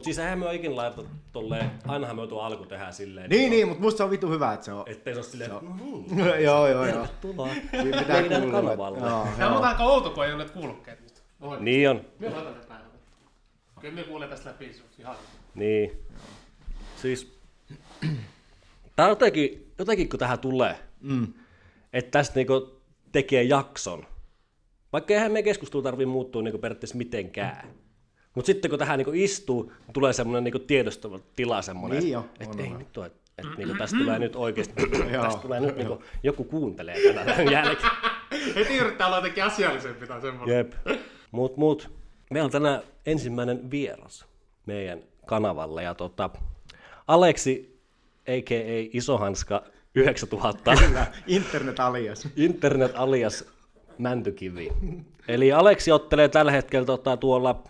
Mutta siis eihän me ole ikinä laita tolleen, ainahan me tuo alku tehdään silleen. Niin, niin, mutta musta se on vitu hyvä, että se on. Ettei se ole silleen, että no niin, joo, joo, joo. tervetuloa Siinä pitää kuulua, Tämä on aika outo, kun ei ole nyt kuulokkeet nyt. Niin on, Me laitan ne päälle. Kyllä me kuulee tästä läpi se on ihan. niin. Siis, tää on jotenkin, jotenkin kun tähän tulee, Mm. että tästä niinku tekee jakson. Vaikka eihän meidän keskustelu tarvii muuttua niinku periaatteessa mitenkään. Mutta sitten kun tähän niinku istuu, tulee semmoinen niinku tiedostava tila semmoinen, Niin että on, ei nyt ole, että niinku tästä tulee nyt oikeasti, tästä tulee nyt niinku, joku kuuntelee tätä jälkeen. Heti yrittää olla jotenkin asiallisempi tai semmoinen. Jep. Mut, mut. Meillä on tänään ensimmäinen vieras meidän kanavalle ja tota, Aleksi, a.k.a. Isohanska 9000, Kyllä, internet alias. internet alias Mäntykivi. Eli Aleksi ottelee tällä hetkellä tota, tuolla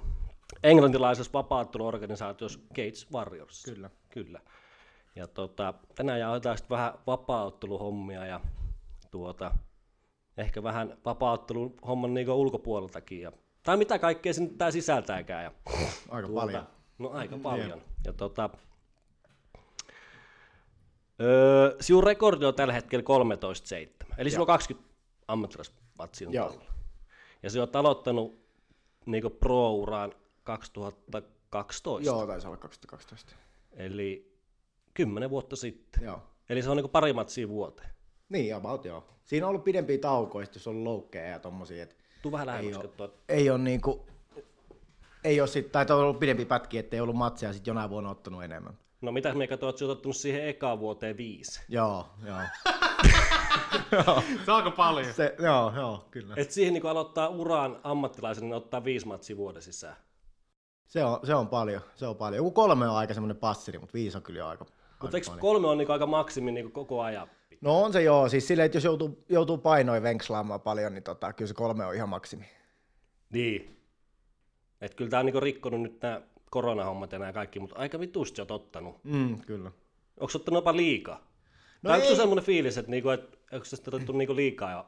englantilaisessa vapaatteluorganisaatiossa Gates Warriors. Kyllä. Kyllä. Ja tota, tänään jauhetaan sitten vähän vapaaotteluhommia ja tuota, ehkä vähän vapaaottelun homman niinku ulkopuoleltakin. Ja, tai mitä kaikkea se nyt tää sisältääkään. Ja, Aika tuota, paljon. No aika paljon. Ja tota, öö, sinun rekordi on tällä hetkellä 13-7. Eli sillä on 20 ammattilaismatsia Joo. alla. Ja sä oot aloittanut niinku pro-uraan 2012. Joo, taisi olla 2012. Eli 10 vuotta sitten. Joo. Eli se on niinku pari matsia vuoteen. Niin, about joo. Siinä on ollut pidempiä taukoja, jos on loukkeja ja tommosia, että Tuu vähän lähemmäksi oo. katsoa. ei ole niinku, ei ole sit, tai on ollut pidempi pätki, ettei ollut matseja sit jonain vuonna ottanut enemmän. No mitä me katsoit, että ottanut siihen ekaan vuoteen viisi. Joo, joo. Se on aika paljon. Se, joo, joo, kyllä. Et siihen niinku aloittaa uraan ammattilaisen, niin ottaa viisi matsia vuoden sisään. Se on, se on paljon, se on paljon. Joku kolme on aika semmoinen passiri, mutta viisi on kyllä aika, Mutta eikö paljon. kolme on niinku aika maksimi niinku koko ajan? No on se joo, siis silleen, että jos joutuu, joutuu painoin venkslaamaan paljon, niin tota, kyllä se kolme on ihan maksimi. Niin. Et kyllä tää on niinku rikkonut nyt nämä koronahommat ja nämä kaikki, mutta aika vitusti sä oot ottanut. Mm, kyllä. Onko ottanut jopa liikaa? No tai onko semmoinen fiilis, että niinku, et, onko se otettu niinku liikaa jo?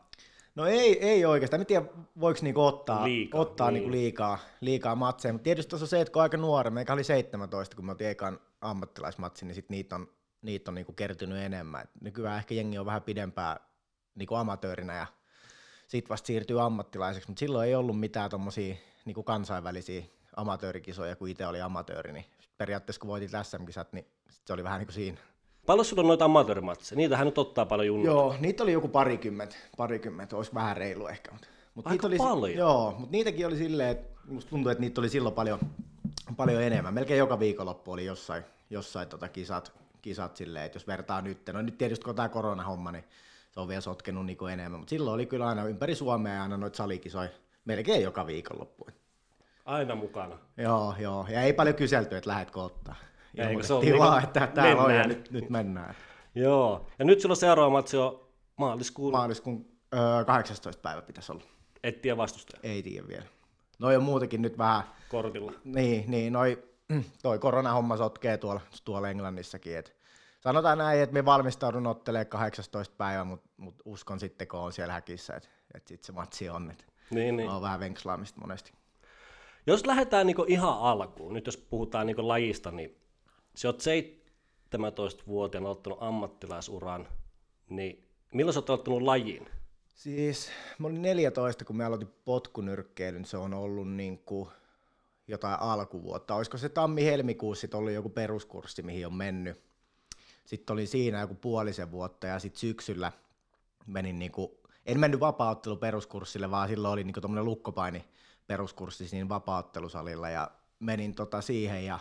No ei, ei oikeastaan. Mä tiedä, voiko niinku ottaa, Liikaa, ottaa niin. niinku liikaa, liikaa matseja, mutta tietysti tuossa on se, että kun on aika nuori, meikä oli 17, kun mä otin ekan ammattilaismatsin, niin sit niitä on, niitä on niinku kertynyt enemmän. Et nykyään ehkä jengi on vähän pidempää niinku amatöörinä ja sit vasta siirtyy ammattilaiseksi, mutta silloin ei ollut mitään tommosia niinku kansainvälisiä amatöörikisoja, kun itse oli amatööri, niin periaatteessa kun voitit SM-kisat, niin sit se oli vähän niin kuin siinä. Paljon sulla on noita amatöörimatseja? Niitähän nyt ottaa paljon junnuja. Joo, niitä oli joku parikymmentä, parikymmentä, olisi vähän reilu ehkä. Mutta, mutta Aika niitä oli, paljon. Joo, mutta niitäkin oli silleen, että musta tuntuu, että niitä oli silloin paljon, paljon enemmän. Melkein joka viikonloppu oli jossain, jossain tota kisat, kisat silleen, että jos vertaa nyt. No nyt tietysti kun tämä koronahomma, niin se on vielä sotkenut niinku enemmän. Mutta silloin oli kyllä aina ympäri Suomea ja aina noita salikisoja melkein joka viikonloppu. Aina mukana. Joo, joo. Ja ei paljon kyselty, että lähdetkö ottaa. Ilmoitettiin niinku vaan, että täällä on ja mennään. nyt, nyt mennään. Joo. Ja nyt sulla seuraava matsi on maaliskuun Maaliskuun öö, 18. päivä pitäisi olla. et tiedä vastustaja Ei tiedä vielä. Noi on muutenkin nyt vähän, kortilla. niin, niin noi, toi koronahomma sotkee tuolla, tuolla Englannissakin. Et sanotaan näin, että me valmistaudun ottelemaan 18 päivää, mutta mut uskon sitten, kun on siellä häkissä, että et sitten se matsi on. Et Niin, niin. on vähän venkslaamista monesti. Jos lähdetään niinku ihan alkuun, nyt jos puhutaan niinku lajista, niin sä oot 17-vuotiaana ottanut ammattilaisuran, niin milloin sä oot ottanut lajin? Siis mä olin 14, kun mä aloitin potkunyrkkeilyn, se on ollut niin kuin jotain alkuvuotta. Olisiko se tammi-helmikuussa sit ollut joku peruskurssi, mihin on mennyt. Sitten olin siinä joku puolisen vuotta ja sitten syksyllä menin niin kuin, en mennyt vapaaottelu peruskurssille, vaan silloin oli niin kuin lukkopaini peruskurssi siinä vapaaottelusalilla ja menin tota siihen ja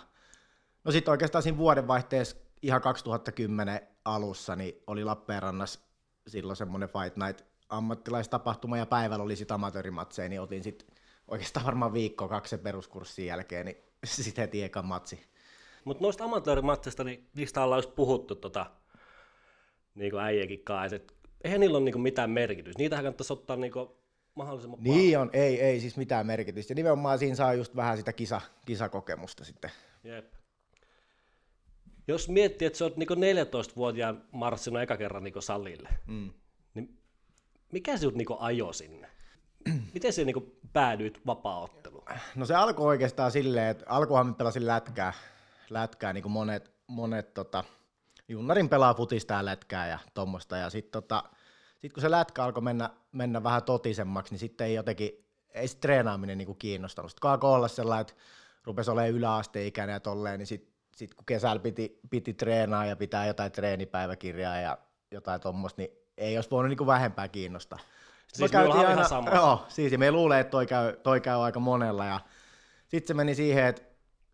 no sitten oikeastaan siinä vuodenvaihteessa ihan 2010 alussa niin oli Lappeenrannassa silloin semmoinen Fight Night ammattilaistapahtuma ja päivällä oli sitten amatöörimatseja, niin otin sitten oikeastaan varmaan viikko kaksi peruskurssin jälkeen, niin sitten heti ekan matsi. Mutta noista amatöörimatseista, niin niistä ollaan just puhuttu tota, niin kuin äijäkin kanssa, että eihän niillä ole niinku mitään merkitystä. Niitähän kannattaisi ottaa niinku mahdollisimman paljon. Niin on, ei, ei siis mitään merkitystä. Ja nimenomaan siinä saa just vähän sitä kisa, kisakokemusta sitten. Jep. Jos miettii, että sä oot niinku 14-vuotiaan marssinut eka kerran niinku salille, Mm. niin mikä sinut niinku ajo sinne? miten se niinku päädyit vapaaotteluun? No se alkoi oikeastaan silleen, että alkuhan mä pelasin lätkää, lätkää niin kuin monet, monet tota, junnarin pelaa futista ja lätkää ja tuommoista. Ja sitten tota, sit kun se lätkä alkoi mennä, mennä vähän totisemmaksi, niin sitten ei jotenkin, ei se treenaaminen niin kuin kiinnostanut. Sitten kun alkoi olla sellainen, että rupesi olemaan yläasteikäinen ja tolleen, niin sitten sit kun kesällä piti, piti treenaa ja pitää jotain treenipäiväkirjaa ja jotain tuommoista, niin ei olisi voinut niin kuin vähempää kiinnostaa. Siis Me on ihan sama. Joo, siis me luulee, että toi käy, toi käy aika monella. Ja sitten se meni siihen, että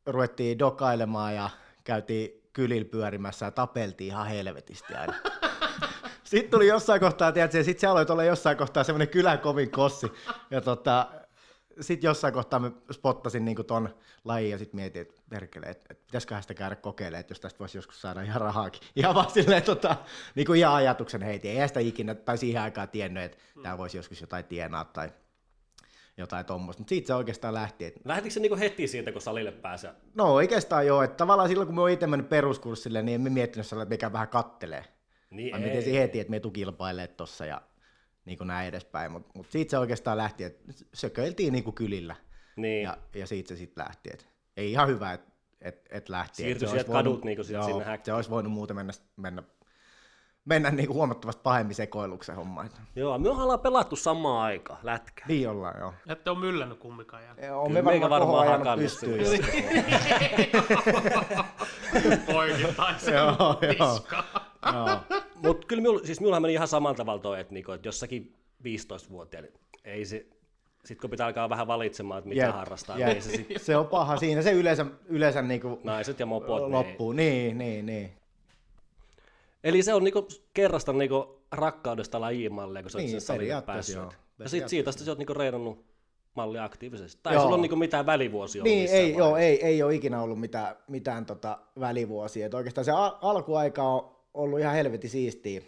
ruvettiin dokailemaan ja käytiin kylillä pyörimässä ja tapeltiin ihan helvetisti aina. Sitten tuli jossain kohtaa, tiedätkö, sitten se aloi olla jossain kohtaa semmoinen kylän kovin kossi. Ja tota, sitten jossain kohtaa mä spottasin niinku ton lajin ja sitten mietin, että perkele, että et pitäisiköhän sitä käydä kokeilemaan, että jos tästä voisi joskus saada ihan rahaakin. Ihan vaan silleen, tota, niinku ihan ajatuksen heitin. Ei sitä ikinä, tai siihen aikaan tiennyt, että täällä voisi joskus jotain tienaa tai jotain tuommoista. Mutta siitä se oikeastaan lähti. Et, Lähtikö se niinku heti siitä, kun salille pääsee? no oikeastaan joo, että tavallaan silloin kun oon itse mennyt peruskurssille, niin en mä miettinyt sellainen, että mikä vähän kattelee. Niin Mä mietin heti, että me tuu kilpailemaan tossa ja niin kuin näin edespäin, mutta mut siitä se oikeastaan lähti, että sököiltiin niin kuin kylillä Niin. ja, ja siitä se sitten lähti. Et ei ihan hyvä, että et, et lähti. Siirtyi Et se olisi sieltä kadut niinku sit joo, sinne häkkiin. Se olisi voinut muuten mennä, mennä, mennä niin kuin huomattavasti pahemmin sekoiluksen homma. Et Joo, me ollaan pelattu samaan aikaan lätkää. Niin ollaan, joo. Ette ole myllännyt kummikaan jälkeen. On Kyllä meikä varmaan hakannut pystyyn. sille. Poikittaisi. Joo, joo. Joo. Mutta kyllä minulla, siis minullahan meni ihan samalla tavalla toi, että, niinku, että jossakin 15-vuotiaana, ei se, sitten kun pitää alkaa vähän valitsemaan, että mitä Jep, harrastaa, jep. niin se sit, Se on paha. Siinä se yleensä, yleensä niin kuin naiset ja mopot. Niin. loppuu. Niin, niin, niin. Eli se on niinku kerrasta niinku rakkaudesta lajiin mallia, kun sä oot Niin, sen salille päässyt. joo. Ja sit Periaatteessa siitä asti sä oot niinku reenannut mallia aktiivisesti. Tai Joo. sulla on niinku mitään välivuosia Niin, ei, joo, vaiheessa. ei, ei ole ikinä ollut mitään, mitään tota välivuosia. Et oikeastaan se al- alkuaika on ollut ihan helvetin siistiä,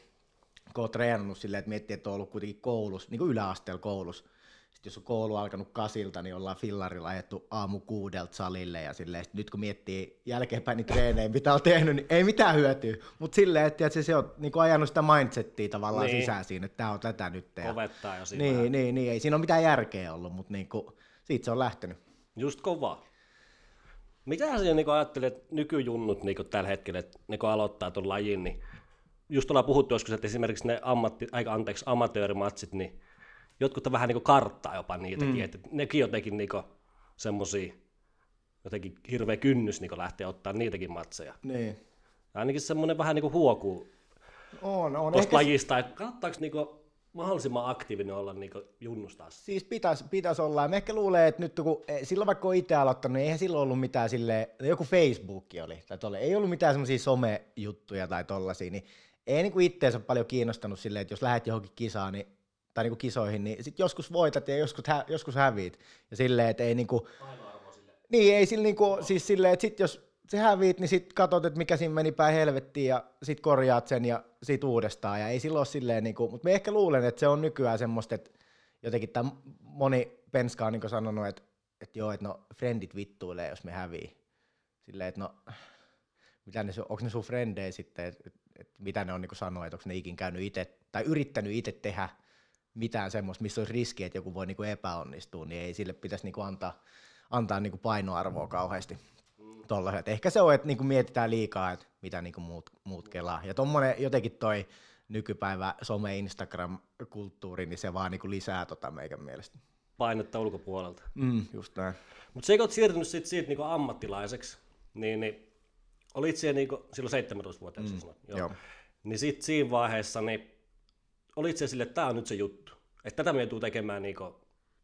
kun oot treenannut silleen, että miettii, että on ollut kuitenkin koulussa, niin kuin yläasteella koulussa. Sitten jos on koulu alkanut kasilta, niin ollaan fillarilla ajettu aamu kuudelta salille ja silleen, sit nyt kun miettii jälkeenpäin niin treenejä, mitä on tehnyt, niin ei mitään hyötyä. Mutta silleen, että tiedätkö, se on niin kuin ajanut sitä mindsettiä tavallaan Niin. sisään siinä, että tämä on tätä nyt. Ja, Kovettaa jo siinä. niin, niin, niin, ei siinä ole mitään järkeä ollut, mutta niin kuin, siitä se on lähtenyt. Just kova. Mitä sä niinku ajattelet, että nykyjunnut niinku tällä hetkellä, että ne kun aloittaa tuon lajin, niin just ollaan puhuttu joskus, että esimerkiksi ne ammatti, aika, anteeksi, amatöörimatsit, niin jotkut on vähän niinku karttaa jopa niitäkin, mm. että nekin jotenkin niinku semmosia, jotenkin hirveä kynnys niinku lähteä ottaa niitäkin matseja. Niin. Ainakin semmoinen vähän niinku huokuu On, on. tuosta Ehkä lajista, että kannattaako niinku mahdollisimman aktiivinen olla niinku junnusta asti. siis pitäisi pitäis olla. Mä ehkä luulen, että nyt kun eh, silloin vaikka on itse aloittanut, niin eihän silloin ollut mitään sille joku Facebook oli, tai tolle. ei ollut mitään semmoisia somejuttuja tai tollasia, niin ei niinku itteensä paljon kiinnostanut silleen, että jos lähdet johonkin kisaan, niin, tai niinku kisoihin, niin sit joskus voitat ja joskus, hä, joskus häviit. Ja silleen, että ei niinku, niin ei sillä niinku, siis silleen, että sit jos se häviit, niin sit katsot, että mikä siinä meni päin helvettiin ja sit korjaat sen ja sit uudestaan. Ja ei silloin ole silleen, niinku, mutta mä ehkä luulen, että se on nykyään semmoista, että jotenkin tämä moni penska on niinku sanonut, että, että joo, että no frendit vittuilee, jos me hävii. Silleen, että no, mitä ne, onko ne sun frendejä sitten, että, että, mitä ne on niinku sanonut, että onko ne ikin käynyt itse, tai yrittänyt itse tehdä mitään semmoista, missä olisi riski, että joku voi niinku epäonnistua, niin ei sille pitäisi niinku antaa, antaa niinku painoarvoa kauheasti. Tollaset. Ehkä se on, että niinku mietitään liikaa, että mitä niinku muut, muut kelaa. Ja tommonen jotenkin toi nykypäivä some Instagram-kulttuuri, niin se vaan niinku lisää tota meikän mielestä. Painetta ulkopuolelta. Mm, just näin. Mutta se, kun olet siirtynyt sit siitä niinku ammattilaiseksi, niin, niin olit siellä niinku, silloin 17-vuotiaaksi mm, sanoit, joo. joo. Niin sitten siinä vaiheessa, niin olit se sille, että tämä on nyt se juttu. Että tätä me tekemään niinku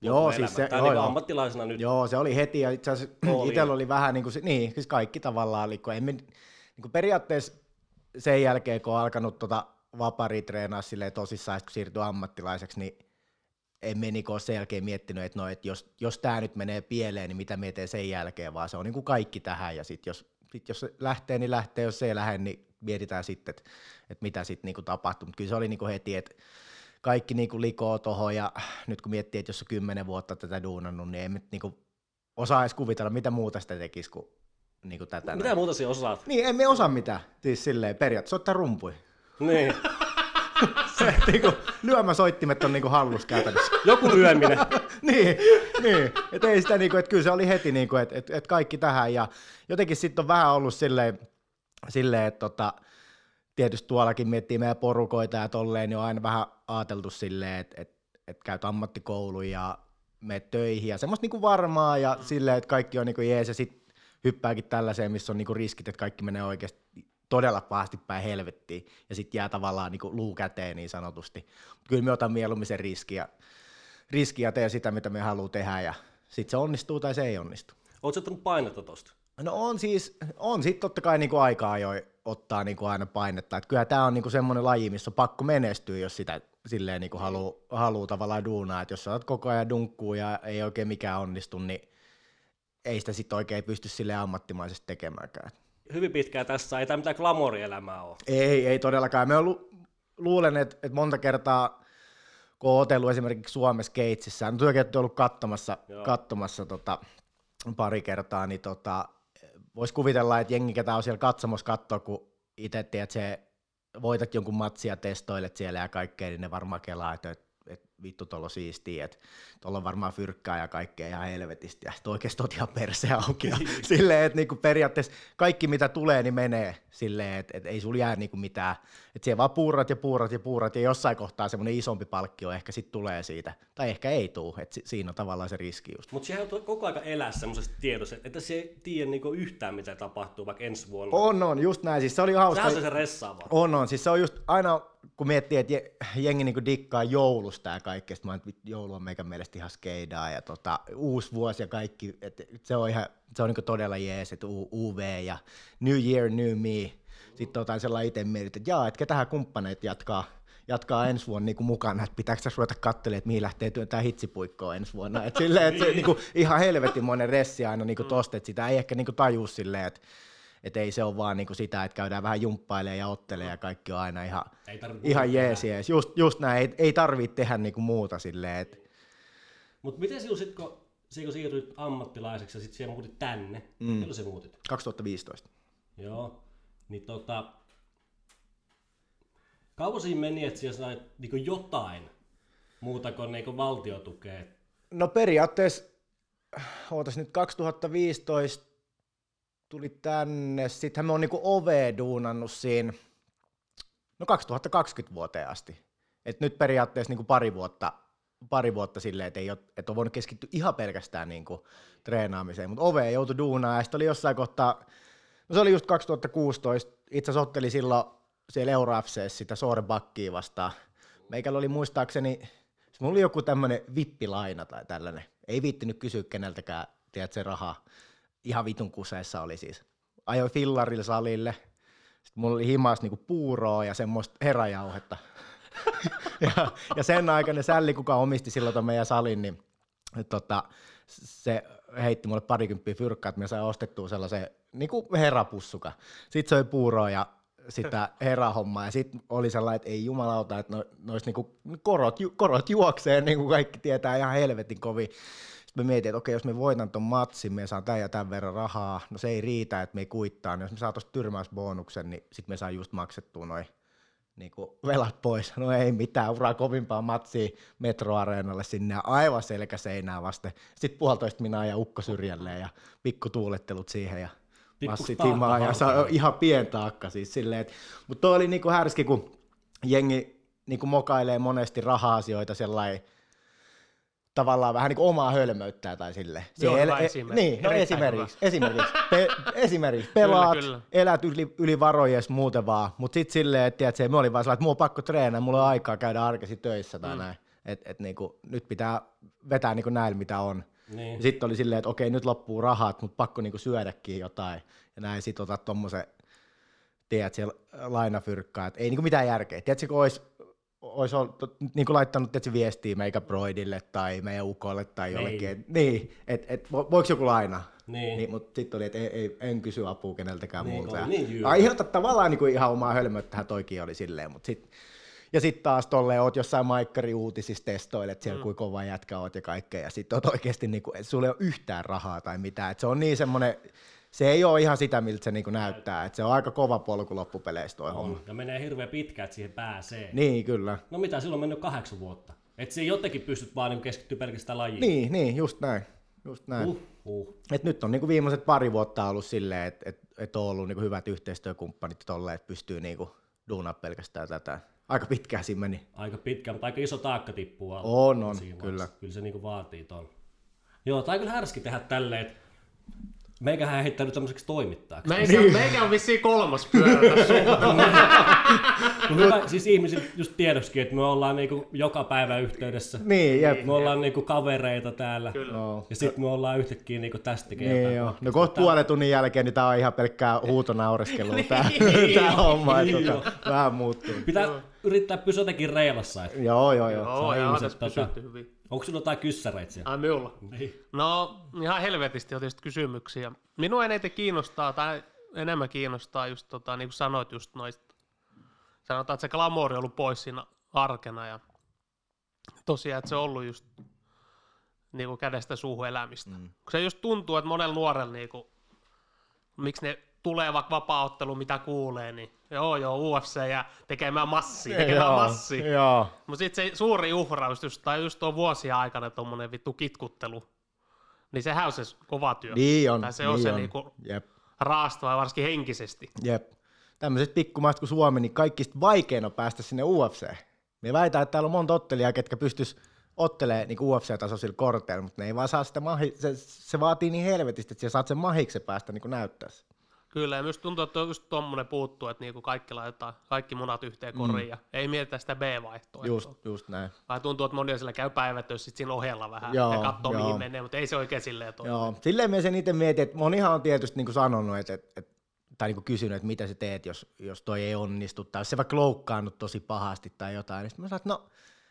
Joo, siis se- joo, niinku joo. ammattilaisena nyt. Joo, se oli heti ja itse asiassa Oli. itsellä oli vähän niin kuin, niin, siis kaikki tavallaan, eli kun emme, niin kuin periaatteessa sen jälkeen, kun on alkanut tota vapari treenaa silleen tosissaan, kun siirtyi ammattilaiseksi, niin emme niin ole sen jälkeen miettinyt, että, no, että jos, jos tämä nyt menee pieleen, niin mitä me teen sen jälkeen, vaan se on niin kuin kaikki tähän, ja sitten jos, sit jos se lähtee, niin lähtee, jos se ei lähde, niin mietitään sitten, että, että mitä sitten niin tapahtuu, mutta kyllä se oli niin kuin heti, että kaikki niin kuin likoo tuohon, ja nyt kun miettii, että jos on kymmenen vuotta tätä duunannut, niin ei nyt niin kuin osaa edes kuvitella, mitä muuta sitä tekisi kuin, niin kuin tätä. Mitä muuta sinä osaat? Niin, emme osaa mitään, siis silleen periaatteessa ottaa rumpui. niin. se, niinku, lyömäsoittimet on niinku hallus käytännössä. Joku lyöminen. niin, niin. Et ei sitä niinku, että kyllä se oli heti niinku, että et, et kaikki tähän ja jotenkin sitten on vähän ollut silleen, silleen että tota, tietysti tuollakin miettii meidän porukoita ja tolleen, niin on aina vähän ajateltu silleen, että et, et käyt ammattikoulun ja meet töihin ja semmoista niinku varmaa ja mm. silleen, että kaikki on niinku jees ja sit hyppääkin tällaiseen, missä on niinku riskit, että kaikki menee oikeasti todella pahasti päin helvettiin ja sitten jää tavallaan niinku luu käteen niin sanotusti. Kyllä me otan mieluummin sen riskiä, riskiä ja sitä, mitä me haluaa tehdä ja sitten se onnistuu tai se ei onnistu. Oletko ottanut painetta tosta? No on siis, on sitten totta kai niinku aikaa jo ottaa niinku aina painetta. Et kyllä tämä on niinku semmoinen laji, missä on pakko menestyä, jos sitä silleen niinku haluu, haluu tavallaan duunaa. Et jos sä oot koko ajan dunkkuu ja ei oikein mikään onnistu, niin ei sitä sitten oikein pysty sille ammattimaisesti tekemäänkään. Hyvin pitkään tässä, ei tämä mitään glamorielämää ole. Ei, ei todellakaan. Me lu- luulen, että, että monta kertaa, kun on otellut esimerkiksi Suomessa Keitsissä, no työkin ollut katsomassa, katsomassa tota, pari kertaa, niin tota, voisi kuvitella, että jengi, ketä on siellä katsomassa katsoa, kun itse tiedät, se voitat jonkun matsia testoilet siellä ja kaikkea, niin ne varmaan kelaa, että että vittu tuolla siistiä, että tuolla on varmaan fyrkkää ja kaikkea ihan helvetistä, ja oikeasti oot ihan perse auki. Ja silleen, että niinku periaatteessa kaikki mitä tulee, niin menee silleen, että, että ei sulla jää niinku mitään. Että siellä vaan puurat ja puurat ja puurat, ja jossain kohtaa semmoinen isompi palkkio ehkä sitten tulee siitä. Tai ehkä ei tule, että siinä on tavallaan se riski just. Mutta siihen on koko ajan elää semmoisesta tiedossa, että se ei tiedä niinku yhtään mitä tapahtuu vaikka ensi vuonna. On, on, just näin. Siis se oli hauska. Sehän on se ressaava. On, on. Siis se on just aina kun miettii, että jengi niinku dikkaa joulusta ja kaikkea, mä että joulu on meikän mielestä ihan skeidaa ja tota, uusi vuosi ja kaikki, että se on ihan, se on niinku todella jees, että UV ja New Year, New Me. Sitten otan sellainen itse mietit, että jaa, että ketähän kumppaneet jatkaa, jatkaa ensi vuonna niin kuin mukana, että pitääkö tässä ruveta katselemaan, että mihin lähtee työntää hitsipuikkoa ensi vuonna. Et silleen, että se niin kuin, ihan helvetimoinen ressi aina niin kuin tosta, että sitä ei ehkä niin kuin tajuu silleen, että että ei se ole vaan niinku sitä, että käydään vähän jumppailemaan ja ottelee ja kaikki on aina ihan, ihan jees, jees. Just, just näin, ei, ei tarvitse tehdä niinku muuta silleen. Et... Mutta miten sinun sitten, kun, kun siirryt ammattilaiseksi ja sitten siellä muutit tänne, mm. milloin se muutit? 2015. Joo, niin tota, kauan siinä meni, että siellä sait niinku jotain muuta kuin niinku valtiotukea? No periaatteessa, ootas nyt 2015 tuli tänne, sittenhän me on niinku ove duunannut siinä, no 2020 vuoteen asti. Et nyt periaatteessa niinku pari vuotta, pari vuotta silleen, että et on voinut keskittyä ihan pelkästään niinku treenaamiseen, mutta ove joutui duunaan ja sitten oli jossain kohtaa, no se oli just 2016, itse asiassa silloin siellä Euro sitä Sorebakkiin vastaan. Meikällä oli muistaakseni, mulla oli joku tämmöinen vippilaina tai tällainen, ei viittinyt kysyä keneltäkään, tiedät se rahaa ihan vitun kuseessa oli siis. Ajoin fillarille salille, sitten mulla oli himas niinku puuroa ja semmoista herajauhetta. ja, ja, sen aikana sälli, kuka omisti silloin meidän salin, niin tota, se heitti mulle parikymppiä fyrkkaa, että me sai ostettua sellaisen niin kuin herapussuka. Sitten oli puuroa ja sitä herahommaa, ja sitten oli sellainen, että ei jumalauta, että no, nois niinku korot, ju, korot juoksee, niin kuin kaikki tietää ihan helvetin kovin me mietin, että okei, jos me voitan ton matsin, me saan tämän ja tämän verran rahaa, no se ei riitä, että me ei kuittaa, niin jos me saa tuosta tyrmäysbonuksen, niin sitten me saa just maksettua noin niin velat pois. No ei mitään, uraa kovimpaa matsia metroareenalle sinne aivan selkäseinää vasten. Sitten puolitoista minaa ja ukko syrjälleen ja pikku tuulettelut siihen ja massi timaa ja on ihan pien taakka siis silleen. Mutta toi oli niinku härski, kun jengi niinku mokailee monesti raha-asioita sellainen tavallaan vähän niin kuin omaa hölmöyttää tai sille. Se on el- hyvä esimerkki. Niin, no esimerkiksi, esimerkiksi, pe- esimerkiksi pelaat, kyllä, kyllä. elät yli, yli varojes muuten vaan, mutta sitten silleen, että tiedät, me oli vaan sellainen, että mulla on pakko treenaa, mulla on aikaa käydä arkesi töissä tai mm. näin. Että et niinku, nyt pitää vetää niinku näillä, mitä on. Niin. Sitten oli silleen, että okei, nyt loppuu rahat, mutta pakko niinku syödäkin jotain. Ja näin sit otat tommosen, tiedät, siellä lainafyrkkaa, että ei niinku mitään järkeä. Tiedätkö, kun olisi olisi ollut, niin kuin laittanut tietysti viestiä meikä Broidille tai meidän ukolle tai niin. jollekin, että niin, et, et, voiko joku laina? Niin. niin mutta sitten oli, että ei, ei, en kysy apua keneltäkään niin, muulta. Niin, Aiheuta tavallaan niin kuin ihan omaa hölmöttähän toikin oli silleen, mutta sitten ja sitten taas tolleen oot jossain maikkari-uutisissa testoilet siellä, mm. kuin kova jätkä oot ja kaikkea, ja sitten oot oikeasti, niin kuin, että sulla ei ole yhtään rahaa tai mitään. Et se on niin semmoinen, se ei ole ihan sitä, miltä se niinku näyttää. Et se on aika kova polku loppupeleissä toi homma. On. Ja menee hirveän pitkään, että siihen pääsee. Niin, kyllä. No mitä, silloin on mennyt kahdeksan vuotta. Että se jotenkin pystyt vaan niin keskittyä pelkästään lajiin. Niin, niin, just näin. Just näin. Uh, uh. Et nyt on niinku viimeiset pari vuotta ollut silleen, että et, et on ollut niinku hyvät yhteistyökumppanit tolle, että pystyy niinku duunaa pelkästään tätä. Aika pitkään siinä meni. Aika pitkä, mutta aika iso taakka tippuu alle. On, on, kyllä. vaiheessa. Kyllä se niinku vaatii ton. Joo, tai kyllä härski tehdä tälleen, että meikähän heittänyt tämmöiseksi toimittajaksi. Meikä, meikä on vissiin kolmas pyörä tässä hyvä, siis ihmisillä just tiedoskin, että me ollaan niinku joka päivä yhteydessä. Niin, jep. Me ollaan niinku kavereita täällä. Kyllä. No. Ja sitten me ollaan yhtäkkiä niinku tästä tekee Niin joo. No kohta puolen tunnin jälkeen niin tää on ihan pelkkää huutonaureskelua tää, Niin. tää homma, että Niin tota, vähän muuttuu. Pitää yrittää pysyä jotenkin reilassa. Et. Joo, joo, joo. Joo, ja ihmiset tässä tota- pysytty hyvin. Onko sulla jotain kyssäreitä siellä? Ai minulla. Niin. No, ihan helvetisti on tietysti kysymyksiä. Minua eniten kiinnostaa, tai enemmän kiinnostaa just tota, niin kuin sanoit just noista, sanotaan, että se glamouri on ollut pois siinä arkena ja tosiaan, että se on ollut just niin kuin kädestä suuhun elämistä. Mm. Kun se just tuntuu, että monella nuorella, niin kuin, miksi ne tulee vaikka vapaaottelu, mitä kuulee, niin joo joo, UFC ja tekemään massia, tekemään Joo, massia. Joo. Mutta sitten se suuri uhraus, just, tai just tuon vuosien aikana tuommoinen vittu kitkuttelu, niin sehän on se kova työ. Niin on. Tai se on niin se on. niinku Jep. raastava, varsinkin henkisesti. Jep. Tämmöiset pikkumaat kuin Suomi, niin kaikista vaikein on päästä sinne UFC. Me väitän, että täällä on monta ottelijaa, ketkä pystyis ottelee niin UFC-tasoisilla korteilla, mutta ne ei vaan saa sitä mahi, se, se, vaatii niin helvetisti, että sä saat sen mahiksi päästä niin näyttää se. Kyllä, ja myös tuntuu, että on just tuommoinen puuttuu, että niinku kaikki laitetaan kaikki munat yhteen koriin, ja ei mietitä sitä B-vaihtoehtoa. Just, just näin. Vai tuntuu, että moni siellä käy päivätöissä sit siinä ohella vähän Joo, ja katsoo joo. mihin menee, mutta ei se oikein silleen toimi. Joo, silleen mä sen itse mietin, että monihan on tietysti niin kuin sanonut, että, että, että tai niin kuin kysynyt, että mitä sä teet, jos, jos toi ei onnistu, tai jos se vaikka loukkaannut tosi pahasti tai jotain, niin sitten mä sanoin, että no,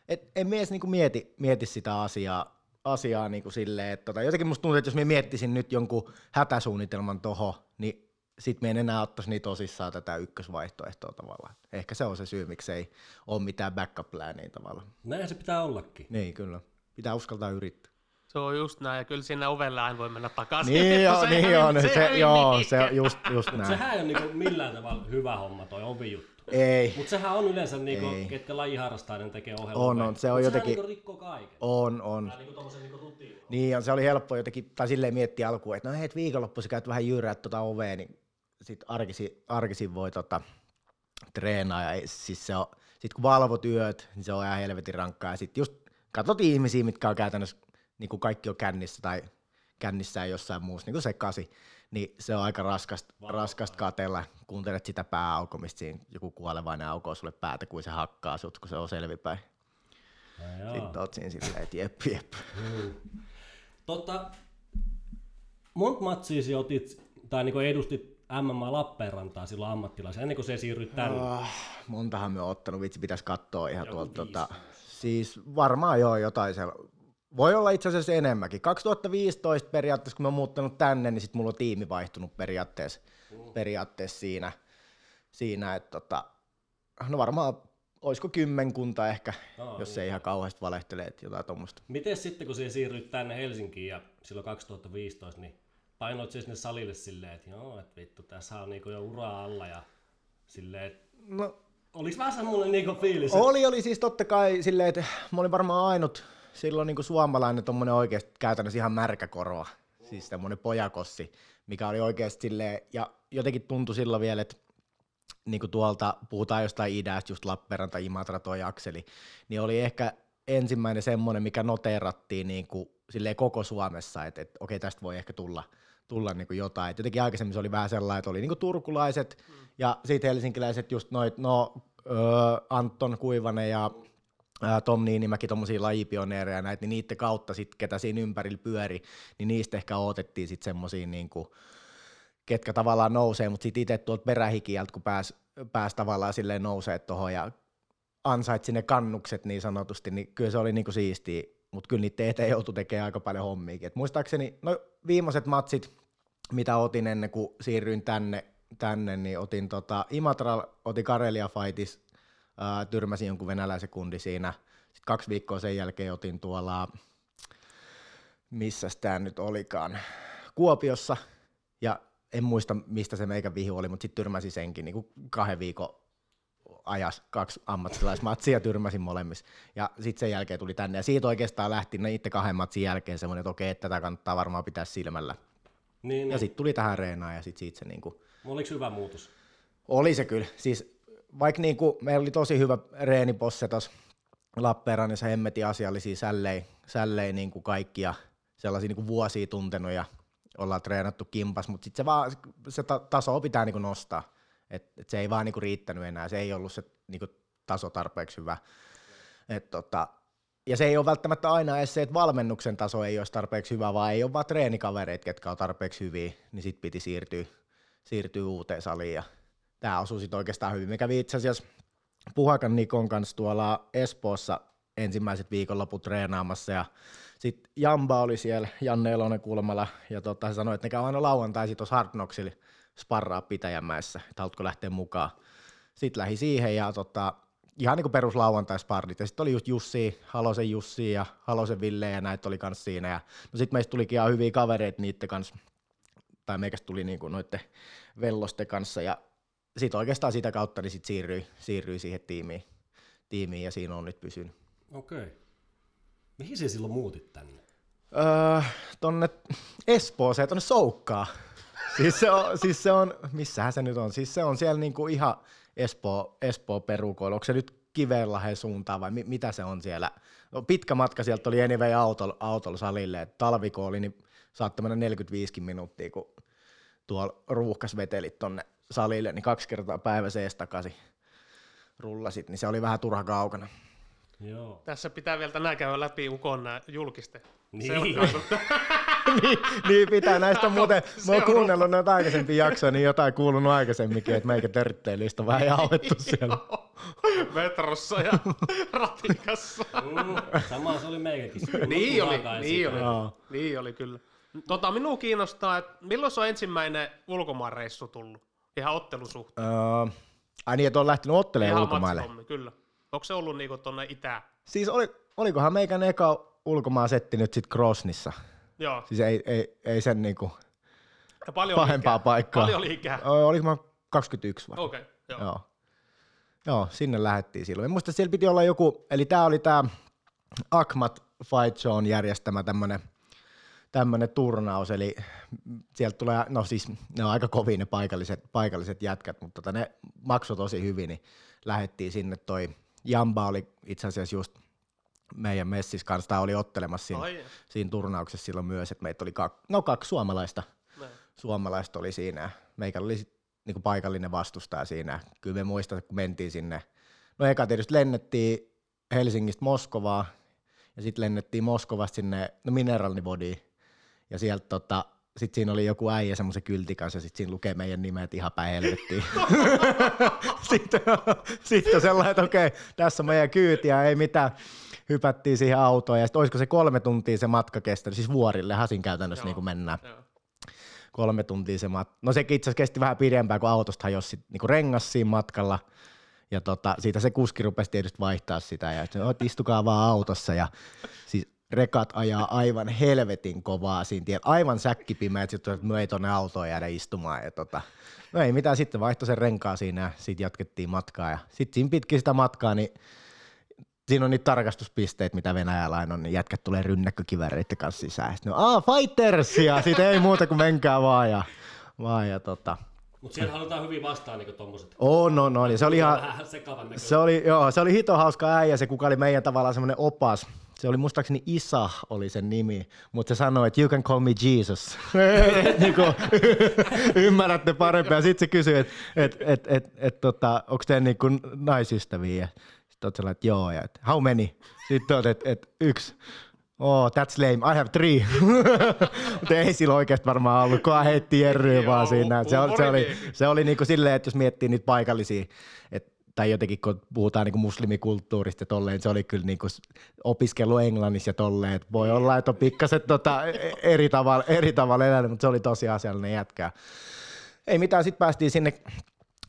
et, en mies niin kuin mieti, mieti sitä asiaa, asiaa niin kuin silleen, että tota, jotenkin musta tuntuu, että jos mä miettisin nyt jonkun hätäsuunnitelman toho, niin sit me en enää ottaisi niin tosissaan tätä ykkösvaihtoehtoa tavallaan. Ehkä se on se syy, miksi ei ole mitään backup plania tavallaan. Näin se pitää ollakin. Niin, kyllä. Pitää uskaltaa yrittää. Se on just näin, ja kyllä sinne ovelle aina voi mennä takaisin. Niin, kun joo, se niin hävi- Se, hävi joo, se on just, just Mut näin. sehän ei ole niinku millään tavalla hyvä homma toi ovi juttu. Ei, Mutta sehän on yleensä, niinku, Ei. ketkä lajiharrastajien tekee ohjelmaa. On, on, se on Mut jotenkin- Sehän niinku rikkoo kaiken. on, on. Tää niinku niinku rutiini. Niin on, se oli helppo jotenkin, tai silleen miettiä alkuun, että no hei, et viikonloppuisin käyt vähän jyyrää tuota ovea, niin sit arkisin, arkisin voi tota, treenaa, ja siis se on, sit kun valvot yöt, niin se on ihan helvetin rankkaa, ja sit just katsot ihmisiä, mitkä on käytännössä, niin kuin kaikki on kännissä tai kännissään jossain muussa, niin kuin sekasi, niin se on aika raskasta, raskasta katella, kuuntelet sitä pääaukomista, siinä joku kuolevainen aukoo sulle päätä, kun se hakkaa sut, kun se on selvipäin. No. Sitten oot siinä silleen, että jep, jep. Tota, monta matsia otit, tai niinku edustit MMA Lappeenrantaa silloin ammattilaisen, ennen kuin se siirryt tänne. Ah, montahan me on ottanut, vitsi pitäisi katsoa ihan Joku tuolta. Tota, siis varmaan joo jotain siellä. Voi olla itse asiassa enemmänkin. 2015 periaatteessa, kun mä oon muuttanut tänne, niin sit mulla on tiimi vaihtunut periaatteessa, periaatteessa siinä, siinä että tota, no varmaan olisiko kymmenkunta ehkä, Aa, jos ei ihan kauheasti valehtele, että jotain tuommoista. Miten sitten, kun sä siirryit tänne Helsinkiin ja silloin 2015, niin painoit sä sinne salille silleen, että joo, että vittu, tässä on niinku jo ura alla ja silleen, että No, oliks vähän semmonen niinku fiilis, että Oli, oli siis totta kai silleen, että mä olin varmaan ainut silloin niin suomalainen tommonen oikeasti käytännössä ihan märkä korva. Siis semmonen pojakossi, mikä oli oikeasti silleen, ja jotenkin tuntui silloin vielä, että niin kuin tuolta, puhutaan jostain idästä, just Lappeenranta, Imatra, toi akseli, niin oli ehkä ensimmäinen semmoinen, mikä noteerattiin niin kuin silleen koko Suomessa, että, että okei, tästä voi ehkä tulla, tulla niin kuin jotain. Et jotenkin aikaisemmin se oli vähän sellainen, että oli niin kuin turkulaiset mm. ja sitten helsinkiläiset just noit, no öö, Anton Kuivanen ja ää, Tom Niinimäki, tommosia lajipioneereja näitä, niin niiden kautta sit, ketä siinä ympärillä pyöri, niin niistä ehkä otettiin sitten semmosia niinku, ketkä tavallaan nousee, mutta sitten itse tuolta perähikiältä, kun pääs, pääs tavallaan silleen nousee tuohon ja ansaitsi ne kannukset niin sanotusti, niin kyllä se oli niinku siistiä, mutta kyllä niitä eteen joutui tekemään aika paljon hommiakin. Et muistaakseni, no viimeiset matsit, mitä otin ennen kuin siirryin tänne, tänne niin otin tota, Imatra, otin Karelia Fightis, ää, tyrmäsin jonkun venäläisen kundi siinä. Sitten kaksi viikkoa sen jälkeen otin tuolla, missä tämä nyt olikaan, Kuopiossa, ja en muista mistä se meikä vihu oli, mutta sitten tyrmäsin senkin niin kuin kahden viikon ajas kaksi ammattilaismatsia tyrmäsin molemmissa. Ja sitten sen jälkeen tuli tänne. Ja siitä oikeastaan lähti no itse kahden matsin jälkeen semmoinen, että okei, tätä kannattaa varmaan pitää silmällä. Niin, Ja sitten tuli tähän reenaan ja sitten siitä se niinku, Oliko hyvä muutos? oli se kyllä. Siis vaikka niinku, meillä oli tosi hyvä reeniposse tuossa Lappeenrannassa, hemmetin asiallisia sällei, sällei niinku kaikkia sellaisia niinku vuosia tuntenut ja ollaan treenattu kimpas, mutta sitten se, vaan, se ta- taso pitää niinku nostaa. Et, et se ei vaan niinku riittänyt enää, se ei ollut se niinku taso tarpeeksi hyvä. Et tota, ja se ei ole välttämättä aina edes se, että valmennuksen taso ei olisi tarpeeksi hyvä, vaan ei ole vaan treenikavereita, ketkä on tarpeeksi hyviä, niin sitten piti siirtyä, siirtyä uuteen saliin. Ja tämä osui sitten oikeastaan hyvin. Me kävi itse asiassa Puhakan Nikon kanssa tuolla Espoossa ensimmäiset viikonloput treenaamassa ja sitten Jamba oli siellä, Janne Elonen kulmalla, ja tota, se sanoi, että ne käy aina lauantaisin tuossa Hard sparraa Pitäjänmäessä, että haluatko lähteä mukaan. Sitten lähi siihen ja tota, ihan niin kuin perus lauantaispartit. Ja sitten oli just Jussi, Halosen Jussi ja Halosen Ville ja näitä oli kans siinä. Ja, no sitten meistä tulikin ihan hyviä kavereita niiden kanssa, tai meikästä tuli niin kuin noiden vellosten kanssa. Ja sitten oikeastaan sitä kautta niin sit siirryi, siirryi siihen tiimiin, tiimiin ja siinä on nyt pysynyt. Okei. Okay. Mihin se silloin muutit tänne? Öö, tonne Espooseen, tonne Soukkaan. Siis se on, siis se on, missähän se nyt on, siis se on siellä niinku ihan Espoo, Espoo perukoilla. Onko se nyt Kivenlahden suuntaan vai mi- mitä se on siellä? No, pitkä matka sieltä oli anyway autolla, autolla salille, että talviko oli, niin saattoi mennä 45 minuuttia, kun tuolla ruuhkas vetelit tonne salille, niin kaksi kertaa päivässä ees takaisin rullasit, niin se oli vähän turha kaukana. Joo. Tässä pitää vielä tänään käydä läpi Ukon nää julkisten. Niin. niin, niin pitää. Näistä on muuten, mä oon kuunnellut näitä aikaisempia jaksoja, niin jotain kuulunut aikaisemminkin, että meikä törtteilystä on vähän jauhettu siellä. Metrossa ja ratikassa. Sama se oli meikäkin. niin oli, niin oli, niin oli kyllä. Tota, minua kiinnostaa, että milloin se on ensimmäinen ulkomaanreissu tullut? Ihan ottelusuhteen. Öö, ai niin, että on lähtenyt ottelemaan Ihan ulkomaille. kyllä. Onko se ollut niinku tonne itään? Siis oli, olikohan meikän eka ulkomaan setti nyt sit Krosnissa. Joo. Siis ei, ei, ei sen niinku Ja paljon pahempaa oli ikää. paikkaa. Paljon oli ikää. Öö, oliko mä 21 vai? Okei, okay, joo. Joo. Joo, sinne lähettiin silloin. Muista siellä piti olla joku, eli tämä oli tämä Akmat Fight Zone järjestämä tämmönen, tämmönen turnaus, eli sieltä tulee, no siis ne on aika kovin ne paikalliset, paikalliset jätkät, mutta tota ne maksoi tosi hyvin, niin lähettiin sinne toi Jamba oli itse asiassa just meidän messis kanssa, tai oli ottelemassa siinä, Ai, siinä turnauksessa silloin myös, että meitä oli kaksi, no kaksi suomalaista näin. suomalaista oli siinä. ja Meikällä oli niinku paikallinen vastustaja siinä. Kyllä me muistan, kun mentiin sinne. No eka tietysti lennettiin Helsingistä Moskovaa ja sitten lennettiin Moskovasta sinne no Mineralnivodiin. Ja sieltä tota, sitten siinä oli joku äijä semmoisen kyltin kanssa ja sitten siinä lukee meidän nimet ihan päin helvettiin. sitten, sitten sellainen, että okei, tässä on meidän kyytiä, ei mitään. Hypättiin siihen autoon ja sitten olisiko se kolme tuntia se matka kestänyt, siis vuorille, Hasin käytännössä Joo. niin kuin mennään Joo. kolme tuntia se mat- No sekin itse asiassa kesti vähän pidempään, kun autosta hajosi sit niinku rengas siinä matkalla. Ja tota, siitä se kuski rupesi tietysti vaihtaa sitä ja että "Oot, istukaa vaan autossa ja siis rekat ajaa aivan helvetin kovaa siinä tiellä, aivan säkkipimeät, sitten että me ei tonne autoon jäädä istumaan ja tota, no ei mitään, sitten vaihtoi sen renkaa siinä ja sitten jatkettiin matkaa ja sitten siinä pitkin sitä matkaa, niin siinä on niitä tarkastuspisteitä, mitä Venäjällä aina on, niin jätkät tulee rynnäkkökiväreiden kanssa sisään. Sitten ne on, aah, fighters! Ja sitten ei muuta kuin menkää vaan ja, vaan ja tota. Mutta siellä halutaan hyvin vastaan niinku tommoset. On, on, on. Ja se oli ihan, se oli, joo, se oli hito hauska äijä, se kuka oli meidän tavallaan semmoinen opas. Se oli muistaakseni Isa oli sen nimi, mutta se sanoi, että you can call me Jesus. niin kuin, ymmärrätte paremmin. Ja sitten se kysyi, että et, et, et, et, tota, onko te niin kuin naisystäviä? Sitten olet sellainen, että joo. Ja et, how many? Sitten olet, että et, yksi. Oh, that's lame. I have three. Mutta ei sillä oikeasti varmaan ollut, kun heitti jerryä vaan siinä. Se, oli- se, oli, se oli niinku silleen, että jos miettii niitä paikallisia, et, tai jotenkin kun puhutaan niinku muslimikulttuurista ja tolleen, se oli kyllä niinku s- opiskelu englannissa ja tolleen, että voi olla, että on pikkaset tota, e- eri tavalla, eri tavalla elänyt, mutta se oli tosi asiallinen jätkä. Ei mitään, sitten päästiin sinne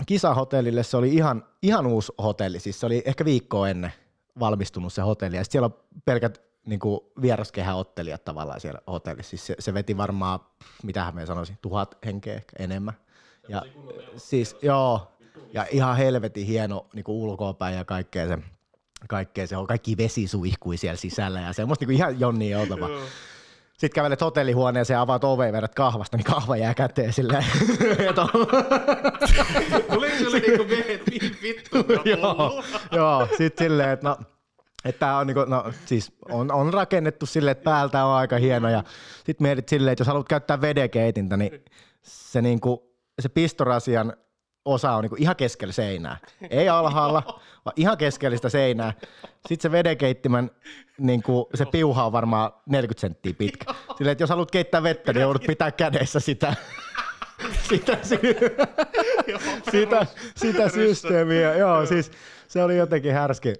kisahotellille, se oli ihan, ihan uusi hotelli, siis se oli ehkä viikkoa ennen valmistunut se hotelli, ja siellä on pelkät niin kuin vieraskehän ottelijat tavallaan siellä hotellissa. Siis se, se veti varmaan, mitähän me sanoisin, tuhat henkeä ehkä enemmän. Ja, siis joo, ja ihan helvetin hieno niin kuin ulkoapäin ja kaikkea se, kaikkea se on, kaikki vesi suihkui siellä sisällä ja semmoista niin kuin ihan jonni oltava. Sitten kävelet hotellihuoneeseen ja avaat oveen vedät kahvasta, niin kahva jää käteen silleen. Tuliko sulle niinku miehet vittu? joo, joo, sit silleen, että no, että tää on, niinku, no, siis on, on, rakennettu silleen, että päältä on aika hieno ja sit mietit silleen, että jos haluat käyttää vedekeitintä, niin se, niinku, se pistorasian osa on niinku ihan keskellä seinää. Ei alhaalla, vaan ihan keskellä sitä seinää. Sitten se vedekeittimen, niinku, se piuha on varmaan 40 senttiä pitkä. Silleen, että jos haluat keittää vettä, niin joudut pitää kädessä sitä. sitä, sy- sitä, sitä systeemiä. Joo, siis se oli jotenkin härski,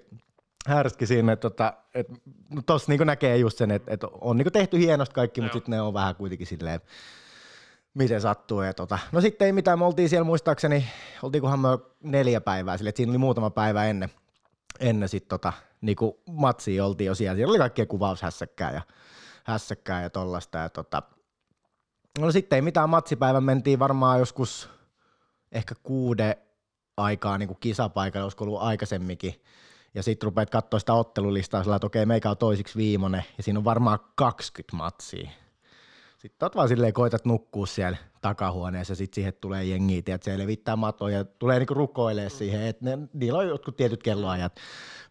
härski siinä, että tota, et, no tossa niinku näkee just sen, että et on niinku tehty hienosti kaikki, mutta sitten ne on vähän kuitenkin silleen, miten sattuu. Ja tota. No sitten ei mitään, me oltiin siellä muistaakseni, oltiinkohan me neljä päivää sille, siinä oli muutama päivä ennen, ennen sitten tota, niinku matsia oltiin jo siellä. Siellä oli kaikkia kuvaushässäkkää ja hässäkkää ja tollasta. Ja tota, no sitten ei mitään, matsipäivän mentiin varmaan joskus ehkä kuude aikaa niin kuin kisapaikalle, olisiko ollut aikaisemminkin. Ja sitten rupeat katsoa sitä ottelulistaa sillä, että okei, meikä on toisiksi viimeinen, ja siinä on varmaan 20 matsia. Sitten oot vaan silleen, koitat nukkua siellä takahuoneessa, ja sitten siihen tulee jengiä, että se levittää matoja, ja tulee niinku rukoilee siihen, että ne, niillä on jotkut tietyt kelloajat,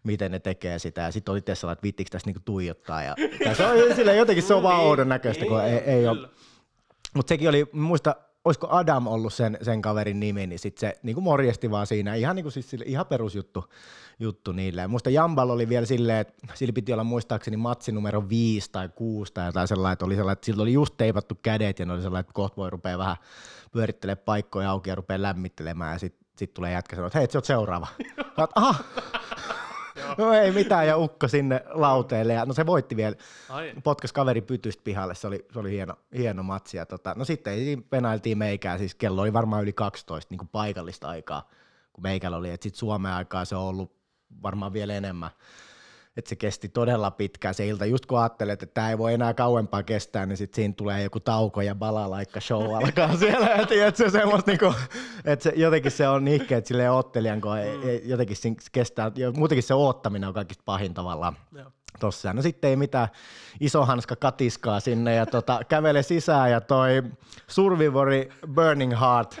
miten ne tekee sitä, ja sitten olit sellainen, että viittikö tässä niinku tuijottaa, ja, ja se on silleen, jotenkin se on vaan oudon näköistä, kun ei, ei ole. Mutta sekin oli, muista, olisiko Adam ollut sen, sen kaverin nimi, niin sitten se niin morjesti vaan siinä, ihan, niin kuin siis ihan perusjuttu juttu niille. Ja muista Jambal oli vielä silleen, että sillä piti olla muistaakseni matsi numero 5 tai 6 tai jotain sellainen, että oli sellainen, että sillä oli just teipattu kädet ja ne oli sellainen, että kohta voi rupea vähän pyörittelemään paikkoja auki ja rupeaa lämmittelemään ja sitten sit tulee jätkä sanoa, että hei, se on seuraava. Olet, aha, no ei mitään, ja ukko sinne lauteelle, ja no se voitti vielä, Ai. potkas kaveri pytystä pihalle, se oli, se oli hieno, hieno matsi, ja tota, no sitten penailtiin meikää, siis kello oli varmaan yli 12 niin kuin paikallista aikaa, kun meikällä oli, että sitten Suomen aikaa se on ollut varmaan vielä enemmän, että se kesti todella pitkään se ilta. Just kun ajattelet, että tämä ei voi enää kauempaa kestää, niin sitten siinä tulee joku tauko ja balalaikka show alkaa siellä. Ja tiedät, se semmoista niinku, että se, jotenkin se on nihkeä, että silleen ottelijan, kun ei, ei, jotenkin siinä kestää, muutenkin se oottaminen on kaikista pahin tavallaan. Joo. Tossa. No sitten ei mitään iso hanska katiskaa sinne ja tota, kävele sisään ja toi Survivori Burning Heart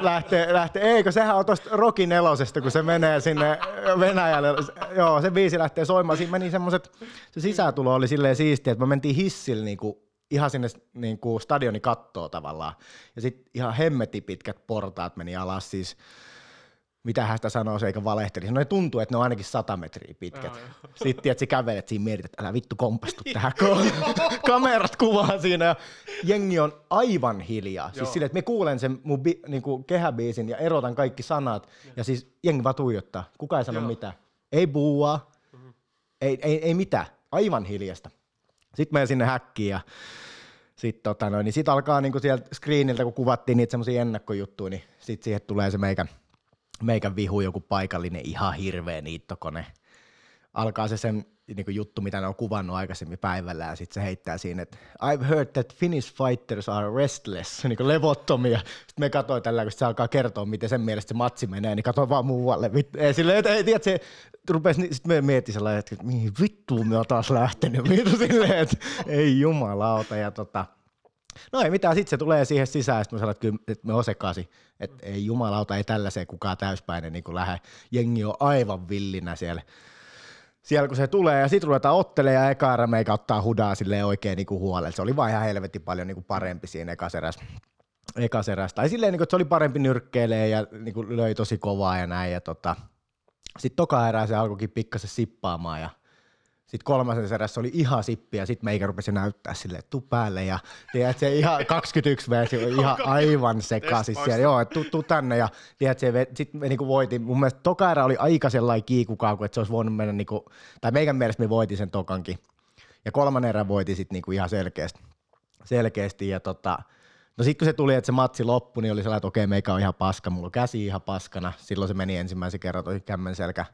lähtee, lähtee, eikö sehän on tosta Rocky nelosesta, kun se menee sinne Venäjälle. Joo, se biisi lähtee soimaan. Siinä meni semmoset, se sisätulo oli silleen siistiä, että me mentiin hissillä niinku ihan sinne niinku stadioni kattoo tavallaan. Ja sitten ihan hemmeti pitkät portaat meni alas siis mitä sitä sanoo, se eikä valehteli. No ne tuntuu, että ne on ainakin 100 metriä pitkät. Sitten tiedät, sä kävelet siinä mietit, että älä vittu kompastu tähän, kamerat kuvaa siinä. Ja jengi on aivan hiljaa. Siis silleen, että me kuulen sen mun bi, niinku kehäbiisin ja erotan kaikki sanat. Ja siis jengi vaan tuijottaa. Kuka ei sano Joo. mitään. Ei buua, ei, ei, ei mitään. Aivan hiljasta. Sitten menen sinne häkkiin ja sitten tota noin, niin sit alkaa niinku sieltä screeniltä, kun kuvattiin niitä semmoisia ennakkojuttuja, niin sitten siihen tulee se meikän, meikän vihu, joku paikallinen ihan hirveä niittokone. Alkaa se sen niinku juttu, mitä ne on kuvannut aikaisemmin päivällä, ja sitten se heittää siinä, että I've heard that Finnish fighters are restless, niinku levottomia. Sitten me katsoin tällä, kun se alkaa kertoa, miten sen mielestä se matsi menee, niin katsoin vaan muualle. Ei, silleen, että ei, tiedät, se rupesi, sitten me mietin sellainen, että mihin vittuun me on taas lähtenyt. Vittu silleen, että ei jumalauta. Ja tota, No ei mitään, sitten se tulee siihen sisään, sitten mä sanon, että, että me on sekaisin. Että ei jumalauta, ei tällaiseen kukaan täyspäinen niin lähde. Jengi on aivan villinä siellä. Siellä kun se tulee ja sitten ruvetaan ottelemaan ja eka erä meikä ottaa hudaa silleen oikein niin kuin huolella. Se oli vaan ihan helvetin paljon niin kuin parempi siinä ekaserässä. Ekaserässä. Tai silleen, niin kuin, että se oli parempi nyrkkeilee ja niin kuin löi tosi kovaa ja näin. Ja tota, sitten toka erää se alkoikin pikkasen sippaamaan ja sitten kolmasen erässä oli ihan sippi ja sitten meikä rupesi näyttää että tuu päälle ja tiedät, se ihan 21 versio ihan aivan sekaisin siellä. Joo, tuu, tuu, tänne ja tiedät, se sitten me niinku voitin. Mun mielestä toka erä oli aika sellainen kiikukauku, että se olisi voinut mennä niinku, tai meikän mielestä me voitin sen tokankin. Ja kolmannen erän voitin sitten niinku ihan selkeästi. selkeästi ja tota, No sitten kun se tuli, että se matsi loppui, niin oli sellainen, että okei, meikä on ihan paska, mulla on käsi ihan paskana. Silloin se meni ensimmäisen kerran toi kämmen selkä,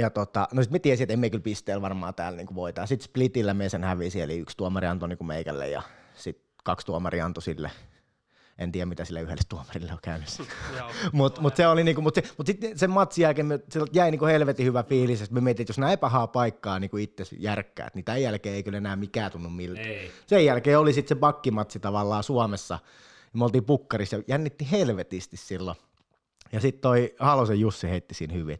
Ja tota, no sit me tiesin, että emme kyllä pisteellä varmaan täällä niin voitaa. Sitten splitillä me sen hävisi, eli yksi tuomari antoi niin meikälle ja sitten kaksi tuomari antoi sille. En tiedä, mitä sille yhdelle tuomarille on käynyt. Mutta mut se oli niinku, mut, se, mut sitten sen matsin jälkeen me, se jäi niinku helvetin hyvä fiilis, että me mietin, että jos näin pahaa paikkaa niinku itse järkkäät, niin tämän jälkeen ei kyllä enää mikään tunnu miltä. Ei. Sen jälkeen oli sitten se bakkimatsi tavallaan Suomessa. Me oltiin pukkarissa ja jännitti helvetisti silloin. Ja sitten toi Halosen Jussi heitti siinä hyvin.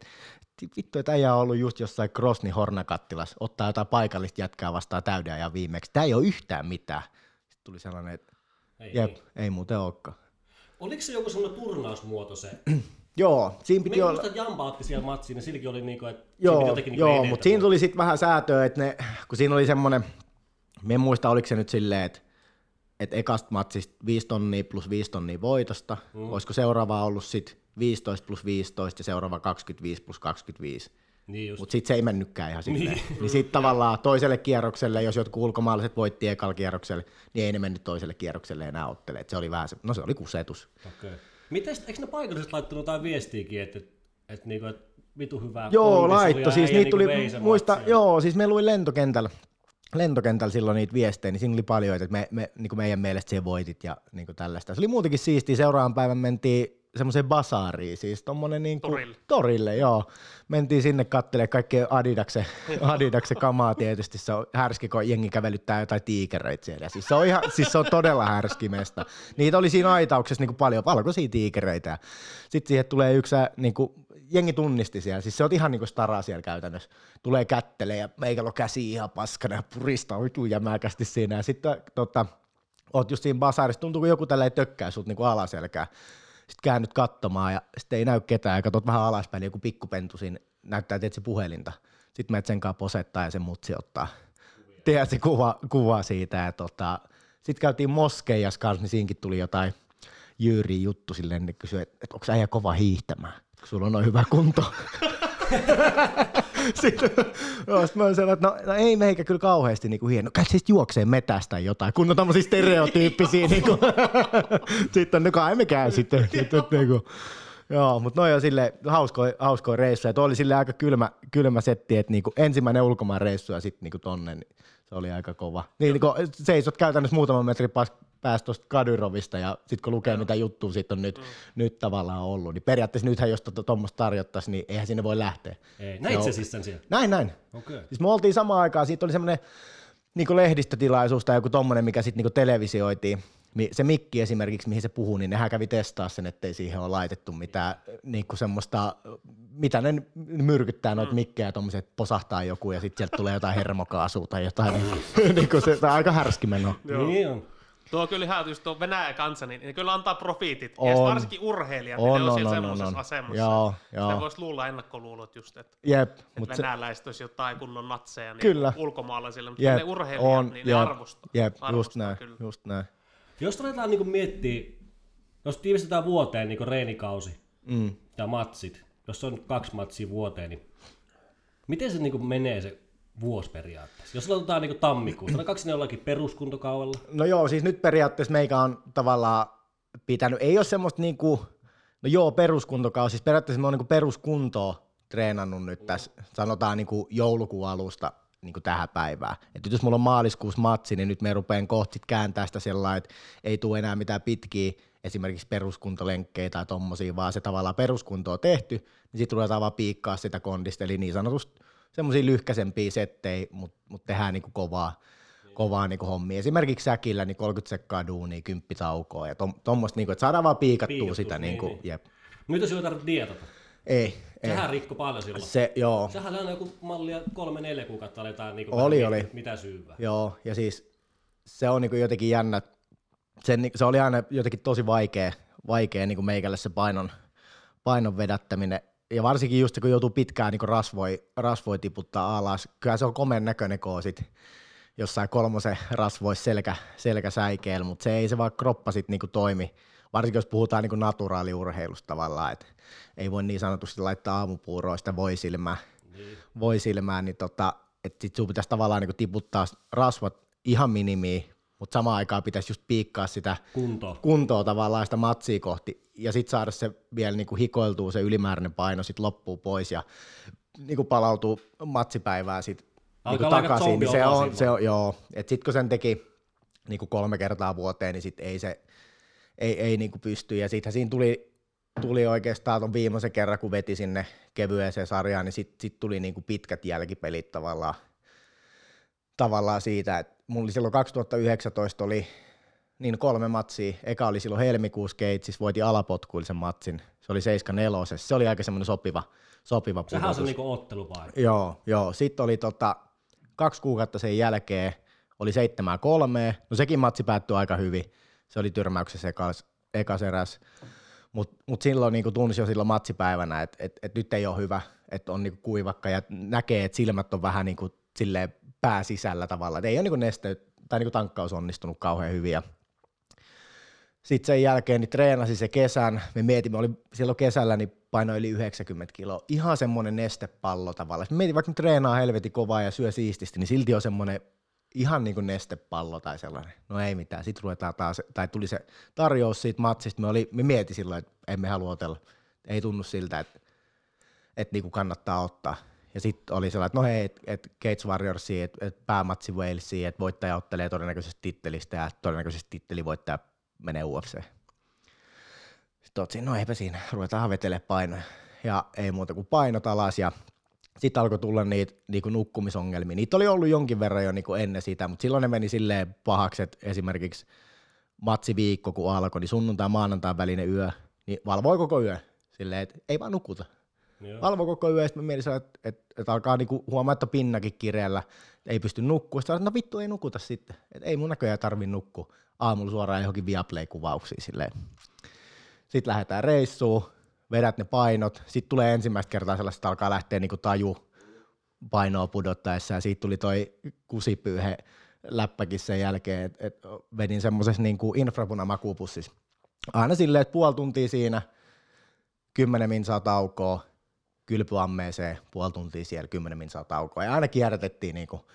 Vittu, että äijä on ollut just jossain Krosni Hornakattilas, ottaa jotain paikallista jätkää vastaan täyden ajan viimeksi. Tämä ei ole yhtään mitään. Sitten tuli sellainen, että Ei, jep, niin. ei muuten olekaan. Oliko se joku semmoinen turnausmuoto se? Joo, siinä piti Me olla... muistan, että Jamba otti siellä matsiin, ja silläkin oli niinku, että Joo, jotenkin niinku joo mutta siinä tuli sitten vähän säätöä, että ne, kun siinä oli semmoinen, me en muista oliko se nyt silleen, että että ekasta matsista 5 tonnia plus 5 tonnia voitosta, mm. olisiko seuraava ollut sitten 15 plus 15 ja seuraava 25 plus 25. Niin. Mutta sitten se ei mennytkään ihan silleen. Niin. Niin, niin sitten tavallaan toiselle kierrokselle, jos jotkut ulkomaalaiset voitti ekalla kierrokselle, niin ei ne mennyt toiselle kierrokselle enää ottele. Et se oli vähän se, no se oli kusetus. Okei. Miten, eikö ne paikalliset laittanut jotain viestiäkin, että, että, että, niinku, että vitu hyvää Joo, laitto. Siis niitä niinku tuli, sen muista, matsin. joo, siis me luin lentokentällä, lentokentällä silloin niitä viestejä, niin siinä oli paljon, että me, me, niin meidän mielestä se voitit ja niin tällaista. Se oli muutenkin siistiä. Seuraavan päivän mentiin semmoiseen basaariin, siis tommonen niin kuin, Torille. torille, joo. Mentiin sinne kattelemaan kaikkea Adidaksen, Adidaksen kamaa tietysti. Se on härski, kun jengi kävelyttää jotain tiikereitä siellä. Siis se on, ihan, siis se on todella härski mesta. Niitä oli siinä aitauksessa niin kuin paljon, valkoisia tiikereitä. Sitten siihen tulee yksi, niin kuin, jengi tunnisti siellä. Siis se on ihan niin kuin staraa siellä käytännössä. Tulee kättelee ja meikällä on käsi ihan paskana ja puristaa vitu jämäkästi siinä. Ja sitten tota, oot just siinä basaarissa, tuntuu kun joku tällä tökkää sut niinku alaselkää. Sitten käännyt katsomaan ja sitten ei näy ketään ja katsot vähän alaspäin, niin joku pikkupentu siinä näyttää tietysti puhelinta. Sitten menet sen kanssa posettaa ja se mutsi ottaa. Tiedät se kuva, kuva siitä. Ja tota, sitten käytiin moskeijas kanssa, niin siinäkin tuli jotain Jyyri juttu silleen, niin kysyi, että, että onko äijä kova hiihtämään, kun sulla on noin hyvä kunto. Sitten, mä olin sellainen, että no, no, ei meikä kyllä kauheasti niinku hieno. No, kai siis juoksee metästä jotain, kun on tämmöisiä stereotyyppisiä. niinku. sitten no kai me käy sitten. sitten niinku. Joo, mutta noin on sille hauskoja, hauskoja reissuja. Tuo oli sille aika kylmä, kylmä setti, että niinku ensimmäinen ulkomaan reissu ja sitten niinku tonne, niin se oli aika kova. Niin, niinku, seisot käytännössä muutaman metrin pas, päästä tuosta Kadyrovista ja sitten kun lukee mitä juttua siitä on nyt, mm. nyt tavallaan ollut, niin periaatteessa nythän jos tuommoista tarjottaisiin, niin eihän sinne voi lähteä. Ei. Näit Joo. se siis sen siellä? Näin, näin. Okei. Okay. Siis me oltiin samaan aikaan, siitä oli semmoinen niin lehdistötilaisuus tai joku tommonen, mikä sitten niin televisioitiin. Se mikki esimerkiksi, mihin se puhuu, niin nehän kävi testaa sen, ettei siihen ole laitettu mitään niin kuin semmoista, mitä ne myrkyttää noita mikkejä ja tommoset, posahtaa joku ja sitten sieltä tulee jotain hermokaasua tai jotain. niin, niin kuin se, tämä on aika härski meno. Niin on. Tuo on kyllä ihan just tuo Venäjä kansa, niin ne kyllä antaa profiitit. On. Ja varsinkin urheilijat, niin On, ne on, on, siellä on, semmoisessa on, on. asemassa. Joo, Sitä joo. voisi luulla ennakkoluulot just, että Jep, et mutta se, venäläiset olisi jotain kunnon natseja niin Kyllä. ulkomaalaisille, mutta jep, ne urheilijat, on, niin ne jep, arvostaa. Jep, just arvostaa näin, Kyllä. just näin. Jos ruvetaan niinku miettiä, jos tiivistetään vuoteen niinku reenikausi Mm. ja matsit, jos on kaksi matsia vuoteen, niin miten se niinku menee se vuosi periaatteessa? Jos aloitetaan niinku tammikuussa, no kaksi ne jollakin peruskuntokaudella. No joo, siis nyt periaatteessa meikä on tavallaan pitänyt, ei ole semmoista niinku, no joo, peruskuntokausi, siis periaatteessa me on niinku peruskuntoa treenannut nyt tässä, sanotaan niinku joulukuun alusta niinku tähän päivään. Et nyt jos mulla on maaliskuussa matsi, niin nyt me rupeen kohti kääntää sitä sellainen, että ei tule enää mitään pitkiä esimerkiksi peruskuntolenkkejä tai tommosia, vaan se tavallaan peruskunto on tehty, niin sitten ruvetaan vaan piikkaa sitä kondista, eli niin sanotusti semmoisia lyhkäisempiä settejä, mutta mut tehdään niinku kovaa, kovaa niinku hommia. Esimerkiksi säkillä niin 30 sekkaa duunia, 10 taukoa ja tom, tommoista, niinku, että saadaan vaan piikattua Piikattua, sitä. niin, Niinku, niin. Jep. Nyt jos ei tarvitse dietata. Ei, ei. Sehän rikko paljon silloin. Se, joo, Sehän oli aina joku mallia kolme neljä kuukautta aletaan niinku Oli, vähän oli. mitä syyvää. joo, ja siis se on niinku jotenkin jännä. Se, se oli aina jotenkin tosi vaikea, vaikea niinku meikälle se painon, painon vedättäminen. Ja varsinkin just kun joutuu pitkään niinku rasvoi, rasvoi tiputtaa alas. Kyllä se on komeen näköinen sit jossain kolmosen rasvois selkä, selkäsäikeellä, mutta se ei se vaan kroppa sit niinku toimi. Varsinkin jos puhutaan niinku naturaaliurheilusta tavallaan, että ei voi niin sanotusti laittaa aamupuuroista voi silmään, Niin. voi silmään niin tota, että sit sun pitäisi tavallaan niinku tiputtaa rasvat ihan minimiin, mutta samaan aikaan pitäisi just piikkaa sitä Kunto. kuntoa tavallaan sitä matsia kohti ja sitten saada se vielä niinku hikoiltuu se ylimääräinen paino sit loppuu pois ja niinku palautua matsipäivää sit niinku Alkaa olla aika takaisin, niin se on, se on, joo. Et sit kun sen teki niinku kolme kertaa vuoteen, niin sit ei se, ei, ei niinku pysty. Ja sittenhän siinä tuli, tuli oikeastaan ton viimeisen kerran, kun veti sinne kevyeseen sarjaan, niin sit, sit tuli niinku pitkät jälkipelit tavallaan, tavallaan siitä, että mulla oli silloin 2019 oli niin kolme matsia. Eka oli silloin helmikuussa Keitsissä, voitin alapotkuillisen matsin. Se oli 7 Se oli aika semmoinen sopiva, sopiva Sehän on se pudotus. niinku ottelu vai? Joo, joo. Sitten oli tota, kaksi kuukautta sen jälkeen, oli seitsemää kolmea. No sekin matsi päättyi aika hyvin. Se oli tyrmäyksessä ekas, ekas eräs. Mutta mut silloin niinku tunsi jo silloin matsipäivänä, että et, et nyt ei ole hyvä, että on niinku kuivakka ja näkee, että silmät on vähän niinku silleen pää sisällä tavalla. Et ei ole niinku neste tai niinku tankkaus onnistunut kauhean hyvin. Sitten sen jälkeen niin treenasin se kesän. Me mietimme, oli silloin kesällä niin paino yli 90 kiloa. Ihan semmoinen nestepallo tavallaan. Me mietin, vaikka treenaa helvetin kovaa ja syö siististi, niin silti on semmoinen ihan niin kuin nestepallo tai sellainen. No ei mitään. Sitten ruvetaan taas, tai tuli se tarjous siitä matsista. Me, oli, me mieti silloin, että emme halua otella. Ei tunnu siltä, että, että niin kuin kannattaa ottaa. Ja sitten oli sellainen, että no hei, että et Gates Warriorsia, että et päämatsi Walesiin, että voittaja ottelee todennäköisesti tittelistä ja todennäköisesti tittelivoittaja menee UFC. Sitten oot siinä, no eipä siinä, ruvetaan vetelemään painoja. Ja ei muuta kuin painot alas ja sitten alkoi tulla niitä niinku nukkumisongelmia. Niitä oli ollut jonkin verran jo niinku ennen sitä, mutta silloin ne meni silleen pahaksi, että esimerkiksi matsiviikko kun alkoi, niin sunnuntai maanantain välinen yö, niin valvoi koko yö. Silleen, että ei vaan nukuta. Joo. Valvo koko yö, sitten mä että, että, että alkaa niinku huomaa, että pinnakin kireällä, ei pysty nukkua. Sitten no vittu, ei nukuta sitten. Et ei mun näköjään tarvi nukkua. Aamulla suoraan johonkin Viaplay-kuvauksiin silleen. Sitten lähdetään reissuun, vedät ne painot. Sitten tulee ensimmäistä kertaa sellaista, että alkaa lähteä niinku taju painoa pudottaessa. Ja siitä tuli toi kusipyyhe läppäkin sen jälkeen, että et vedin semmoisessa niinku infrapunamakuupussissa. Aina silleen, että puoli tuntia siinä, kymmenen minsaa taukoa, kylpyammeeseen, puoli tuntia siellä, kymmenen minsaa taukoa. Ja aina kierrätettiin niinku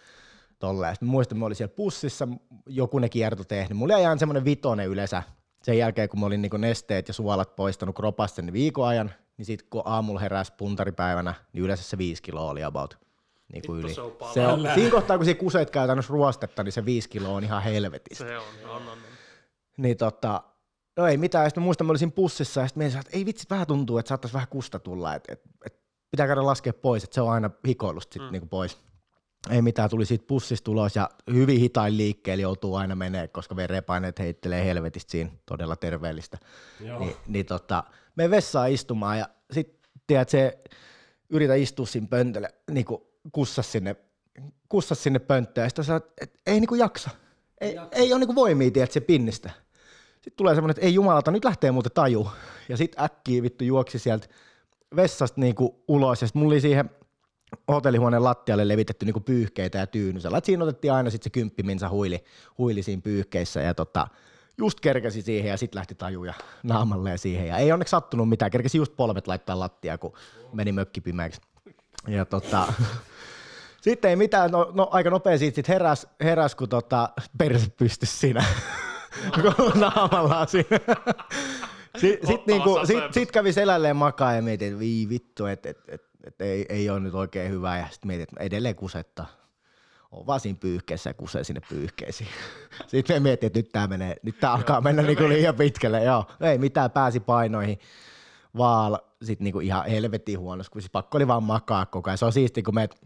tolleen. Sitten muistan, että mä olin siellä pussissa, joku ne kierto tehnyt. Mulla jäi semmoinen vitonen yleensä. Sen jälkeen, kun mä olin niinku nesteet ja suolat poistanut kropasta sen viikon ajan, niin sitten kun aamulla heräsi puntaripäivänä, niin yleensä se viisi kiloa oli about niinku Vittu, yli. se on se on, siinä kohtaa, kun se kuseet käytännössä ruostetta, niin se viisi kiloa on ihan helvetistä. Se on, on, on. on. Niin tota, no ei mitään. Sitten mä muistan, mä olisin pussissa ja sitten mietin, että ei vitsi, vähän tuntuu, että saattaisi vähän kusta tulla, että et, et pitää käydä laskea pois, että se on aina hikoilusta sitten mm. niinku pois. Ei mitään, tuli siitä pussista ulos ja hyvin hitain liikkeellä joutuu aina menee, koska verenpaineet heittelee helvetistä siinä, todella terveellistä. Joo. Niin, niin tota, me vessaan istumaan ja sitten tiedät, se yritä istua siinä pöntölle, niin kuin kussas sinne, kussas sinne pönttöön ja sitten sä, et, ei niinku jaksa. Ei, jaksa. ei ole niinku voimia, tiedät, se pinnistä. Sitten tulee semmoinen, että ei jumalata, nyt lähtee muuten taju. Ja sitten äkkiä vittu juoksi sieltä vessasta niinku ulos ja sitten mulla oli siihen hotellihuoneen lattialle levitetty niinku pyyhkeitä ja tyyny. Sä siinä otettiin aina sitten se kymppi, minsa huili, huili siinä pyyhkeissä ja tota, just kerkesi siihen ja sitten lähti tajuja naamalleen siihen. Ja ei onneksi sattunut mitään, kerkesi just polvet laittaa lattia, kun meni mökki pimeäksi. Ja tota, sitten ei mitään, no, no aika nopea siitä sit heräs, heräs kun tota, perse pystyi siinä naamallaan siinä. Sitten sit, niinku, Ottavassa sit, sit kävi selälleen makaa ja mietin, että vii vittu, että et, et, et ei, ei ole nyt oikein hyvä. Ja sitten mietin, että edelleen kusetta. On vaan siinä pyyhkeessä ja kusee sinne pyyhkeisiin. Sitten me mietin, että nyt tämä menee, nyt tää alkaa mennä niinku liian pitkälle. Joo, ei mitään, pääsi painoihin. Vaan sitten niinku ihan helvetin huonosti, kun siis pakko oli vaan makaa koko ajan. Se on siisti, kun meet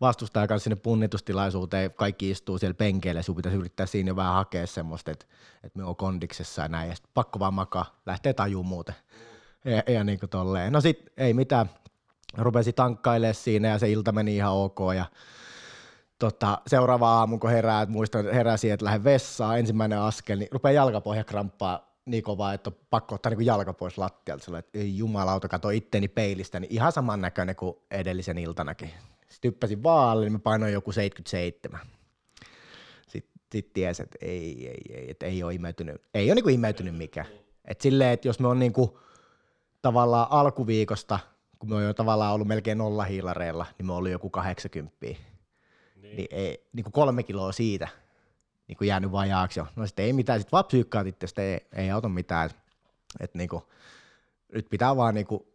vastustajan kanssa sinne punnitustilaisuuteen, kaikki istuu siellä penkeillä sun pitäisi yrittää siinä jo vähän hakea semmoista, että, että me on kondiksessa ja näin, ja pakko vaan makaa, lähtee tajuu muuten. Ja, ja niin kuin tolleen. No sit ei mitään, rupesi tankkailemaan siinä ja se ilta meni ihan ok ja tota, seuraava aamu, kun herää, muistan, että heräsin, että lähden vessaan, ensimmäinen askel, niin rupeaa jalkapohja kramppaa niin kovaa, että on pakko ottaa niin jalka pois lattialta, että ei jumalauta, kato itteni peilistä, niin ihan samannäköinen kuin edellisen iltanakin. Sitten hyppäsin vaalle, niin mä painoin joku 77. Sitten sit tiesi, että ei, ei, ei, että ei ole imeytynyt, ei ole niin kuin imeytynyt mikään. Et silleen, että jos me on niin kuin tavallaan alkuviikosta, kun me on jo tavallaan ollut melkein nolla hiilareilla, niin me on ollut joku 80. Niin, niin ei, niin kuin kolme kiloa siitä niin kuin jäänyt vajaaksi jo. No sitten ei mitään, sitten vaan psyykkaat itse, ei, ei auta mitään. Et, et niin kuin, nyt pitää vaan niin kuin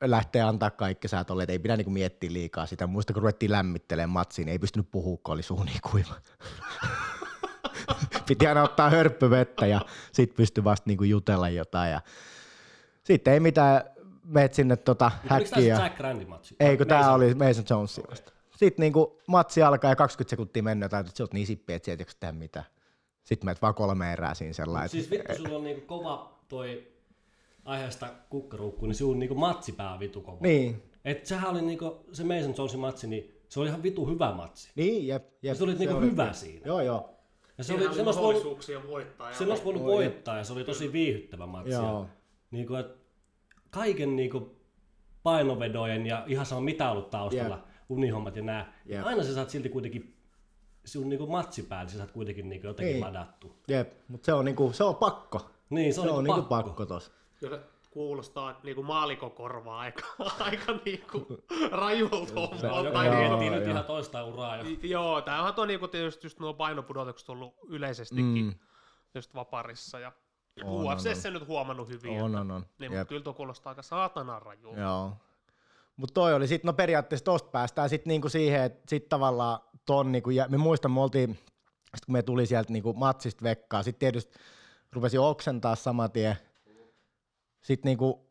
lähtee antaa kaikki sä että ei pidä niinku miettiä liikaa sitä. Muista kun ruvettiin lämmittelemään matsiin, niin ei pystynyt puhua, kun oli suu niin kuiva. Piti aina ottaa hörppyvettä ja sitten pystyi vasta niinku jutella jotain. Ja sitten ei mitään, meet sinne tota häkkiin. Ja... Jack Randin matsi? Ei, kun tää oli Mason Jones vasta. Sitten niinku matsi alkaa ja 20 sekuntia mennyt, että sä oot niin sippi, että sä tehdä mitään. Sitten meet vaan kolme erää siinä sellainen. Siis vittu, sulla on niinku kova toi aiheesta kukkaruukku, niin sinun niinku matsipää on vitu kova. Niin, Et sehän oli niinku, se Mason Jonesin matsi, niin se oli ihan vitu hyvä matsi. niin, jep, jep. se niinku oli- hyvä siinä. Joo, joo. Ja se Siinä oli, oli sen olisi voinut, voittaa. ja- sen olisi voinut voittaa ja se oli tosi viihyttävä matsi. Joo. Ja Niinku, et kaiken niinku painovedojen ja ihan sama mitä on ollut taustalla, unihommat ja nää, Jep. aina sä saat silti kuitenkin sun niinku matsipäällä, sä saat kuitenkin niinku jotenkin Niin. ladattu. Jep, mutta se on niinku, se on pakko. Niin, se on, Se on niinku niinku pakko. pakko tossa. Kyllä kuulostaa niinku maalikokorvaa aika, aika niinku rajulta hommalta. joka Tai Joo, miettii nyt joo. ihan toista uraa. Ja... Joo, tämähän on niinku tietysti just nuo painopudotukset ollut yleisestikin Mm. just vaparissa ja On, UFC on, sen nyt huomannut hyvin. On, että- on, on. Niin, mutta kyllä tuo kuulostaa aika saatanan rajulta. Joo. Mutta toi oli sitten, no periaatteessa tosta päästään sitten niinku siihen, että sitten tavallaan ton, niinku, ja me muistan, me oltiin, sit kun me tuli sieltä niinku matsista vekkaa, sitten tietysti rupesi oksentaa saman tien, sitten niinku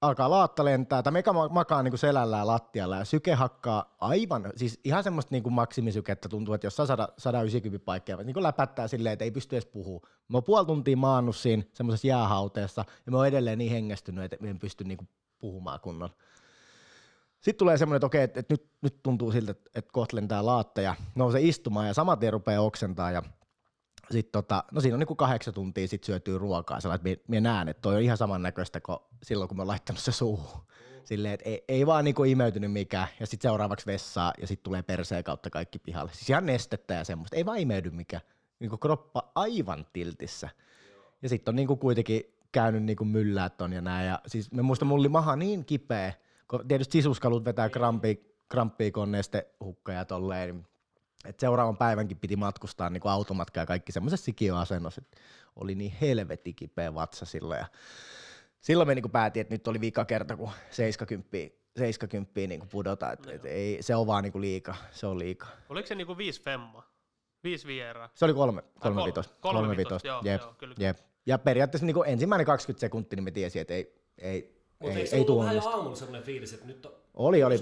alkaa laatta lentää, tai meka ma- makaa niinku selällään lattialla, ja syke hakkaa aivan, siis ihan semmoista niinku maksimisykettä tuntuu, että jos saa 100, 190 paikkaa, niin läpättää silleen, että ei pysty edes puhua. Mä oon puoli tuntia maannut siinä semmoisessa jäähauteessa, ja mä oon edelleen niin hengästynyt, että en pysty niinku puhumaan kunnolla. Sitten tulee semmoinen, että okei, että, että nyt, nyt tuntuu siltä, että, että kohta lentää laatta ja nousee istumaan ja saman tien rupeaa oksentaa ja sitten tota, no siinä on niinku kahdeksan tuntia sit syötyy ruokaa, sellainen, että minä näen, että toi on ihan samannäköistä kuin silloin, kun mä oon laittanut se suuhun. Silleen, että ei, ei vaan niinku imeytynyt mikään ja sitten seuraavaksi vessaa ja sitten tulee perseen kautta kaikki pihalle. Siis ihan nestettä ja semmoista, ei vaan imeydy mikään. Niinku kroppa aivan tiltissä. Ja sitten on niinku kuitenkin käynyt niinku myllää ton ja näin. Ja siis mä muistan, mulla oli maha niin kipeä, kun tietysti sisuskalut vetää kramppia, kramppia kun on nestehukka ja tolleen. Niin Et seuraavan päivänkin piti matkustaa niinku automatkaa ja kaikki semmoisessa sikioasennossa, että oli niin helvetin kipeä vatsa silloin. Ja silloin me niinku päätin, että nyt oli vika kerta, kun 70, 70 niinku pudota, että et ei, se on vaan niinku liika, se on liika. Oliko se niinku viisi femma? Viisi vierää? Se oli kolme, kolme kol- vitos. kolme Kolme vitos, vitos, joo, jep, joo, kyllä. jep. Ja periaatteessa niin ensimmäinen 20 sekuntia, niin me tiesin, että ei, ei, Mutta ei, eikö se ei ollut tuu vähän jo onnistu. aamulla semmoinen fiilis, että nyt on, Oli, oli.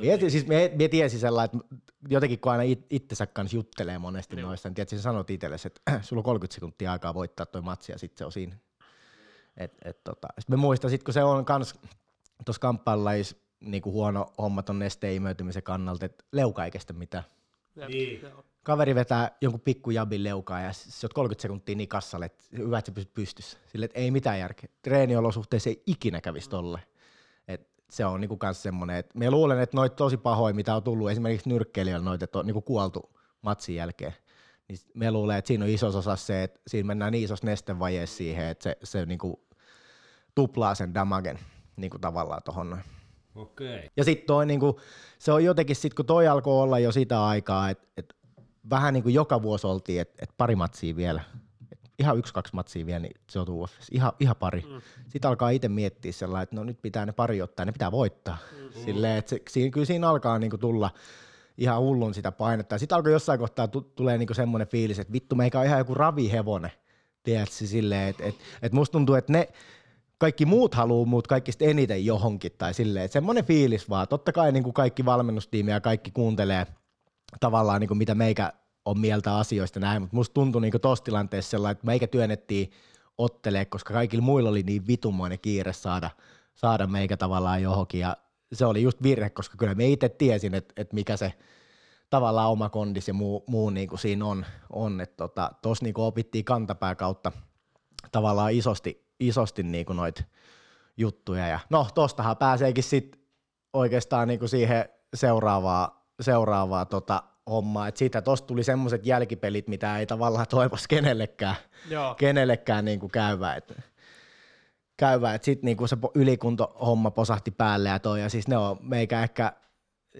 Mietin, siis me, me tiesin sellainen, että jotenkin kun aina it, itsensä kanssa juttelee monesti Joo. noissa, niin tiedätkö, sä sanot itsellesi, että sulla on 30 sekuntia aikaa voittaa toi matsi ja sitten se on siinä. Et, et, tota. Sitten me muistan, sit kun se on kans tuossa kamppailulajissa niinku huono homma ton nesteen imeytymisen kannalta, että leuka ei kestä mitään. Niin. Kaveri vetää jonkun pikku jabin leukaa ja sä oot 30 sekuntia niin kassalle, että hyvä, että sä pysyt pystyssä. Sille, että ei mitään järkeä. Treeniolosuhteissa ei ikinä kävisi tolle. Et se on niinku kans semmonen, että me luulen, että noita tosi pahoja, mitä on tullut esimerkiksi nyrkkeilijöillä noita, että on niinku kuoltu matsin jälkeen. Niin me luulen, että siinä on iso osa se, että siinä mennään niin isossa nestevajeessa siihen, että se, se niinku tuplaa sen damagen niinku tavallaan tohon noin. Okei. Ja sitten toi niinku, se on jotenkin sit kun toi alkoi olla jo sitä aikaa, että et vähän niinku joka vuosi oltiin, että et pari matsia vielä. Ihan yksi, kaksi matsia vielä, niin se on UFS. Ihan, ihan pari. Mm. Sitten alkaa itse miettiä sellainen, että no nyt pitää ne pari ottaa, ne pitää voittaa. Mm. Silleen, että se, siinä, kyllä siinä alkaa niinku tulla ihan hullun sitä painetta. Sitten alkoi jossain kohtaa tu- tulee niinku semmoinen fiilis, että vittu meikä on ihan joku ravihevonen. Tiedätkö, silleen, että et, et musta tuntuu, että ne, kaikki muut haluaa muut kaikista eniten johonkin tai silleen, että semmoinen fiilis vaan. Totta kai niin kuin kaikki valmennustiimi ja kaikki kuuntelee tavallaan niin kuin mitä meikä on mieltä asioista näin, mutta musta tuntui niin tuossa tilanteessa sellainen, että meikä työnnettiin ottelee, koska kaikilla muilla oli niin vitumoinen kiire saada, saada meikä tavallaan johonkin ja se oli just virhe, koska kyllä me itse tiesin, että, että mikä se tavallaan oma kondis ja muu, muu niin kuin siinä on, on että tota, tuossa niin opittiin kantapää kautta tavallaan isosti, isosti niin kuin noita juttuja. Ja no, tostahan pääseekin sitten oikeastaan niin kuin siihen seuraavaa, seuraavaa tota hommaa. Et siitä tosta tuli semmoiset jälkipelit, mitä ei tavallaan toivoisi kenellekään, Joo. kenellekään niin kuin käyvä. Et, käyvä. Et sitten niin kuin se ylikuntohomma posahti päälle ja toi, ja siis ne on meikä ehkä,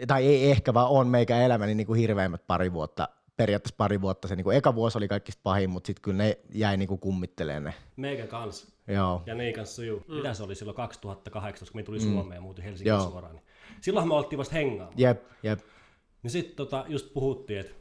tai ei ehkä, vaan on meikä elämäni niin kuin hirveimmät pari vuotta, periaatteessa pari vuotta se, niin kuin eka vuosi oli kaikista pahin, mutta sitten kyllä ne jäi niin kuin kummitteleen ne. Meikä kans. Joo. Ja niin kanssa sujuu. Mm. Mitä se oli silloin 2008, kun me tuli mm. Suomeen ja muutin Helsingin Joo. suoraan. Niin silloin me oltiin vasta hengaamaan. Jep, jep. Niin sitten tota, just puhuttiin, että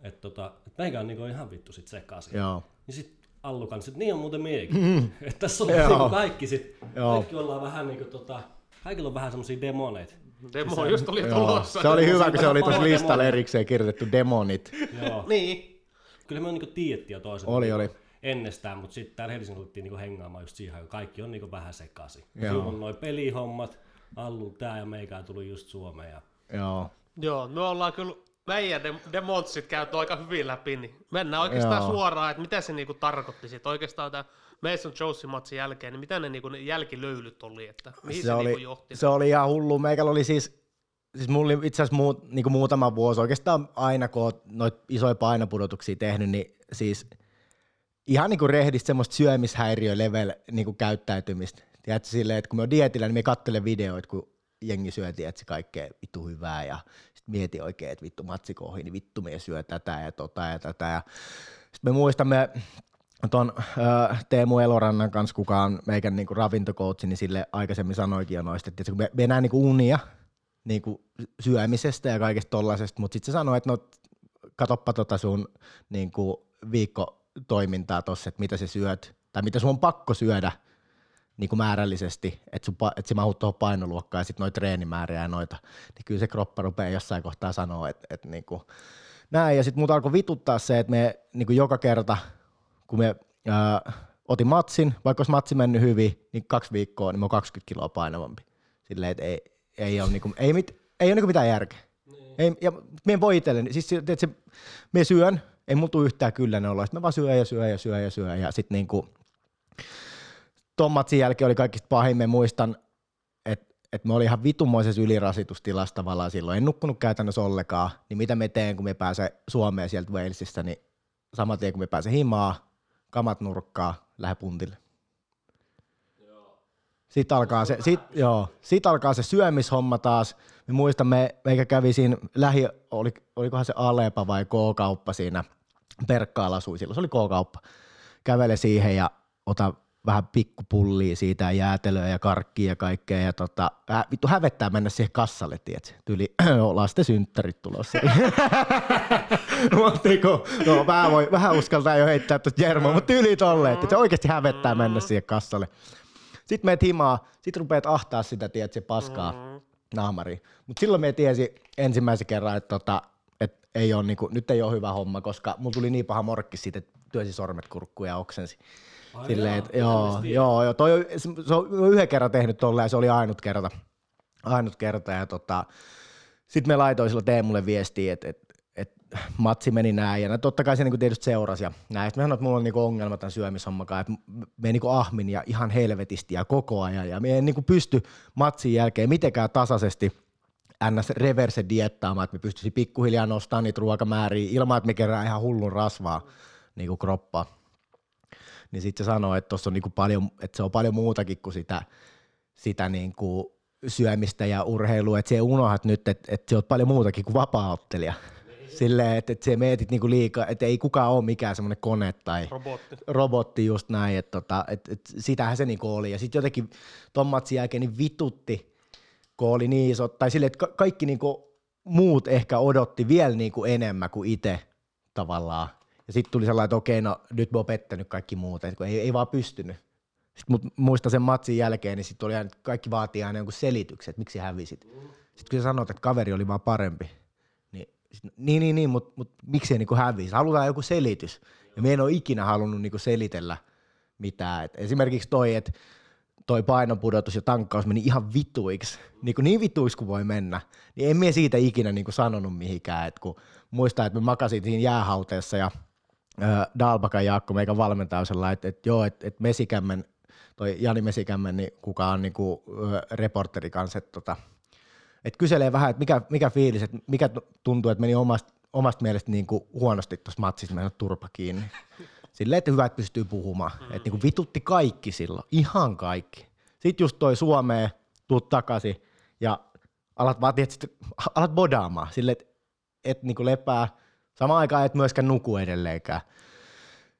et tota, et meikä on niinku ihan vittu sit sekaisin. Joo. Niin sit Allu kanssa, että niin on muuten miekin. Mm. Että tässä on Joo. niinku kaikki sit, Joo. kaikki ollaan vähän niinku tota, kaikilla on vähän semmosia demoneita. Demo just oli Joo. tulossa. Se oli hyvä, kun se oli tuossa listalla erikseen kirjoitettu demonit. Joo. Niin. Kyllä me on niinku tiedettiin jo toisen Oli, oli. ennestään, mutta sitten täällä Helsingissä oltiin niinku hengaamaan just siihen, kun kaikki on niinku vähän sekaisin. Joo. Siinä on noin pelihommat, Allu tää ja meikään tuli just Suomeen. Ja... Joo. Joo, me ollaan kyllä meidän dem- demotsit käyty aika hyvin läpi, niin mennään oikeastaan Joo. suoraan, että mitä se niinku tarkoitti sit oikeastaan tämä Mason Jonesin matsin jälkeen, niin mitä ne, niinku, ne jälkilöylyt oli, että mihin se, se, se oli, niinku johti? se oli ihan hullu. Meikällä oli siis, siis mulla oli itse asiassa muut, niin muutama vuosi, oikeastaan aina kun oot noit isoja painopudotuksia tehnyt, niin siis ihan niin kuin rehdistä semmoista syömishäiriö level niin kuin käyttäytymistä. Tiedätkö silleen, että kun me on dietillä, niin me katselen videoita, kun jengi syö, tiedätkö, kaikkea vittu hyvää ja sitten mieti oikein, että vittu matsikohi, niin vittu me syö tätä ja tota ja tätä. Ja sitten me muistamme tuon äh, Teemu Elorannan kanssa, kuka on meikän niinku ravintokoutsi, niin sille aikaisemmin sanoikin jo noista, että kun me, me enää niinku unia niinku syömisestä ja kaikesta tollasesta, mutta sitten se sanoi, että no katoppa tota sun niinku viikkotoimintaa tossa, että mitä sä syöt, tai mitä sun on pakko syödä niin kuin määrällisesti, että, sun, että sä mahut tuohon painoluokkaan ja sitten noita treenimääriä ja noita, niin kyllä se kroppa rupeaa jossain kohtaa sanoa, että, että niin kuin, näin. Ja sitten muuta alkoi vituttaa se, että me niin kuin joka kerta, kun me ää, otin matsin, vaikka olisi matsi mennyt hyvin, niin kaksi viikkoa, niin mä oon 20 kiloa painavampi. Silleen, että ei, ei ole, niin kuin, ei, mit, ei ole niin mitään järkeä. Ei, ja me en voi itselleni, siis että se, me syön, ei tule yhtään kyllä ne olla, sitten mä vaan syön ja syön ja syön ja syön ja sitten niinku, ton matsin jälkeen oli kaikista pahin, me muistan, että et me oli ihan vitumoisessa ylirasitustilassa tavallaan silloin, en nukkunut käytännössä ollenkaan, niin mitä me teen, kun me pääsen Suomeen sieltä Walesista, niin saman tien kun me pääsen himaa, kamat nurkkaa, lähde puntille. Sitten alkaa, se, sit, joo, sit alkaa se syömishomma taas. Me muistamme, meikä kävi siinä lähi, oli, olikohan se Alepa vai K-kauppa siinä, Perkkaalla asui silloin, se oli K-kauppa. Kävele siihen ja ota vähän pikkupullia siitä ja jäätelöä ja karkkia ja kaikkea. Ja tota, äh, vittu hävettää mennä siihen kassalle, tiedätkö? Tyyli lasten synttärit tulossa. Mutta niinku, no, vähän, voi, vähän uskaltaa jo heittää tuosta Jermoa, mutta tyyli tolleen, että se oikeasti hävettää mennä siihen kassalle. Sitten meet himaa, sit rupeat ahtaa sitä, tiedät, se paskaa mm-hmm. naamariin. Mutta silloin me tiesi ensimmäisen kerran, että tota, et ei ole, niinku, nyt ei ole hyvä homma, koska mulla tuli niin paha morkki siitä, että työsi sormet kurkkuun ja oksensi. Silleen, että joo, joo, joo, toi, se se on yhden kerran tehnyt tolleen ja se oli ainut kerta. Ainut kerta ja tota, sitten me laitoin silloin Teemulle viestiä, että et, et, matsi meni näin, ja no totta kai se niinku tietysti seurasi, ja näin. Sitten mä sanoin, että mulla on niinku ongelma tämän syömishommakaan, että me niinku ahmin ja ihan helvetisti ja koko ajan, ja me en niinku pysty matsin jälkeen mitenkään tasaisesti ns. reverse diettaamaan, että me pystyisi pikkuhiljaa nostamaan niitä ruokamääriä ilman, että me kerää ihan hullun rasvaa niinku kroppaa. Niin sitten se sanoo, että, on niinku paljon, että se on paljon muutakin kuin sitä, sitä niinku syömistä ja urheilua, että se unohdat nyt, että, että se on paljon muutakin kuin vapaa-ottelija. Silleen, että, että se mietit niinku liikaa, että ei kukaan ole mikään semmoinen kone tai Robotti. robotti just näin, että tota, et, et sitähän se niinku oli. Ja sitten jotenkin ton matsin jälkeen niin vitutti, kun oli niin iso, tai silleen, että ka- kaikki niinku muut ehkä odotti vielä niinku enemmän kuin itse tavallaan. Ja sitten tuli sellainen, että okei, no nyt mä oon pettänyt kaikki muut, kun ei, ei vaan pystynyt. Sitten mut muista sen matsin jälkeen, niin sitten oli aina, kaikki vaatii aina jonkun selityksen, että miksi hävisit. Sitten kun sä sanoit, että kaveri oli vaan parempi, niin sit, niin, niin, niin mutta mut, miksi ei niinku hävisi? Halutaan joku selitys. Ja me en ole ikinä halunnut niinku selitellä mitään. Et esimerkiksi toi, että toi painonpudotus ja tankkaus meni ihan vituiksi, niin, kuin niin vituiksi kuin voi mennä, niin en mie siitä ikinä niin kuin sanonut mihinkään, että kun muistaa, että me makasin siinä jäähauteessa ja ö, Dalbakan Jaakko, meikä valmentaja, on sellainen, että, että joo, että, että Mesikämmen, toi Jani Mesikämmen, niin kuka on niin kuin, ö, reporteri kanssa, että, tota, että kyselee vähän, että mikä, mikä fiilis, että mikä tuntuu, että meni omasta, omasta mielestä niin kuin huonosti tuossa matsissa, mennä turpa kiinni. Silleen, että hyvä, että pystyy puhumaan. Mm. Että niin vitutti kaikki silloin, ihan kaikki. Sitten just toi Suomeen, tuut takaisin ja alat vaan, alat bodaamaan. Silleen, että et niin lepää, Samaan aikaan et myöskään nuku edelleenkään.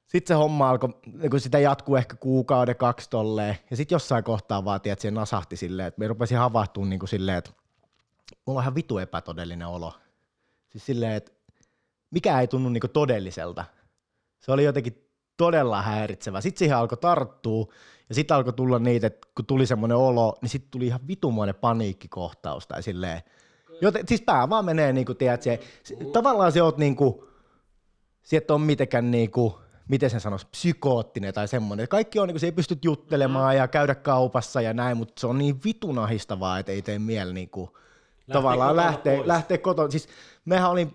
Sitten se homma alkoi, niin kun sitä jatkuu ehkä kuukauden, kaksi tolleen, ja sitten jossain kohtaa vaatii, että se nasahti silleen, että me rupesin havahtumaan niin kuin silleen, että mulla on ihan vitu epätodellinen olo. Siis silleen, että mikä ei tunnu niin kuin todelliselta. Se oli jotenkin todella häiritsevä. Sitten siihen alkoi tarttua, ja sitten alkoi tulla niitä, että kun tuli semmoinen olo, niin sitten tuli ihan vitumoinen paniikkikohtaus tai silleen. Joten, siis pää vaan menee, niin kuin, tiedät, se, se, tavallaan se oot niin kuin, sieltä on mitenkään niin kuin, miten sen sanoisi, psykoottinen tai semmoinen. Kaikki on niin kuin, se ei pysty juttelemaan ja käydä kaupassa ja näin, mutta se on niin vitun ahistavaa, että ei tee mieli niin kuin, tavallaan kotoa lähteä, pois. lähteä kotoa. Siis mehän olin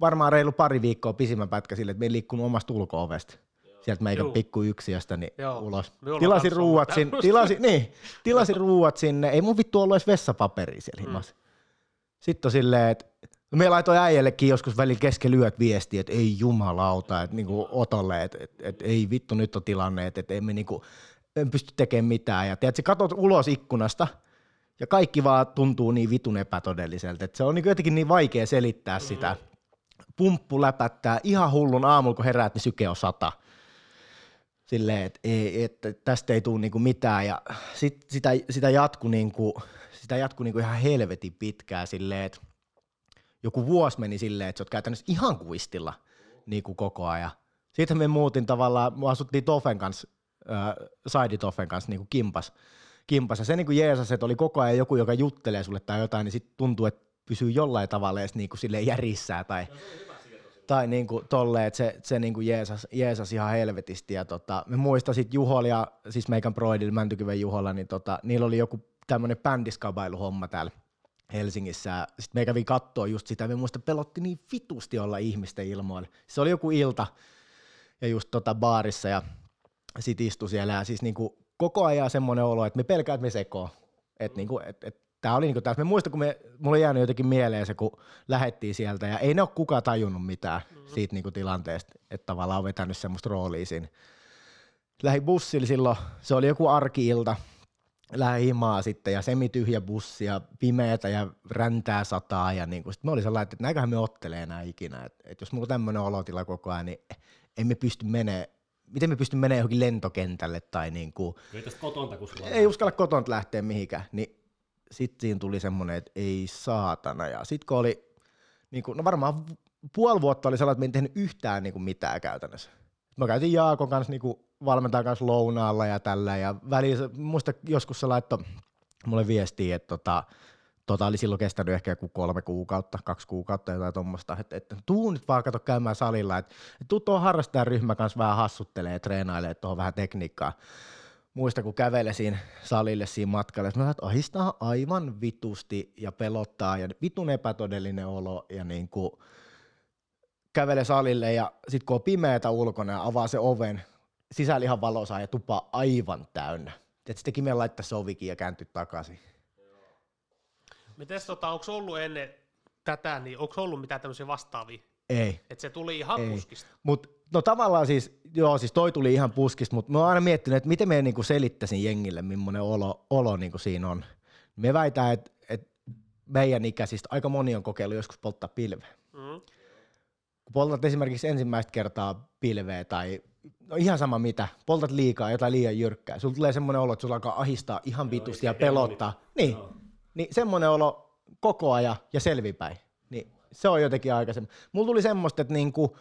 varmaan reilu pari viikkoa pisimmän pätkä sille, että me ei liikkunut omasta ulko-ovesta. Sieltä meikän Juu. pikku yksiöstä niin Joo. ulos. Minulla Tilasin ruuat, sinne, tilasin, niin, tilasin ruuat sinne. Ei mun vittu ollut edes vessapaperia siellä Mm. himassa. Sitten on silleen, että me laitoin äijällekin joskus välillä kesken lyöt viestiä, että ei jumalauta, että niinku Otolle, että, että, että ei vittu nyt on tilanne, että, emme niinku, en pysty tekemään mitään. Ja tiedät, sä katot ulos ikkunasta ja kaikki vaan tuntuu niin vitun epätodelliselta, että se on niinku jotenkin niin vaikea selittää sitä. Pumppu läpättää ihan hullun aamulla, kun heräät, niin syke on sata. Silleen, että, että tästä ei tule niinku mitään ja sit, sitä, sitä jatkuu niinku, sitä jatkuu niinku ihan helvetin pitkään silleen, että joku vuosi meni silleen, että sä oot käytännössä ihan kuistilla niin kuin koko ajan. Sitten me muutin tavallaan, me asuttiin Toffen kanssa, äh, Saidi Toffen kanssa niin kuin kimpas, kimpas. Ja se niin kuin Jeesus, että oli koko ajan joku, joka juttelee sulle tai jotain, niin sitten tuntuu, että pysyy jollain tavalla edes niin kuin silleen järissää tai, tai niin kuin tolleen, että se, se niin kuin Jeesus, Jeesus ihan helvetisti. Ja tota, me muistan sit Juholla ja siis meikän Broidilla, Mäntykyven Juholla, niin tota, niillä oli joku tämmöinen bändiskabailuhomma täällä Helsingissä. Sitten me kävin katsoa just sitä, me muista pelotti niin vitusti olla ihmisten ilmoille. Se oli joku ilta ja just tota baarissa ja sit istui siellä ja siis niinku koko ajan semmoinen olo, että me pelkää, että me sekoo. Et niinku, et, et, tää oli niinku taas, me muista, kun me, mulla jäänyt jotenkin mieleen se, kun lähettiin sieltä ja ei ne ole kukaan tajunnut mitään siitä niinku tilanteesta, että tavallaan on vetänyt semmoista roolia siinä. Lähin bussilla silloin, se oli joku arkiilta, lähdin himaa sitten ja semityhjä bussi ja pimeätä ja räntää sataa ja niin sitten mä olin sellainen, että näinköhän me ottelee enää ikinä, että, että jos mulla on tämmöinen olotila koko ajan, niin emme pysty menee, miten me pysty menemään johonkin lentokentälle tai niin kuin, Ei tästä kotonta, kun sulla ei uskalla koton lähteä mihinkään, niin sitten siinä tuli semmoinen, että ei saatana. Ja sitten kun oli, niin kuin, no varmaan puoli vuotta oli sellainen, että me en tehnyt yhtään niin kuin mitään käytännössä. Mä käytin Jaakon kanssa niin kuin valmentajan kanssa lounaalla ja tällä ja välillä, se- muista joskus se laittoi mulle viestiä, että tota, tota oli silloin kestänyt ehkä joku kolme kuukautta, kaksi kuukautta jotain tuommoista, että, että tuu nyt vaan kato käymään salilla, että, että tuu tuohon harrastajaryhmä kanssa vähän hassuttelee treenailee tuohon vähän tekniikkaa. Muista, kun kävelesin salille siinä matkalla, että mä että ahistaa aivan vitusti ja pelottaa ja vitun epätodellinen olo ja niin kuin, kävele salille ja sitten kun on pimeätä ulkona ja avaa se oven, sisällä ihan valosaa ja tupa aivan täynnä. Että sitten me laittaa se ovikin ja kääntyy takaisin. Mites tota, onko ollut ennen tätä, niin onko ollut mitään tämmöisiä vastaavia? Ei. Että se tuli ihan Ei. puskista. Mut, no tavallaan siis, joo siis toi tuli ihan puskista, mutta mä oon aina miettinyt, että miten me niinku selittäisin jengille, millainen olo, olo niinku siinä on. Me väitän, että, että meidän ikäisistä aika moni on kokeillut joskus polttaa pilveä. Mm. Kun poltat esimerkiksi ensimmäistä kertaa pilveä tai no ihan sama mitä, poltat liikaa jotain liian jyrkkää, sulla tulee semmoinen olo, että sulla alkaa ahistaa ihan vitusti ja pelottaa. Niin, Joo. niin semmoinen olo koko ajan ja selvipäin. Niin se on jotenkin aika semmoinen. Mulla tuli semmoista, että niinku,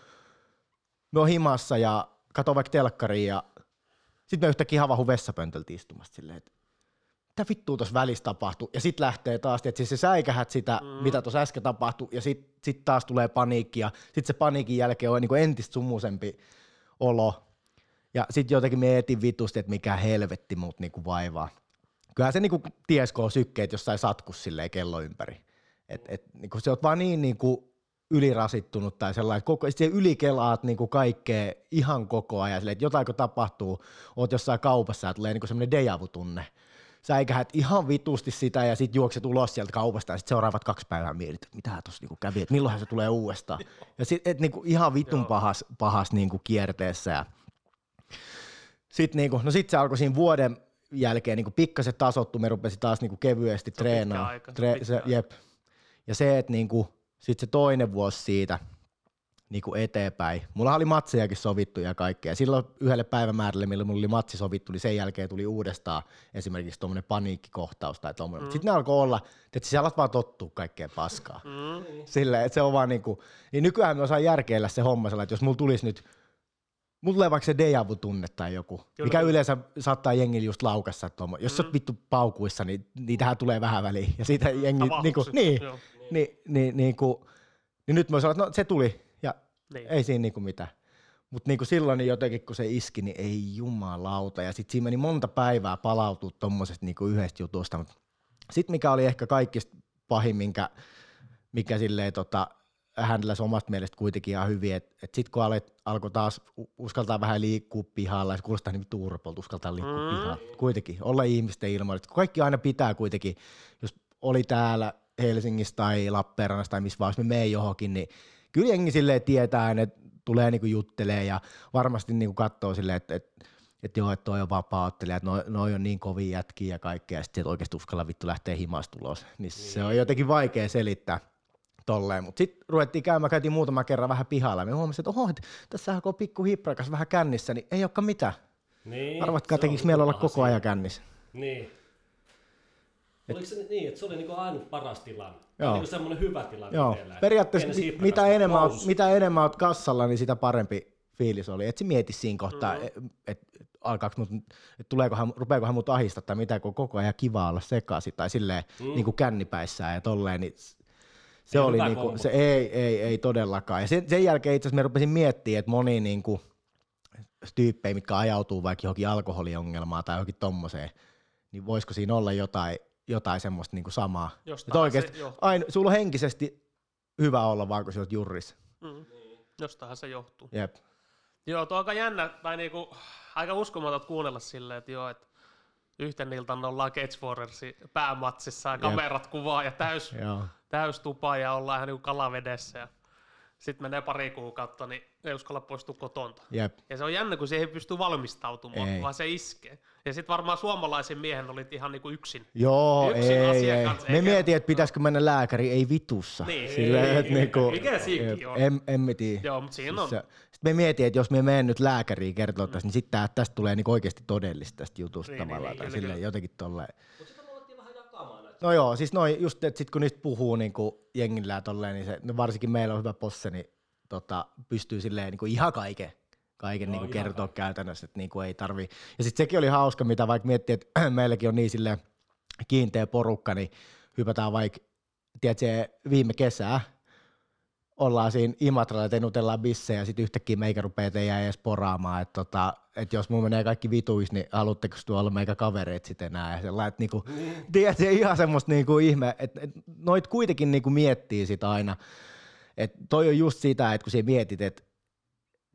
me on himassa ja katon vaikka telkkariin ja sitten me yhtäkkiä havahu vessapöntöltä istumasta silleen, että mitä vittua tuossa välissä tapahtuu, ja sitten lähtee taas, että siis se säikähät sitä, mm. mitä tuossa äsken tapahtui, ja sitten sit taas tulee paniikki, ja sitten se paniikin jälkeen on niinku entistä sumuisempi olo, ja sitten jotenkin mietin vitusti, että mikä helvetti muut niinku vaivaa. Kyllähän se niinku on sykkeet jossain satkus silleen kello ympäri. Et, et, niinku se on vaan niin niinku ylirasittunut tai sellainen, koko, sit se ylikelaat niinku kaikkea ihan koko ajan, silleen, että jotain kun tapahtuu, oot jossain kaupassa ja tulee niinku semmoinen dejavu-tunne. Säikähät ihan vitusti sitä ja sitten juokset ulos sieltä kaupasta ja sitten seuraavat kaksi päivää mietit, että mitä tuossa niinku kävi, että milloinhan se tulee uudestaan. Ja sitten niinku ihan vitun pahas, pahas niinku kierteessä ja sitten niinku, no sit se alkoi siinä vuoden jälkeen niinku pikkasen tasottu, me rupesi taas niinku kevyesti treenaamaan. aika, se jep. Ja se, että niinku, sitten se toinen vuosi siitä, niin kuin eteenpäin. Mulla oli matsejakin sovittu ja kaikkea. Silloin yhdelle päivämäärälle, milloin mulla oli matsi sovittu, niin sen jälkeen tuli uudestaan esimerkiksi tuommoinen paniikkikohtaus tai tuommoinen. Mm. Sitten ne alkoi olla, että sä alat vaan tottua kaikkeen paskaa. Mm. Silleen, että se on vaan niinku, niin nykyään me osaan järkeillä se homma sellainen, että jos mulla tulisi nyt Mulla tulee vaikka se deja tunne tai joku, Kyllä. mikä yleensä saattaa jengillä just laukassa. Tuomo. Jos mm. sä oot vittu paukuissa, niin niitähän tulee vähän väliin. Ja siitä jengi, niinku, niin, niin, niin, niin, niin, kuin, niin nyt mä sanoin, että no se tuli, niin. ei siinä niinku mitään. Mutta niinku silloin niin jotenkin, kun se iski, niin ei jumalauta. Ja sitten siinä meni monta päivää palautua tuommoisesta niinku yhdestä jutusta. Sitten mikä oli ehkä kaikista pahin, minkä, mikä silleen tota, hänellä omasta mielestä kuitenkin ihan hyvin, että et sitten kun alet, alkoi taas uskaltaa vähän liikkua pihalla, ja se kuulostaa niin turpolta, uskaltaa liikkua mm. pihalla, kuitenkin olla ihmisten ilmoilla, kaikki aina pitää kuitenkin, jos oli täällä Helsingissä tai Lappeenrannassa tai missä vaan, jos me menee johonkin, niin kyllä jengi silleen tietää, että tulee niinku juttelee ja varmasti niinku katsoo silleen, että, että että joo, että toi on vapaa-ottelija, että noi, noi on niin kovia jätkiä ja kaikkea, ja sitten oikeasti uskalla vittu lähteä himasta ulos. Niin, niin se on jotenkin vaikea selittää tolleen. Mutta sitten ruvettiin käymään, käytiin muutama kerran vähän pihalla, ja me huomasin, että oho, että tässä on pikku hiprakas vähän kännissä, niin ei olekaan mitään. Niin, Arvatkaa, tekikö meillä olla koko ajan kännissä. Niin. Et, Oliko se niin, että se oli niinku ainut paras tilanne? Joo. Niinku semmoinen hyvä tilanne Joo. Teillä, Periaatteessa mi- mitä enemmän, oot, mitä enemmän oot kassalla, niin sitä parempi fiilis oli. Et se mieti siinä kohtaa, mm-hmm. että et, alkaako mut, et tuleekohan, rupeakohan mut ahista tai mitä, kun koko ajan kiva olla sekaisin tai silleen mm. niin kuin kännipäissään ja tolleen, niin se, ei oli niinku, se ei, ei, ei todellakaan. Ja sen, sen jälkeen itse asiassa me rupesin miettimään, että moni niinku, tyyppejä, mitkä ajautuu vaikka johonkin alkoholiongelmaan tai johonkin tommoseen, niin voisiko siinä olla jotain, jotain semmoista niinku samaa. Jostain oikeasti, se aina, sulla on henkisesti hyvä olla vaan, kun sä oot jurris. Mm. Jostahan se johtuu. Jep. Joo, tuo on aika jännä, tai niinku, aika uskomaton kuunnella silleen, että joo, että yhten iltan ollaan Catchforersin päämatsissa ja kamerat Jep. kuvaa ja täys, täys tupa ja ollaan ihan niin kalavedessä. Ja sitten menee pari kuukautta, niin ei uskalla poistua kotonta. Jep. Ja se on jännä, kun siihen ei pysty valmistautumaan, ei. vaan se iskee. Ja sitten varmaan suomalaisen miehen olit ihan niinku yksin. Joo, yksin ei, ei. Kanssa, Me mietin, että pitäisikö mennä lääkäriin, ei vitussa. Niin, Silleen, ei, että niinku, mikä siinkin on? En, en mä tiedä. Joo, mutta siinä on. Siis sitten me mietin, että jos me menen nyt lääkäriin kertoa mm. tästä, niin sitten tästä tulee niinku oikeasti todellista tästä jutusta niin, tavallaan. Niin, tai kyllä, silleen, jotenkin tolleen. No joo, siis noin just, että sit kun niistä puhuu niin jengillä ja tolleen, niin se, no varsinkin meillä on hyvä posse, niin tota, pystyy silleen niin kuin ihan kaiken, kaiken no, niin kuin kertoa kaiken. käytännössä, että niin kuin ei tarvi. Ja sitten sekin oli hauska, mitä vaikka miettii, että meilläkin on niin silleen kiinteä porukka, niin hypätään vaikka, tiedätkö, viime kesää, ollaan siinä Imatralla, että nutellaan bissejä ja sitten yhtäkkiä meikä rupeaa teidän edes poraamaan, että tota, et jos mun menee kaikki vituis, niin haluatteko tuolla olla meikä kavereet sitten enää ja sellainen, että niinku, mm. tiedätkö, ihan semmoista niinku ihme, että et, noit kuitenkin niinku miettii sitä aina, et toi on just sitä, että kun sä mietit, että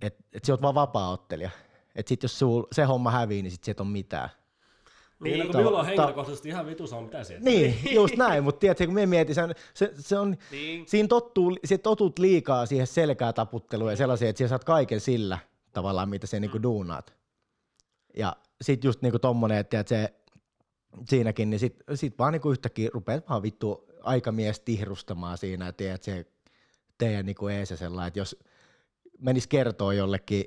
et, et sä oot vaan vapaa-ottelija. Että sit jos sul, se homma hävii, niin sit se et ole mitään. Niin, niin kun minulla on henkilökohtaisesti ihan vitus on mitä sieltä. Niin, just näin, mutta tiedätkö, kun me mietin, se, se, se on, niin. siinä tottuu, se totut liikaa siihen selkää taputteluun ja sellaisia, että sä saat kaiken sillä tavallaan, mitä se niinku mm. niinku duunaat. Ja sit just niinku tommonen, että tiedät, se, siinäkin, niin sit, sit vaan niinku yhtäkkiä rupeat vaan vittu aikamies tihrustamaan siinä, että tiedät, se teidän niin kuin ees sellainen, että jos menis kertoa jollekin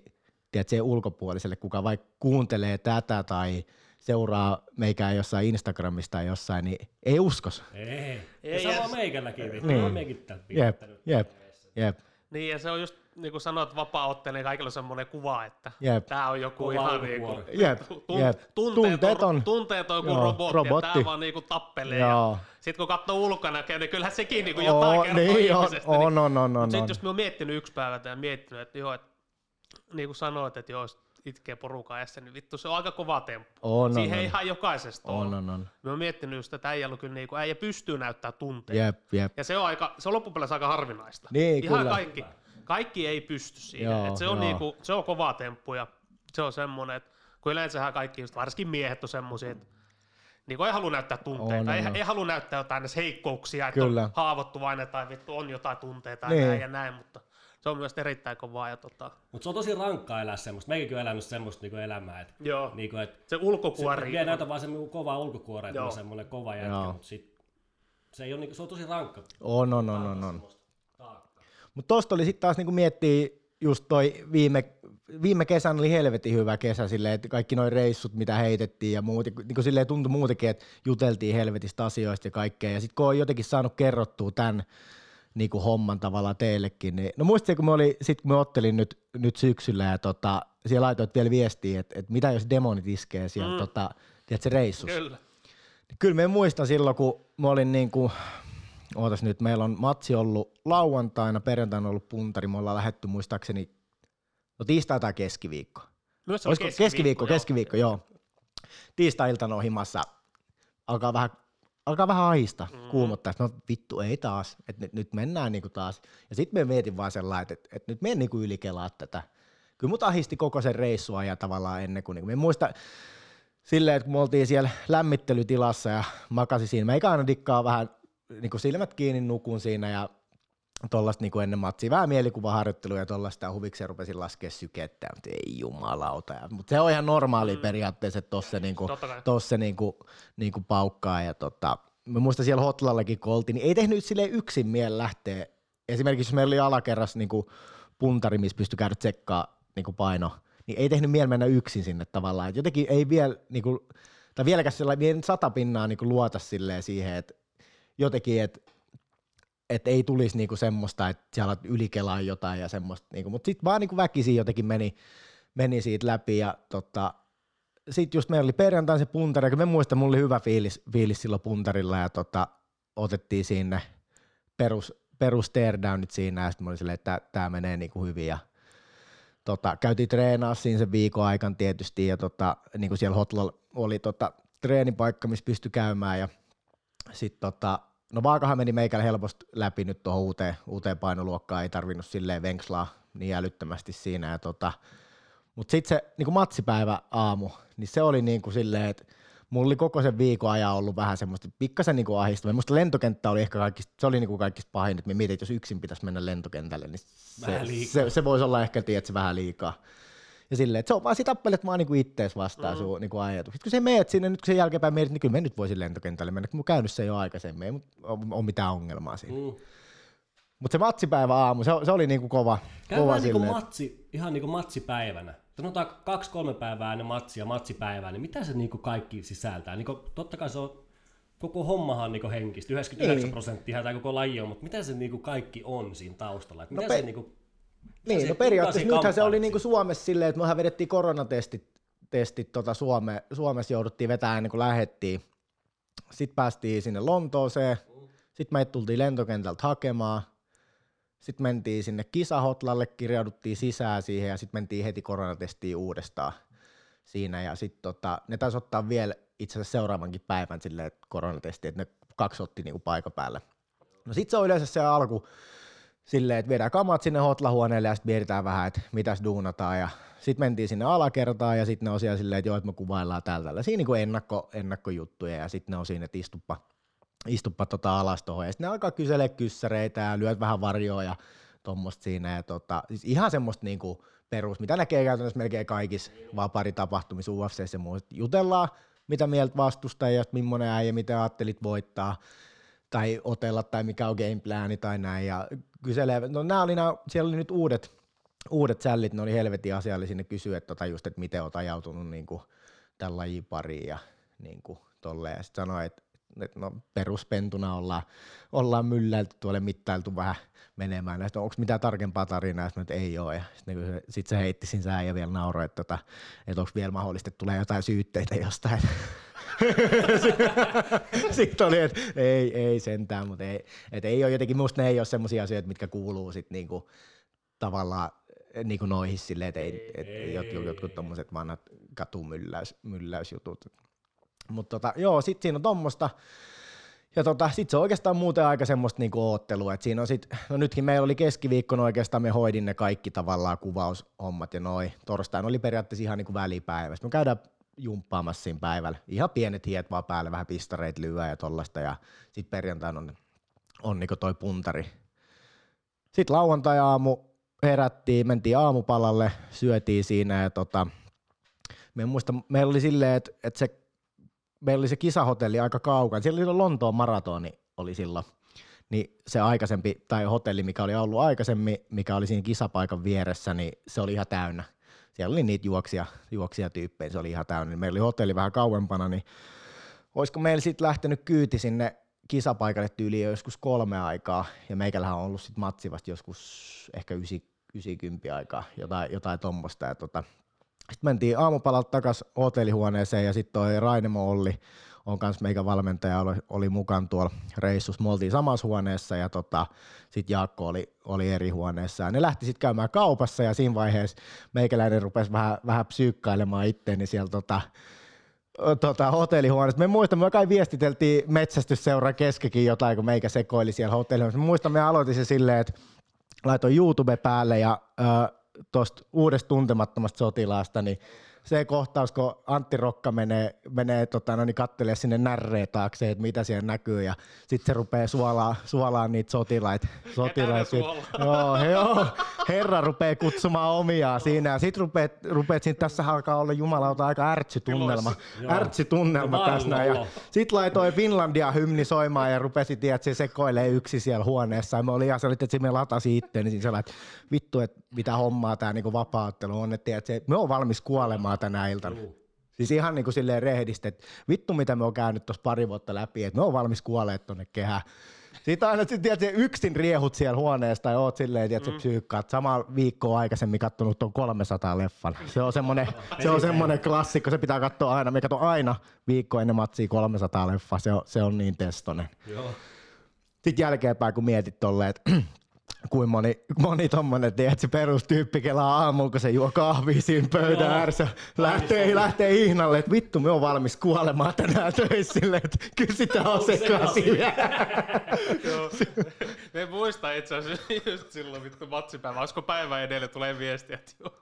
tiedät, ulkopuoliselle, kuka vaikka kuuntelee tätä tai seuraa meikään jossain Instagramista tai jossain, niin ei uskos. Ei, ei ja sama meikälläkin, niin. meikin jep, jep, jep. Niin, ja se on just niin kuin sanoit, vapaa-ottelee, niin kaikilla on semmoinen kuva, että jep. tämä on joku Kova ihan niin kuin, jep, tun, jep. Tunteet, on, tunteet on joku robotti, robotti, ja tämä vaan niin kuin tappelee. Ja sitten kun katsoo ulkona, niin kyllä sekin niin kuin jotain oh, kertoo niin, ihmisestä. On, niin, on, on, on, Sitten just mä oon miettinyt yksi päivä ja miettinyt, että joo, että niin kuin sanoit, että joo, itkee porukan ässä, niin vittu se on aika kova temppu. On, Siihen on, ihan jokaisesta on, on, on, on. Mä oon miettinyt just, että äijällä kyllä niin kuin, äijä pystyy näyttää tunteita. Jep, jep. Ja se on, aika, se on loppupeleissä aika harvinaista. Niin, ihan kyllä. kaikki, kaikki ei pysty siihen. Joo, Et se, on niin kuin, se on kova temppu ja se on semmoinen, että kun yleensähän kaikki, just, varsinkin miehet on semmoisia, että niin kuin ei halua näyttää tunteita, on, ei, on. ei halua näyttää jotain heikkouksia, että Kyllä. on haavoittuvainen tai vittu on jotain tunteita niin. ja näin ja näin, mutta se on myös erittäin kovaa. Ja tota... Mutta se on tosi rankkaa elää semmoista. Meikin on elänyt semmoista niinku elämää. Et, Joo. Niinku, et, se ulkokuori. Se, näytä vaan semmoinen kova ulkokuori, että on semmoinen kova jätkä, mutta sit, se, ei ole, niinku, se on tosi rankka. On, on, on, on. on. Mutta tosta oli sitten taas niinku miettii just toi viime, viime kesän oli helvetin hyvä kesä silleen, että kaikki noin reissut, mitä heitettiin ja muut, niin kuin silleen tuntui muutenkin, että juteltiin helvetistä asioista ja kaikkea. Ja sitten kun on jotenkin saanut kerrottua tämän niin kuin homman tavallaan teillekin, niin no muistin, kun me oli, sit kun me ottelin nyt, nyt syksyllä ja tota, siellä laitoit vielä viestiä, että, että mitä jos demonit iskee siellä mm. tota, tiedätkö, reissussa. Kyllä. Niin Kyllä me muistan silloin, kun mä olin niin kuin, ootas nyt, meillä on matsi ollut lauantaina, perjantaina ollut puntari, me ollaan lähetty muistaakseni, no tiistai tai keskiviikko. Myös on Olisiko keskiviikko, keskiviikko, joo. Tiistai-iltana on himassa, alkaa vähän, alkaa vähän ahista, mm. kuumottaa, no vittu ei taas, että nyt, nyt mennään niinku taas. Ja sitten me mietin vaan sellainen, että, että, että nyt me en niinku ylikelaa tätä. Kyllä mut ahisti koko sen reissua ja tavallaan ennen kuin, niinku, me muista silleen, että kun me oltiin siellä lämmittelytilassa ja makasi siinä, mä eikä aina dikkaa vähän niinku silmät kiinni nukun siinä ja tuollaista niinku ennen matsia, vähän mielikuvaharjoittelua ja tuollaista huvikseen rupesin laskea sykettä, mutta ei jumalauta. Mutta se on ihan normaali mm. periaatteessa, että tuossa niinku, Totta kai. tossa niinku, niinku paukkaa. Ja tota, mä muistan siellä Hotlallakin kun oltiin, niin ei tehnyt sille yksin mieli lähteä. Esimerkiksi jos meillä oli alakerras niinku puntari, missä pystyi käydä tsekkaa niinku paino, niin ei tehnyt mieli mennä yksin sinne tavallaan. Et jotenkin ei vielä, niinku, tai vieläkään sellainen, vielä sata pinnaa niinku luota silleen siihen, että jotenkin, että että ei tulisi niinku semmoista, että siellä ylikelaa jotain ja semmoista, niinku, mutta sitten vaan niinku väkisin jotenkin meni, meni siitä läpi ja tota, sitten just meillä oli perjantain se puntari, kun me muistan, mulla oli hyvä fiilis, fiilis silloin puntarilla ja tota, otettiin sinne perus, perus teardownit siinä ja sitten mä olin silleen, että tämä menee niinku hyvin ja tota, käytiin treenaa siinä sen viikon aikana tietysti ja tota, niin kuin siellä Hotlalla oli tota, treenipaikka, missä pystyi käymään ja sitten tota, no vaakahan meni meikällä helposti läpi nyt tuohon uuteen, uuteen painoluokkaan, ei tarvinnut silleen venkslaa niin älyttömästi siinä ja tota, mutta sitten se niin matsipäivä aamu, niin se oli niin kuin silleen, että mulla oli koko sen viikon ajan ollut vähän semmoista pikkasen niin ahistava. Musta lentokenttä oli ehkä kaikista, se oli niin kuin kaikista pahin, että mä mietin, että jos yksin pitäisi mennä lentokentälle, niin se, se, se, voisi olla ehkä, tiedätkö, vähän liikaa. Ja silleen, että se on vaan sit tappelet vaan niinku ittees vastaan mm. sun niinku ajatukset. Kun sä meet sinne, nyt kun sen jälkeenpäin mietit, niin kyllä mä nyt voisin lentokentälle mennä, kun mä käynyt sen jo aikaisemmin, ei mut ole, ole mitään ongelmaa siinä. Mm. Mutta se matsipäivä aamu, se, se oli niinku kova, kova Käydään niinku silleen. matsi, ihan niinku matsipäivänä. Sanotaan kaksi-kolme päivää ennen matsia, matsipäivää, niin mitä se niinku kaikki sisältää? Niinku, totta kai se on, koko hommahan on niinku henkistä, 99 Niin. prosenttia tämä koko laji on, mutta mitä se niinku kaikki on siinä taustalla? Et mitä No se pe- niinku, Niin, no periaatteessa nythän se oli kamppailee niinku Suomessa silleen, että mehän vedettiin koronatestit testit tota Suome, Suomessa jouduttiin vetämään ennen kuin lähettiin. Sitten päästiin sinne Lontooseen, sitten meitä tultiin lentokentältä hakemaan, sitten mentiin sinne kisahotlalle, kirjauduttiin sisään siihen ja sitten mentiin heti koronatestiin uudestaan siinä ja sitten tota, ne taisi ottaa vielä itse asiassa seuraavankin päivän että koronatesti, että ne kaksi otti niinku paikan päälle. No sitten se on yleensä se alku, silleen, että viedään kamat sinne hotlahuoneelle ja sitten mietitään vähän, että mitäs duunataan ja sitten mentiin sinne alakertaan ja sitten ne on siellä silleen, että joo, että me kuvaillaan täällä tällä. Siinä niin ennakko, ennakkojuttuja ja sitten ne on siinä, että istuppa, istuppa tota alas tuohon ja sitten ne alkaa kyselee kyssäreitä ja lyöt vähän varjoa ja tuommoista siinä ja tota, siis ihan semmoista niinku perus, mitä näkee käytännössä melkein kaikissa vaparitapahtumissa UFC ja muuta. Jutellaan, mitä mieltä vastustajasta, millainen äijä, mitä ajattelit voittaa, tai otella, tai mikä on gameplani tai näin, ja kyselee, no nämä oli nää, siellä oli nyt uudet, uudet sällit, ne oli helvetin asiallisia, ne kysyy, että tota just, että miten oot ajautunut niin kuin, tämän lajin pariin, ja niin kuin, tolleen, ja sitten sanoi, että että no peruspentuna ollaan, ollaan mylläilty tuolle mittailtu vähän menemään. Näistä onko mitään tarkempaa tarinaa, että ei ole. Ja sitten sit se heitti siinä sää ja vielä nauroi, että, tota, että onko vielä mahdollista, että tulee jotain syytteitä jostain. sitten oli, että ei, ei sentään, mutta ei, että ei ole jotenkin, musta ne ei ole sellaisia asioita, mitkä kuuluu sitten niinku, tavallaan niinku noihin silleen, että ei, et, jotkut, jotkut tommoset vanhat katumylläys, mylläysjutut. Mutta tota, joo, sit siinä on tommosta. Ja tota, sit se on oikeastaan muuten aika semmoista niinku oottelua, että siinä on sit, no nytkin meillä oli keskiviikkona oikeastaan, me hoidin ne kaikki tavallaan kuvaushommat ja noin. Torstaina oli periaatteessa ihan niinku välipäivä. Sitten me käydään jumppaamassa siinä päivällä. Ihan pienet hiet vaan päälle, vähän pistareita lyöä ja tollasta. Ja sitten perjantaina on, on niinku toi puntari. Sitten lauantai-aamu herättiin, mentiin aamupalalle, syötiin siinä ja tota, me muista, meillä oli silleen, että, että se, meillä oli se kisahotelli aika kaukana. Siellä oli Lontoon maratoni oli silloin. niin se aikaisempi, tai hotelli, mikä oli ollut aikaisemmin, mikä oli siinä kisapaikan vieressä, niin se oli ihan täynnä. Siellä oli niitä juoksia, juoksia tyyppejä, se oli ihan täynnä. Meillä oli hotelli vähän kauempana, niin olisiko meillä sitten lähtenyt kyyti sinne kisapaikalle tyyliin joskus kolme aikaa, ja meikällähän on ollut sitten matsi vasta joskus ehkä 90 aikaa, jotain, jotain tuommoista. Tota, sitten mentiin aamupalalta takaisin hotellihuoneeseen, ja sitten toi Rainemo Olli, on kans meikä valmentaja, oli, oli mukaan tuolla reissussa. Me oltiin samassa huoneessa ja tota, sitten Jaakko oli, oli eri huoneessa. Ja ne lähti sitten käymään kaupassa ja siinä vaiheessa meikäläinen rupesi vähän, vähän psyykkailemaan itteeni siellä tota, tota, hotellihuoneessa. Me muistamme, me kai viestiteltiin metsästysseuran keskikin jotain, kun meikä sekoili siellä hotellihuoneessa. Me muistamme, me aloitin se silleen, että laitoin YouTube päälle ja äh, tuosta uudesta tuntemattomasta sotilaasta, niin se kohtaus, kun Antti Rokka menee, menee tota, no niin kattelee sinne närreen taakse, että mitä siellä näkyy, ja sitten se rupeaa suolaa, suolaa niitä sotilaita. sotilaita. joo, joo, herra rupeaa kutsumaan omiaan siinä, ja sitten rupeat, rupeat siinä, tässä alkaa olla jumalauta aika ärtsytunnelma. No, tässä näin, ja sitten laitoi Finlandia hymni soimaan, ja rupesi, että se sekoilee yksi siellä huoneessa, ja me oli ihan että se me latasi itse, niin siinä että vittu, että mitä hommaa tämä niinku vapauttelu on, että me on valmis kuolemaan varmaan tänä iltana. Uh. Siis ihan niin kuin silleen rehdistä, että vittu mitä me on käynyt tuossa pari vuotta läpi, että me on valmis kuolee tonne kehään. Sitten aina sit, tiedät, yksin riehut siellä huoneesta ja oot silleen, että mm. psyykkaat. Sama viikko aikaisemmin kattonut tuon 300 leffan. Se on semmoinen, se on semmoinen klassikko, se pitää katsoa aina. Me katson aina viikko ennen matsia 300 leffa, se on, se on niin testonen. Joo. Sitten jälkeenpäin kun mietit tolleen, että kuin moni, moni tommonen, tiedätkö, perustyyppi kelaa aamulla, kun se juo kahvia siinä pöydän ääressä, lähtee, lähtee ihnalle, että vittu, me on valmis kuolemaan tänään töissä silleen, että kysytään sekaisin. Me muista itse asiassa just silloin vittu matsipäivä, olisiko päivä edelle tulee viestiä, että joo,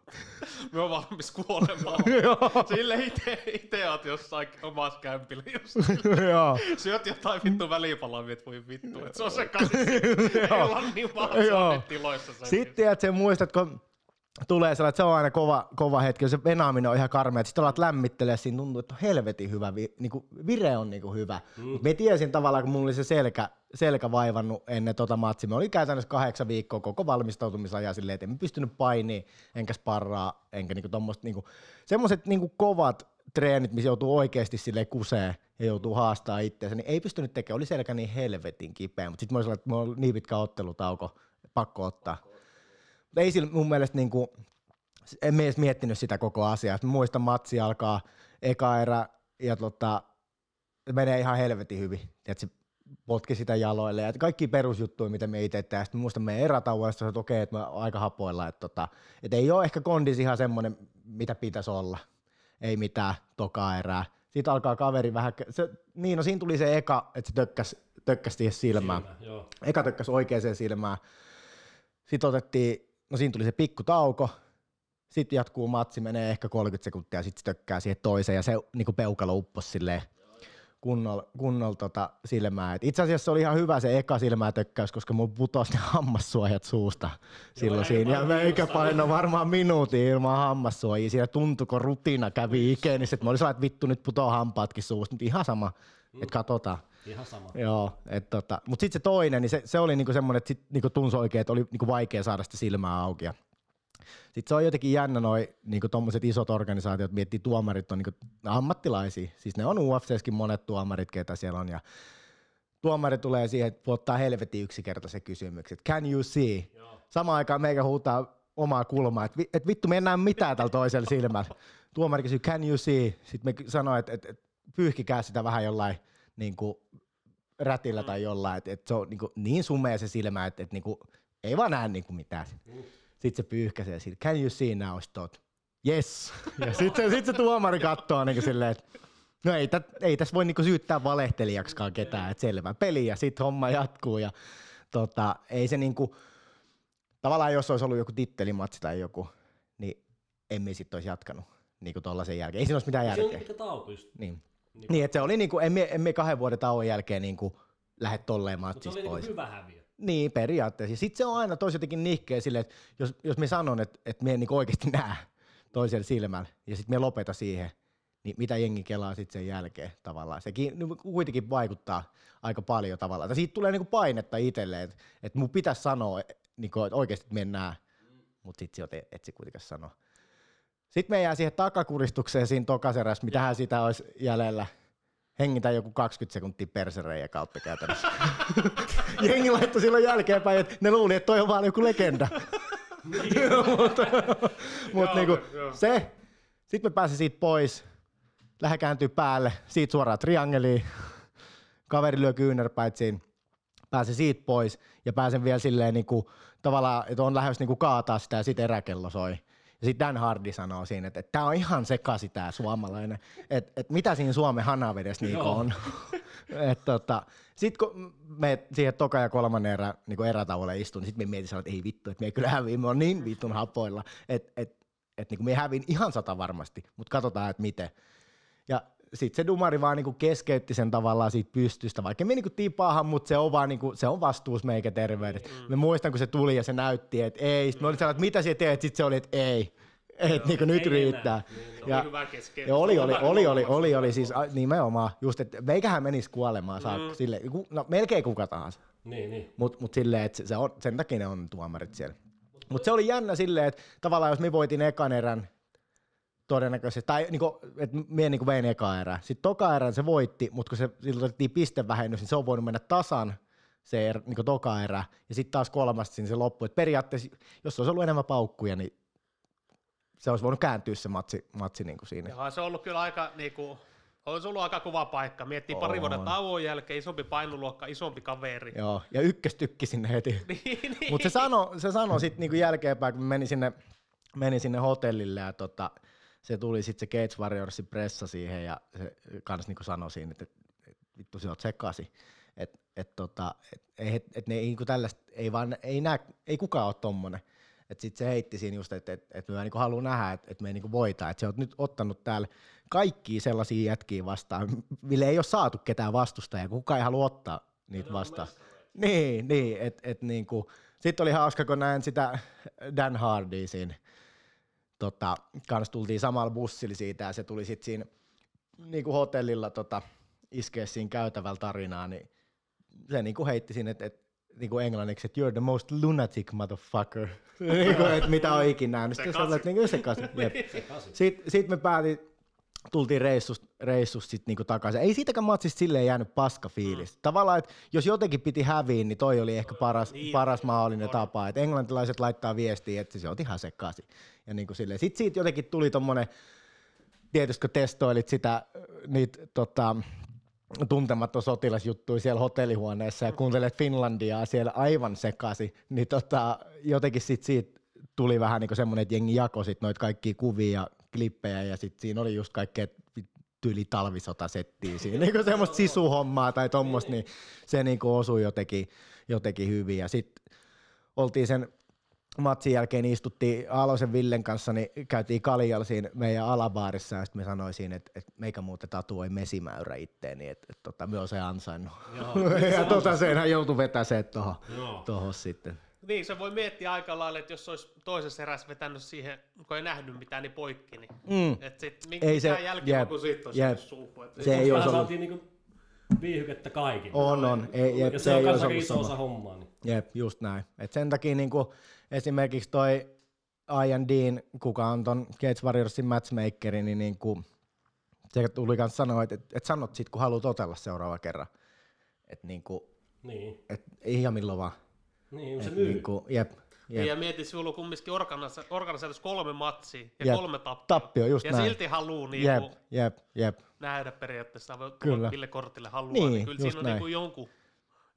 me on valmis kuolemaan. Sille ite, ite oot jossain omassa kämpillä just. Syöt jotain vittu välipalavia, että voi vittu, että se on se kasi. Ei olla niin Joo. tiloissa. Sitten tiedät sen muistat, kun tulee sellainen, että se on aina kova, kova hetki, se venaaminen on ihan karmea, sitten alat lämmittelee, siinä tuntuu, että on helvetin hyvä, vi, niin kuin, vire on niin kuin hyvä. Mm. Me tiesin tavallaan, kun mulla oli se selkä, selkä vaivannut ennen tota matsia, me oli käytännössä kahdeksan viikkoa koko valmistautumisajan silleen, että en pystynyt painiin, enkä sparraa, enkä niinku tommoista, niinku, semmoiset niinku kovat treenit, missä joutuu oikeasti sille kuseen ja joutuu haastaa itseänsä, niin ei pystynyt tekemään, oli selkä niin helvetin kipeä, mutta sitten mä olin että mulla on niin pitkä ottelutauko, pakko ottaa. Mutta ei sillä mun mielestä niinku, en edes miettinyt sitä koko asiaa. Mä muistan, matsi alkaa eka erä ja tota, menee ihan helvetin hyvin. Tiedätkö, potki sitä jaloille ja kaikki perusjuttuja, mitä me itse tehdään. Sitten muistan meidän erätauoista, että okei, että me aika hapoilla, että, tota, että ei ole ehkä kondis ihan semmoinen, mitä pitäisi olla. Ei mitään toka erää. Sitten alkaa kaveri vähän, se, niin no siinä tuli se eka, että se tökkäs, tökkäs siihen silmään. Silmä, eka tökkäs oikeaan silmään. Sitten otettiin, no siinä tuli se pikku tauko, sitten jatkuu matsi, menee ehkä 30 sekuntia, sitten se tökkää siihen toiseen ja se niin peukalo upposi silleen kunnolla kunnol, tota silmää. Et itse asiassa se oli ihan hyvä se eka silmätökkäys, koska mulla putosi ne hammassuojat suusta silloin siinä. Ja meikä paino varmaan minuutin ilman hammassuojia. Siinä tuntuko rutina kävi ikeen, niin mä olin sellainen, että vittu nyt putoaa hampaatkin suusta, mutta ihan sama, mm. että katsotaan. Ihan sama. Joo, et tota, mutta sitten se toinen, niin se, se oli niinku semmoinen, että sit niinku tunsi oikein, että oli niinku vaikea saada sitä silmää auki. Ja sitten se on jotenkin jännä noin niinku tommoset isot organisaatiot, miettii tuomarit on niinku ammattilaisia. Siis ne on UFCskin monet tuomarit, ketä siellä on. Ja tuomari tulee siihen, että ottaa helvetin yksinkertaisen kysymyksen, can you see? Joo. Samaan aikaan meikä huutaa omaa kulmaa, että et vittu me ei näe mitään tällä toisella silmällä. Tuomari kysyy, can you see? Sitten me sanoo, että et, et, pyyhkikää sitä vähän jollain niin kuin, rätillä mm. tai jollain, että et se on niin, kuin, niin sumea se silmä, että et, niin kuin, ei vaan näe niin kuin mitään. Mm. Sitten se pyyhkäsee siitä, can you see now, tot? Yes. Ja sitten sit se tuomari katsoo niin silleen, että no ei, tä, ei tässä voi niinku syyttää valehtelijaksikaan ketään, että selvä peli ja sitten homma jatkuu ja tota, ei se niinku, tavallaan jos olisi ollut joku tittelimatsi tai joku, niin emme sitten olisi jatkanut niinku tollasen jälkeen. Ei siinä olisi mitään järkeä. Se on pitkä tauko just. Niin. Niin, niin että se oli niinku, emme, emme kahden vuoden tauon jälkeen niinku lähde tolleen matsista pois. se oli niinku hyvä häviö. Niin, periaatteessa. Sitten se on aina tosi jotenkin nihkeä silleen, että jos, jos me sanon, että, että me en niin oikeasti näe toisella silmällä, ja sitten me lopeta siihen, niin mitä jengi kelaa sitten sen jälkeen tavallaan. Sekin niin kuitenkin vaikuttaa aika paljon tavallaan. Ja siitä tulee niinku painetta itselleen, että et mun pitäisi sanoa, niinku, että oikeasti mennään, mutta sitten se et se kuitenkaan sano. Sitten me jää siihen takakuristukseen siinä tokaserässä, mitähän sitä olisi jäljellä. Hengitä joku 20 sekuntia persereijä kautta käytännössä. Jengi laittoi silloin jälkeenpäin, että ne luuli, että toi on vaan joku legenda. mutta mut niinku, se, sitten me pääsin siitä pois, lähde kääntyy päälle, siitä suoraan triangeliin, kaveri lyö kyynärpäit siinä, pääsin siitä pois ja pääsen vielä silleen niinku, tavallaan, että on lähes niinku kaataa sitä ja sitten eräkello soi. Ja sitten Dan Hardy sanoo siinä, että, että tämä on ihan sekasi tämä suomalainen, että, että mitä siinä Suomen hanavedessä niinku on. tota, sitten kun me siihen toka ja kolmannen erä, niin erätauolle istun, niin sitten me mietin, että ei vittu, että me ei kyllä häviä, me on niin vittun hapoilla, että, että, että niin me hävin ihan sata varmasti, mutta katsotaan, että miten. Ja sitten se dumari vaan niinku keskeytti sen tavallaan siitä pystystä, vaikka me niinku tipaahan, mutta se on vaan niinku, se on vastuus meikä terveydestä. Mm. Me muistan, kun se tuli ja se näytti, että ei. Sitten mm. me oli sellainen, että mitä sä teet, sitten se oli, että ei. Että niinku nyt ei riittää. Niin, ja, ja oli, oli, oli, oli, oli, oli, siis nimenomaan just, että meikähän menisi kuolemaan saakka mm. sille, no melkein kuka tahansa. Niin, niin. Mutta mut silleen, että se on, sen takia ne on tuomarit siellä. Mutta se oli jännä silleen, että tavallaan jos me voitin ekan erän, todennäköisesti, tai niinku, että mie niinku vein eka erää. Sitten toka erän se voitti, mutta kun se otettiin pistevähennys, niin se on voinut mennä tasan se er, niinku toka erä, ja sitten taas kolmasta siinä se loppu. Et periaatteessa, jos olisi ollut enemmän paukkuja, niin se olisi voinut kääntyä se matsi, matsi niinku siinä. Joo, se on ollut kyllä aika, niinku, olisi ollut aika kova paikka. Miettii on. pari vuoden tauon jälkeen, isompi painoluokka, isompi kaveri. Joo, ja ykköstykki sinne heti. niin, niin. Mutta se sanoi se sano sitten niinku jälkeenpäin, kun meni sinne, meni sinne hotellille ja tota, se tuli sitten se Cage Warriorsin pressa siihen ja se kans niinku sanoi siinä, että, että vittu se oot sekasi. Että et tota, et, et, et ne ei, niinku tällaista, ei vaan, ei, nää, ei kukaan ole tommonen. Että sitten se heitti siinä just, että et, et mä niinku haluan nähdä, että et me ei niinku voita. Että se on nyt ottanut täällä kaikki sellaisia jätkiä vastaan, mille ei ole saatu ketään vastustajaa, kun kukaan ei halua ottaa niitä vastaan. Niin, niin että et niinku, sitten oli hauska, kun näin sitä Dan Hardy siinä tota, kans tultiin samalla bussilla siitä ja se tuli sitten siinä niin kuin hotellilla tota, iskeä siinä käytävällä tarinaa, niin se niin kuin heitti sinne, että et, niin kuin englanniksi, että you're the most lunatic motherfucker, niin kuin, että mitä on ikinä nähnyt. Sitten sä olet niin se kasi. Sitten sit me päätin, tultiin reissusta, reissusta sit niinku takaisin. Ei siitäkään matsista silleen jäänyt paska fiilis. Mm. Tavallaan, että jos jotenkin piti häviä, niin toi oli ehkä paras, niin, paras mahdollinen on. tapa. Että englantilaiset laittaa viestiä, että se on ihan sekaisin. Ja niinku silleen. Sitten siitä jotenkin tuli tommonen, tietysti kun testoilit sitä, niitä tota, tuntematon sotilasjuttui siellä hotellihuoneessa ja kuuntelet Finlandiaa siellä aivan sekaisin, niin tota, jotenkin sit siitä tuli vähän niin semmoinen, että jengi jakoi sit noita kaikkia kuvia klippejä ja sitten siinä oli just kaikkea tyyli talvisotasettiä siinä, niin semmoista sisuhommaa tai tuommoista, niin se niin osui jotenkin, jotenkin hyvin. Ja sitten oltiin sen matsin jälkeen istuttiin Aloisen Villen kanssa, niin käytiin kaljalla siinä meidän alabaarissa ja sitten me sanoisin, että, että meikä muuten tatuoi mesimäyrä itteeni, että, että, että tota, me on se ansainnut. Joo, ja tota senhän joutui vetämään tuohon sitten. Niin, se voi miettiä aika lailla, että jos olisi toisessa erässä vetänyt siihen, kun ei nähnyt mitään, niin poikki, niin mm. että sit, mi- ei se, jälkeen, kun siitä olisi jep. suuhun. Se, se ei olisi ollut. Saatiin niinku viihykettä kaikille. On, on. Ei, jep, ja se, se on kanssa iso osa hommaa. Niin. Jep, just näin. Et sen takia niinku, esimerkiksi toi Ian Dean, kuka on ton Gates Warriorsin matchmakeri, niin niinku, se tuli kanssa sanoa, että et, et sanot sit, kun haluat otella seuraava kerran. Että niinku, niin. et, ei ihan milloin vaan. Niin, se myy. Niinku, jep, Jep. Ja mieti, sulla on kumminkin organisaatiossa kolme matsia ja jep. kolme tappia. Tappio, just ja näin. silti haluu niin jep, jep, jep. nähdä periaatteessa, voi kyllä. mille kortille haluaa. Niin, niin kyllä siinä on niin jonkun,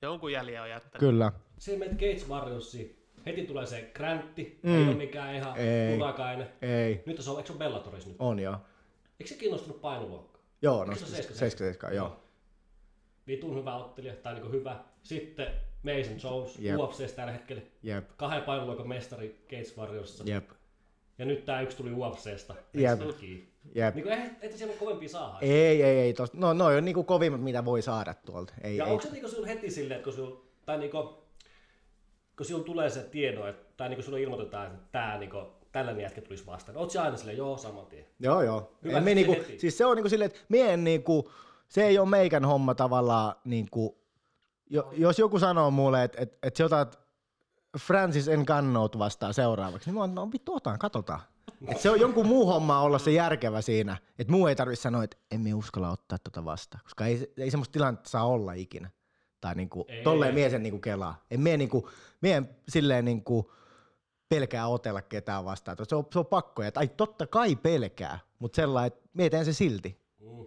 jonkun jäljen on jättänyt. Kyllä. Se menet Gates Warriorsiin, heti tulee se gräntti, mm. ei ole mikään ihan ei, punakainen. Ei. Nyt se on, eikö se on Bellatoris nyt? On joo. Eikö se kiinnostunut painoluokkaa? Joo, no 77, joo. Vitun hyvä ottelija, tai niin hyvä. Sitten Mason Jones yep. UFCs tällä hetkellä. Yep. Kahden painoluokan mestari Gates Warriorissa. Yep. Ja nyt tää yksi tuli UFCstä. Jep. Jep. Niin et, että siellä on kovempia saada. Ei, ei, ei. Tosta. No, no on niinku kovimmat, mitä voi saada tuolta. Ei, ja ei. onko se niinku sinulla heti silleen, että kun sinulla, tai niinku, kun sinulla tulee se tieto, että, tai niinku sinulle ilmoitetaan, että tämä niinku, tällainen jätkä tulisi vastaan. Sä aina silleen, joo, saman tien. Joo, joo. Hyvä, me niinku, heti. siis se on niinku silleen, että mien niinku, se ei ole meikän homma tavallaan niinku, jo, jos joku sanoo mulle, että et, et sä otat Francis Ngannout vastaan seuraavaksi, niin mä oon, no vittu otan, katsotaan. Et se on jonkun muu homma olla se järkevä siinä, että muu ei tarvitse sanoa, että en minä uskalla ottaa tota vastaan, koska ei, ei semmoista tilannetta saa olla ikinä. Tai niinku, Ei. tolleen mie sen niinku kelaa. En mie niinku, mie en silleen niinku, pelkää otella ketään vastaan. Se on, se on pakko. Ja, tai totta kai pelkää, mutta sellainen, että mietään se silti. Mm.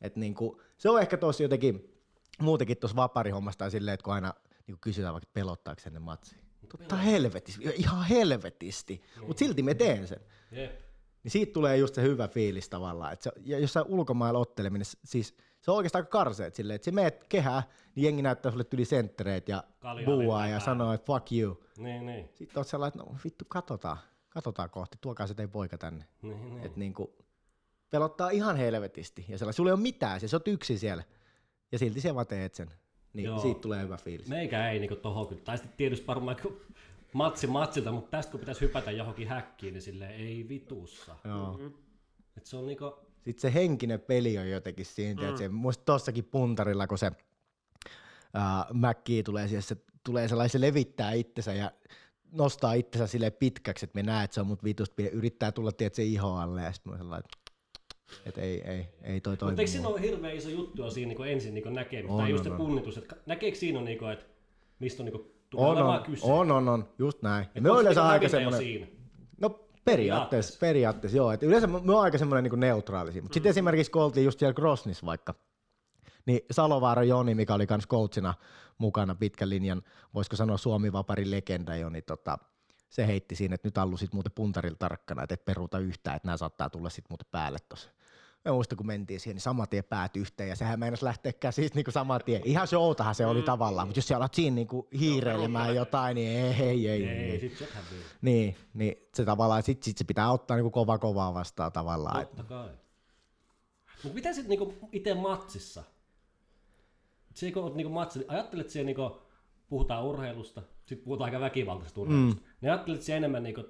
Et niinku, se on ehkä tuossa jotenkin muutenkin tuossa vaparihommassa tai silleen, että kun aina niinku kysytään vaikka pelottaako sen ne matsi. Totta helvetisti, ihan helvetisti, mutta silti me teen sen. Jep. Niin siitä tulee just se hyvä fiilis tavallaan. Et se, ja jossain ulkomailla otteleminen, siis se on oikeastaan aika karseet silleen, että se meet kehää, niin jengi näyttää sulle yli senttereet ja Kalja buuaa ja sanoo, että fuck you. Niin, niin. Sitten oot sellainen, että no vittu, katsotaan, katsotaan kohti, tuokaa se teidän poika tänne. niin, niin. Et niinku, pelottaa ihan helvetisti. Ja sellainen, sulla ei ole mitään, siis sä oot yksin siellä. Ja silti sä vaan teet sen. Niin Joo. siitä tulee hyvä fiilis. Meikä ei niinku tohon kyllä. Tai sitten tietysti varmaan kun matsi matsilta, mutta tästä kun pitäisi hypätä johonkin häkkiin, niin silleen ei vitussa. Joo. Et se on niinku, Sitten se henkinen peli on jotenkin siinä. Mm. Se, muista tossakin puntarilla, kun se ää, Mäkki tulee siihen, se tulee sellainen, se levittää itsensä ja nostaa itsensä sille pitkäksi, että me näet, että se on mut vitusta, yrittää tulla tiedät, se iho alle ja sitten mä sellainen, että ei, ei, ei toi toimi. mutta eikö siinä ole hirveän iso juttu siinä niinku ensin niinku näkemistä, On, tai just se punnitus, että näkeekö siinä on niinku, että mistä on niinku tulee On, on, kyse. on, on, on, just näin. Et me onko yleensä niinku aika semmoinen, Siinä? No periaatteessa, periaatteessa joo. Et yleensä me on aika semmoinen niin neutraalisia. Mutta sitten esimerkiksi kun oltiin just siellä Grosnissa vaikka, niin Salovaara Joni, mikä oli kans coachina mukana pitkän linjan, voisiko sanoa Suomi Vapari legenda jo, niin tota, se heitti siinä, että nyt Allu sit muuten puntarilla tarkkana, että et peruuta yhtään, että nämä saattaa tulla sit muuten päälle tossa. Mä muistan, kun mentiin siihen, niin saman tien päät yhteen, ja sehän meinasi lähteä käsistä niin saman tien. Ihan showtahan se oli tavallaan, mutta jos sä alat siinä niin hiireilemään jotain, niin ei, ei, ei, ei. Ei, sit. Niin, niin se tavallaan, sit, sit se pitää ottaa niinku kova kovaa vastaan tavallaan. Totta kai. Mutta miten sitten niinku itse matsissa? Se kun oot niinku matsi, ajattelet siellä niinku, puhutaan urheilusta, sitten puhutaan aika väkivaltaisesta urheilusta, mm. niin ajattelet siellä enemmän niinku,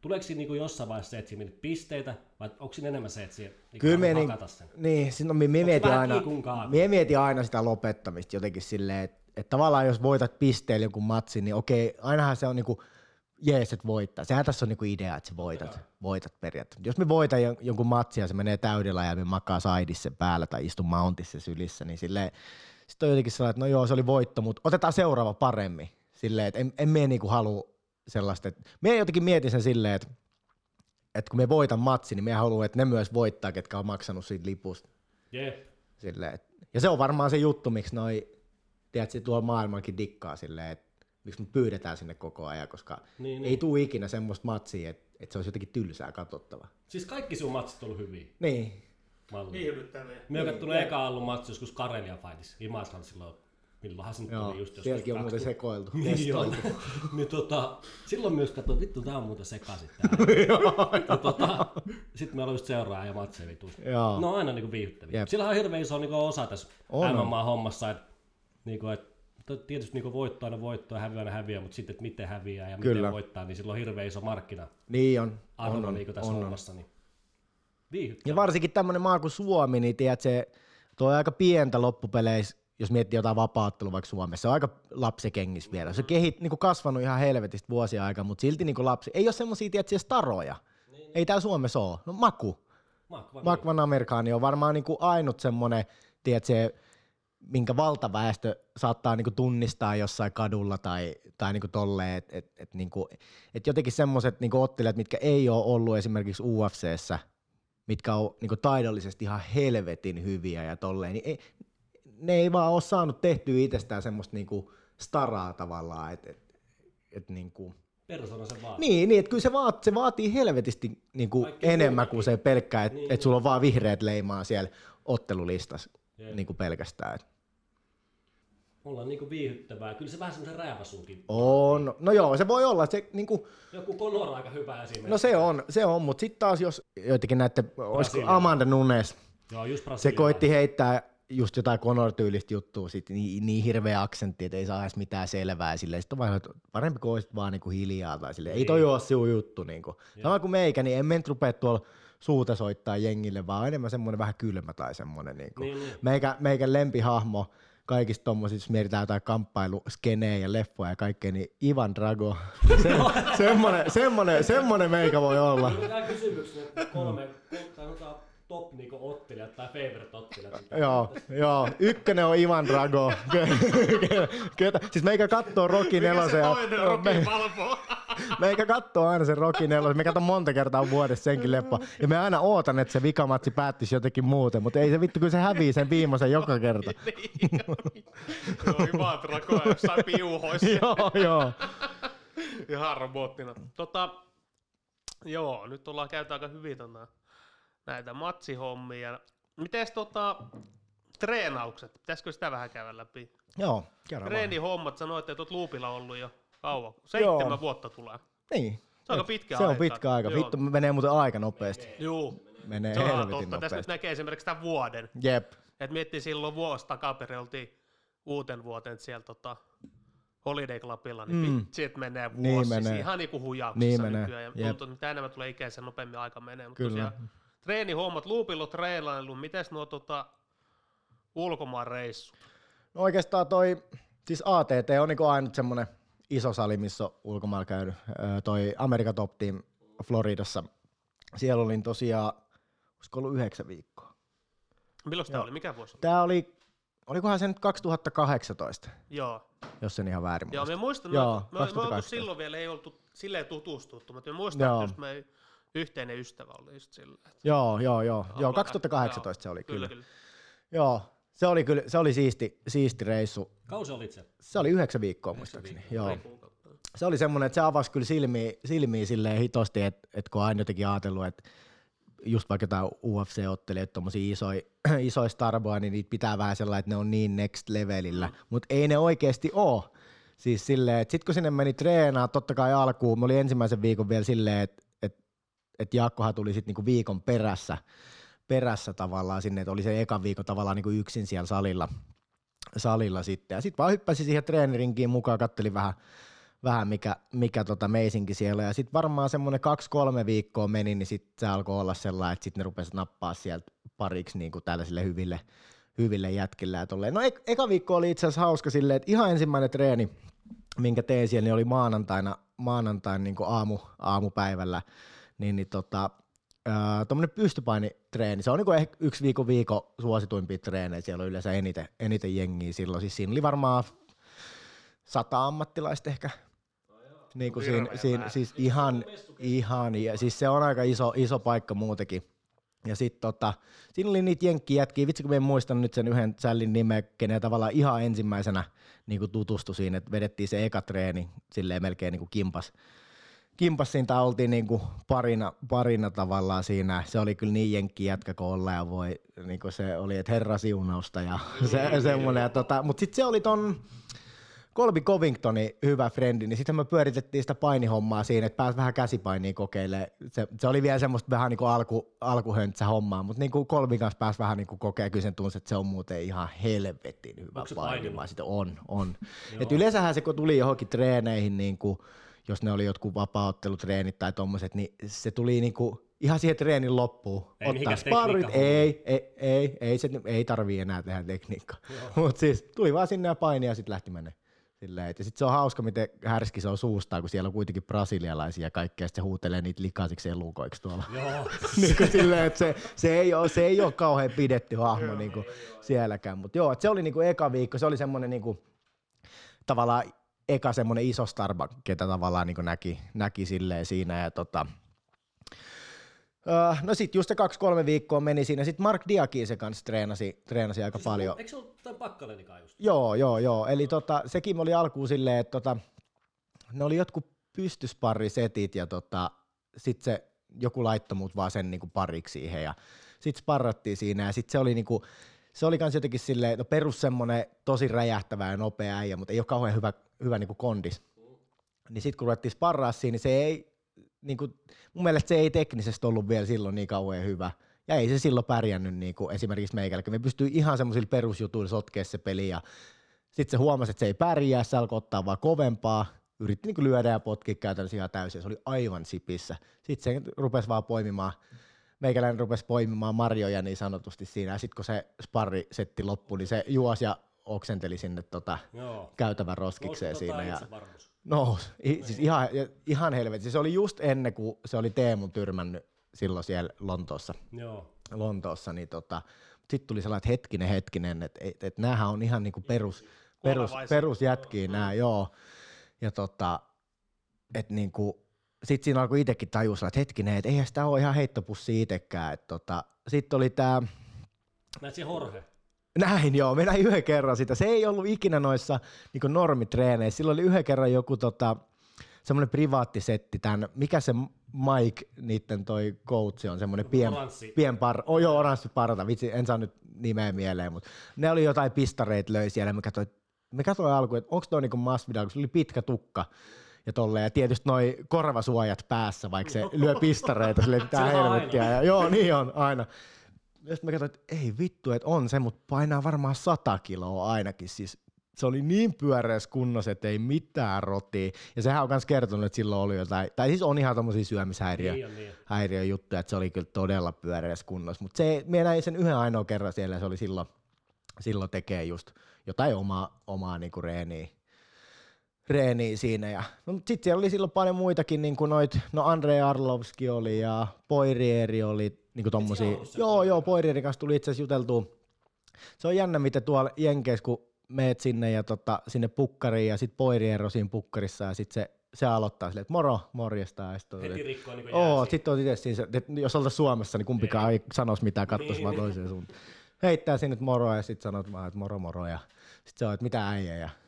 tuleeko siinä niinku jossain vaiheessa se, että siinä pisteitä, vai onko siinä enemmän se, että siellä niinku Kyllä me niin, sen? niin siinä on, mie, mie mietin aina, mie mietin aina sitä lopettamista jotenkin silleen, että et tavallaan jos voitat pisteellä jonkun matsin, niin okei, ainahan se on niinku, jees, että voittaa. Sehän tässä on niinku idea, että sä voitat, voitat periaatteessa. Jos me voitan jon- jonkun matsia ja se menee täydellä ja me makaa saidissa päällä tai istu mountissa sylissä, niin silleen, sit on jotenkin sellainen, että no joo, se oli voitto, mutta otetaan seuraava paremmin. Silleen, että en, en mie niinku halua sellaista, että mie jotenkin mietin sen silleen, että että kun me voitan matsi, niin me haluan, että ne myös voittaa, ketkä on maksanut siitä lipusta. Jep. Silleen, et- ja se on varmaan se juttu, miksi noi, tiedätkö, tuolla maailmallakin dikkaa silleen, että miksi me pyydetään sinne koko ajan, koska Niin, ei niin. tule ikinä semmoista matsia, että, että se olisi jotenkin tylsää katsottavaa. Siis kaikki sun matsit on ollut hyviä. Niin. Mallia. Hiilyttäviä. Me on kattonut eka ollut matsi joskus Karelia Fightissa, Imashan silloin, milloinhan se nyt Joo, tuli just joskus sielläkin on muuten 2000. sekoiltu. Niin, testoiltu. niin tota, silloin myös katsoin, vittu tää on muuten sekaisin tää. tota, sitten me ollaan just seuraa ja matseja vitus. No aina niinku viihdyttäviä. Jep. Sillähän on hirveän iso niinku osa tässä On, on. MMA-hommassa, että niinku, et, to- tietysti niinku voitto aina voittoa ja häviö aina häviää, mutta sitten, että miten häviää ja Kyllä. miten voittaa, niin sillä on hirveän iso markkina Niin on. arvo on, on, niinku tässä on, on. hommassa. Niin viihdyttävää. Ja varsinkin tämmöinen maa kuin Suomi, niin tiedät, se tuo on aika pientä loppupeleissä, jos miettii jotain vapaattelua vaikka Suomessa, se on aika lapsikengis vielä. Se on kehit, niin kuin kasvanut ihan helvetistä vuosia aikaa, mutta silti niin kuin lapsi. Ei ole semmoisia, tiedätkö, staroja. Ei täällä Suomessa ole. No Maku. Makva, Mark Van Amerikaani on varmaan niin kuin ainut semmoinen, tiedätkö, minkä valtaväestö saattaa niin kuin tunnistaa jossain kadulla tai, tai niin kuin tolleen, että et, et, niin kuin, et jotenkin semmoiset niin ottelijat, mitkä ei ole ollut esimerkiksi UFCssä, mitkä on niin kuin taidollisesti ihan helvetin hyviä ja tolleen, niin ei, ne ei vaan ole saanut tehtyä itsestään semmoista niin kuin staraa tavallaan, että et, et, niin kuin, Persona se vaan. niin, niin että kyllä se, vaat, se vaatii helvetisti niin kuin Kaikki enemmän kuin se pelkkä, että Niin, niin, et sulla on vaan vihreät leimaa siellä ottelulistassa Jep. niin kuin pelkästään. Et Ollaan niinku viihdyttävää. Kyllä se vähän semmoisen rääväsuunkin. on, no joo, se voi olla, se, niin kuin, Joku Conor on aika hyvä esimerkki. no se on, se on mutta sitten taas jos joitakin näette, olisiko. Amanda Nunes, Joo, just se koitti heittää just jotain Conor-tyylistä juttua, sit niin, niin hirveä aksentti, että ei saa edes mitään selvää. Silleen, sit on vaan, että parempi kuin olisit vaan niinku hiljaa tai silleen, ei toi ole sinun juttu. Niinku. Sama kuin meikä, niin en me nyt rupea tuolla suuta soittaa jengille, vaan enemmän semmoinen vähän kylmä tai semmoinen. Niinku. Niin, niin. Meikä, meikä lempihahmo kaikista tommosista, jos mietitään jotain kamppailuskenejä ja leffoja ja kaikkea, niin Ivan Drago. Se, semmonen, semmonen, semmonen meikä voi olla. Tämä kysymyksen, että kolme, sanotaan top niinku ottelijat tai favorite ottelijat. Joo, joo. Ykkönen on Ivan Drago. Ketä? Siis meikä kattoo Rocky Mikä nelosen. se ja- toinen Rocky me- Balboa? Meikä kattoo aina sen Rocky nelosen. Me katson monta kertaa vuodessa senkin leppa. Ja me aina ootan, että se vikamatsi päättisi jotenkin muuten. Mutta ei se vittu, kun se hävii sen viimeisen joka kerta. Niin, Joo, hyvä trakoa jossain piuhoissa. joo, joo. Ihan robottina. Tota, joo, nyt ollaan käyty aika hyvin tota, näitä matsihommia. Mites tota, treenaukset? Pitäisikö sitä vähän käydä läpi? Joo, vaan. Treenihommat, sanoitte, että oot luupilla ollut jo kauan. Seitsemän Joo. vuotta tulee. Niin. Se on aika pitkä Se on aika. pitkä aika. Joo. Vittu, menee muuten aika nopeasti. Juu, Menee se on helvetin totta. Tässä nyt nopeasti. näkee esimerkiksi tämän vuoden. Jep. Et miettii silloin vuosi takaperin oltiin uuten vuoteen siellä tota, Holiday Clubilla, niin Mm. että menee vuosi. Niin Niin menee. menee. Ihan niinku hujauksessa Niin niin menee, nykyään. Ja jep. mitä enemmän tulee ikää, sen nopeammin aika menee. Mutta Kyllä. tosiaan, treenihommat, luupilla treenailu, mites nuo tota, ulkomaan reissu? No oikeastaan toi, siis ATT on niinku ainut semmonen iso sali, missä on ulkomailla käynyt. Öö, toi American Top Team Floridassa. Siellä olin tosiaan, olisiko ollut yhdeksän viikkoa. Milloin Joo. oli? Mikä vuosi oli? Tää oli, olikohan se nyt 2018, Joo. jos en ihan väärin Joo, muista. me muistan, Joo, me, me, me oltu 2018. silloin vielä ei oltu silleen tutustuttu, mutta me muistan, Joo. että just meidän yhteinen ystävä oli just silleen. että- Joo, joo, joo. joo Ollaan- 2018 se oli kyllä. Kyllä, kyllä. Joo, se oli kyllä, se oli siisti, siisti reissu. Kausi olit se. Se oli yhdeksän viikkoa muistaakseni. Joo. Se oli semmoinen, että se avasi kyllä silmiä, silmiä silleen hitosti, että, että kun on aina jotenkin ajatellut, että just vaikka jotain UFC-ottelijat, tommosia isoja, isoja starboja, niin niitä pitää vähän sellainen, että ne on niin next levelillä, mutta ei ne oikeasti oo. Siis silleen, että sit kun sinne meni treenaa, totta kai alkuun, mä olin ensimmäisen viikon vielä silleen, että, että, Jaakkohan tuli sitten niinku viikon perässä, perässä tavallaan sinne, että oli se eka viikko tavallaan niinku yksin siellä salilla, salilla sitten. Ja sitten vaan hyppäsin siihen treenirinkiin mukaan, kattelin vähän, vähän mikä, mikä tota meisinki siellä. Ja sitten varmaan semmoinen kaksi-kolme viikkoa meni, niin sitten se alkoi olla sellainen, että sitten ne rupesivat nappaa sieltä pariksi niin kuin tällaisille hyville, hyville jätkille. No ek- eka viikko oli itse asiassa hauska silleen, että ihan ensimmäinen treeni, minkä tein siellä, niin oli maanantaina, maanantain niin aamu, aamupäivällä. Niin, niin tota, tuommoinen pystypainitreeni, se on niin ehkä yksi viikon viikon suosituimpia treenejä, siellä on yleensä eniten, eniten jengiä silloin, siis siinä oli varmaan sata ammattilaista ehkä, niin kuin siinä, siinä, siis ihan, ihan, ja siis se on aika iso, iso paikka muutenkin. Ja sitten tota, siinä oli niitä jenkkijätkiä, vitsi kun mä en muista nyt sen yhden sällin nimeä, kenen tavallaan ihan ensimmäisenä niin tutustui siinä, että vedettiin se eka treeni silleen melkein niin kuin kimpas, kimpas siinä tai oltiin niin kuin parina, parina tavallaan siinä. Se oli kyllä niin jenkki jätkä kuin olla ja voi, niin kuin se oli, että herra siunausta ja se, semmoinen. Ja tota, mutta sitten se oli ton Colby Covingtonin hyvä frendi, niin sitten me pyöritettiin sitä painihommaa siinä, että pääsi vähän käsipainia kokeilemaan. Se, se oli vielä semmoista vähän niin kuin alku, alkuhöntsä hommaa, mutta niin kuin kanssa pääsi vähän niin kuin kokea, kyllä sen tunsi, että se on muuten ihan helvetin hyvä painunut? Sitten on, on. Et yleensähän se, kun tuli johonkin treeneihin, niin kuin, jos ne oli jotkut vapaaottelutreenit tai tommoset, niin se tuli niin kuin ihan siihen treenin loppuun. Ei Ottaa sparrit, ei, ei, ei, ei, se, ei tarvii enää tehdä tekniikkaa. Mutta siis tuli vaan sinne ja paini ja sitten lähti mennä. Silleen, ja sitten se on hauska, miten härski se on suustaan, kun siellä on kuitenkin brasilialaisia ja kaikkea, ja se huutelee niitä likaisiksi elukoiksi tuolla. Joo. niin kuin silleen, että se, se, ei ole, se ei ole kauhean pidetty hahmo niin kuin sielläkään. Mutta joo, et se oli niin kuin eka viikko, se oli semmoinen niin kuin, tavallaan eka semmoinen iso Starbucks, ketä tavallaan niin näki, näki silleen siinä. Ja tota, öö, no sitten just se kaksi-kolme viikkoa meni siinä. Sitten Mark Diakin se kanssa treenasi, treenasi aika paljon. Eikö se ollut tämän pakkalenikaan just? Joo, joo, joo. Eli tota, sekin oli alkuun silleen, että tota, ne oli jotkut pystysparrisetit ja tota, sitten se joku laittoi mut vaan sen niinku pariksi siihen ja sitten sparrattiin siinä ja sitten se oli niinku, se oli kans jotenkin silleen, no perus semmonen tosi räjähtävä ja nopea äijä, mutta ei ole kauhean hyvä, hyvä niinku kondis. Niin sitten kun ruvettiin sparraa siinä, niin se ei, niinku, mun mielestä se ei teknisesti ollut vielä silloin niin kauhean hyvä. Ja ei se silloin pärjännyt niin kuin esimerkiksi meikällä. Me pystyi ihan semmoisilla perusjutuilla sotkea se peli ja sitten se huomasi, että se ei pärjää, se alkoi ottaa vaan kovempaa, yritti niin lyödä ja potkia käytännössä ihan täysin, se oli aivan sipissä. Sitten se rupesi vaan poimimaan, meikäläinen rupesi poimimaan marjoja niin sanotusti siinä, ja sitten kun se sparri setti loppui, niin se juosi ja oksenteli sinne tota Joo. käytävän roskikseen Nousi siinä. tota Ja, itsevarmuus. no, i, siis ihan, ihan helvetti. Se oli just ennen kuin se oli Teemun tyrmännyt silloin siellä Lontoossa. Joo. Lontoossa, niin tota, sitten tuli sellainen, että hetkinen, hetkinen, että et, et näähän on ihan niinku perus, perus, Kuolevaisia. perusjätkiä nämä, joo. Ja tota, että niinku, sitten siinä alkoi itsekin tajusella, että hetkinen, että eihän sitä ole ihan heittopussi itsekään. Tota, sitten oli tämä, Näet se Jorge. näin joo, me näin yhden kerran sitä. Se ei ollut ikinä noissa niin normitreeneissä. Silloin oli yhden kerran joku tota, semmoinen privaattisetti, tämän, mikä se Mike, niiden toi coach on, semmoinen pien, Oranssi. pien par, oh joo, oranssi parta, vitsi, en saa nyt nimeä mieleen, mutta ne oli jotain pistareita löi siellä, me katsoin, me katsoin alkuun, että onko toi niinku Masvidal, kun se oli pitkä tukka, ja tolleen, ja tietysti noi korvasuojat päässä, vaikka se lyö pistareita, sille tää Se on helvettiä, ja joo, niin on, aina. Ja sitten mä katsoin, että ei vittu, että on se, mutta painaa varmaan 100 kiloa ainakin. Siis se oli niin pyöreässä kunnossa, että ei mitään rotia. Ja sehän on myös kertonut, että silloin oli jotain, tai siis on ihan tommosia syömishäiriö, Niin on, niin. häiriöjuttuja, että se oli kyllä todella pyöreässä kunnossa. Mutta se, minä näin sen yhden ainoa kerran siellä, ja se oli silloin, silloin tekee just jotain omaa, omaa niinku reeniä, reeniä siinä. Ja, no, sitten siellä oli silloin paljon muitakin, niin kuin noit, no Andre Arlovski oli ja Poirieri oli niin kuin tommosia. Joo, joo, Poirierin kanssa tuli itse asiassa juteltua. Se on jännä, miten tuolla Jenkeissä, kun meet sinne ja tota, sinne pukkariin ja sitten Poirier on siinä pukkarissa ja sitten se, se aloittaa silleen, että moro, morjesta. Ja sit on, Heti rikkoo niin Oo, sitten on itse siinä, että jos oltaisiin Suomessa, niin kumpikaan ei sanoisi mitään, katsoisi Niin, vaan niin. toiseen suuntaan. Heittää sinne moro ja sitten sanot vaan, että moro moro ja sitten se on, että mitä äijä ja sit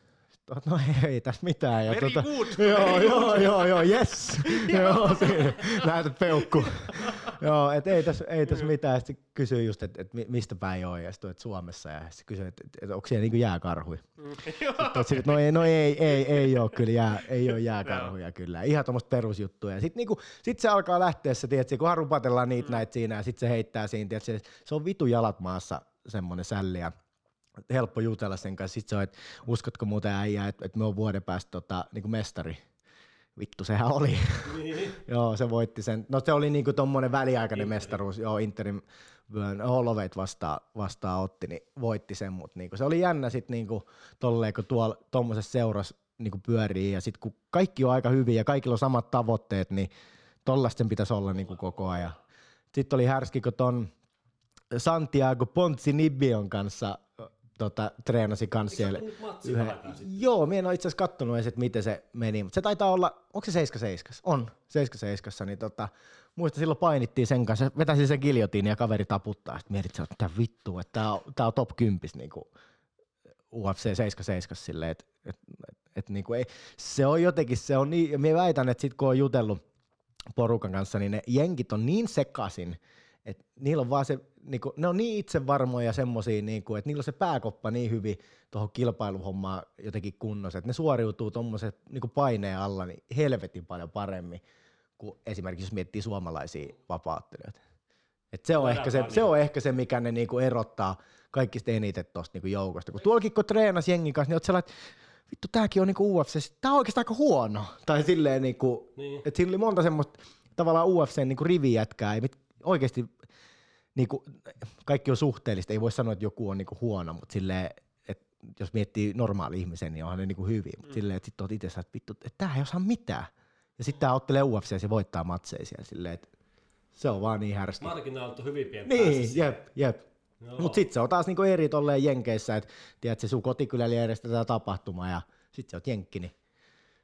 no ei, tässä mitään. Ja Very good, joo, joo, joo, joo, yes. joo, siinä, näytät peukku. joo, et ei tässä ei täs mitään. Sitten kysyy just, että et mi- mistä päin on ja sitten Suomessa ja sitten kysyy, että et, et, onko siellä niinku jääkarhuja. Sitten sille, että no ei, no ei, ei, ei ole kyllä jää, ei ole jääkarhuja kyllä. Ihan tuommoista perusjuttuja. Sitten niinku, sit se alkaa lähteä se, tiedätkö, kunhan rupatellaan niitä mm. näitä siinä ja sitten se heittää siinä, tiedätkö, se on vitu jalat maassa semmoinen sälli ja helppo jutella sen kanssa. Sitten se on, että uskotko muuten äijää, että, että me on vuoden päästä tota, niinku mestari. Vittu, sehän oli. Niin. joo, se voitti sen. No se oli niinku tommonen väliaikainen mestaruus. Joo, Interin vyön Holoveit vastaan, vastaan otti, niin voitti sen, mutta niinku, se oli jännä sitten niinku, tolleen, kun tuolla tommosessa seurassa niinku pyörii ja sitten kun kaikki on aika hyvin ja kaikilla on samat tavoitteet, niin tollaista sen pitäisi olla niinku koko ajan. Sitten oli härski, kun ton Santiago Ponzinibion kanssa tota, treenasi kans siellä. Yhden, joo, minä en ole itse asiassa kattonut edes, että miten se meni, mutta se taitaa olla, onko se 7 On, 7 niin tota, muista silloin painittiin sen kanssa, vetäisi sen giljotiin ja kaveri taputtaa, sitten mietit, että mitä vittua, että tää on, tää on top 10 niinku UFC 77 silleen, että et, et, et, niinku ei, se on jotenkin, se on niin, ja minä väitän, että sit kun on jutellut porukan kanssa, niin ne jenkit on niin sekasin, että niillä on vaan se, niinku, ne on niin itsevarmoja semmosia, niinku, että niillä on se pääkoppa niin hyvin tuohon kilpailuhommaan jotenkin kunnossa, että ne suoriutuu tuommoisen niinku paineen alla niin helvetin paljon paremmin kuin esimerkiksi jos miettii suomalaisia vapaattelijoita. Et se, on Voidaan ehkä se, vaan se on ehkä se, mikä ne niinku erottaa kaikista eniten tuosta niinku joukosta. Kun tuollakin kun treenas jengin kanssa, niin oot sellainen, että vittu tääkin on niinku UFC, tää on oikeastaan aika huono. Tai silleen niinku, Niin. että siinä oli monta semmoista tavallaan UFC niinku rivijätkää, mit, oikeasti niinku, kaikki on suhteellista, ei voi sanoa, että joku on niinku huono, mutta silleen, että jos miettii normaali ihmisen, niin onhan ne niinku hyviä, mutta silleen, että sit oot itse että vittu, että tää ei osaa mitään. Ja sitten tää ottelee UFC ja se voittaa matseja siellä silleen, että se on vaan niin härski. Marginaalit on hyvin pieni Niin, jep, jep. Joo. Mutta sitten se on taas niinku eri tolleen Jenkeissä, että tiedät, se sun kotikylällä järjestetään tapahtuma ja sitten se on Jenkki, niin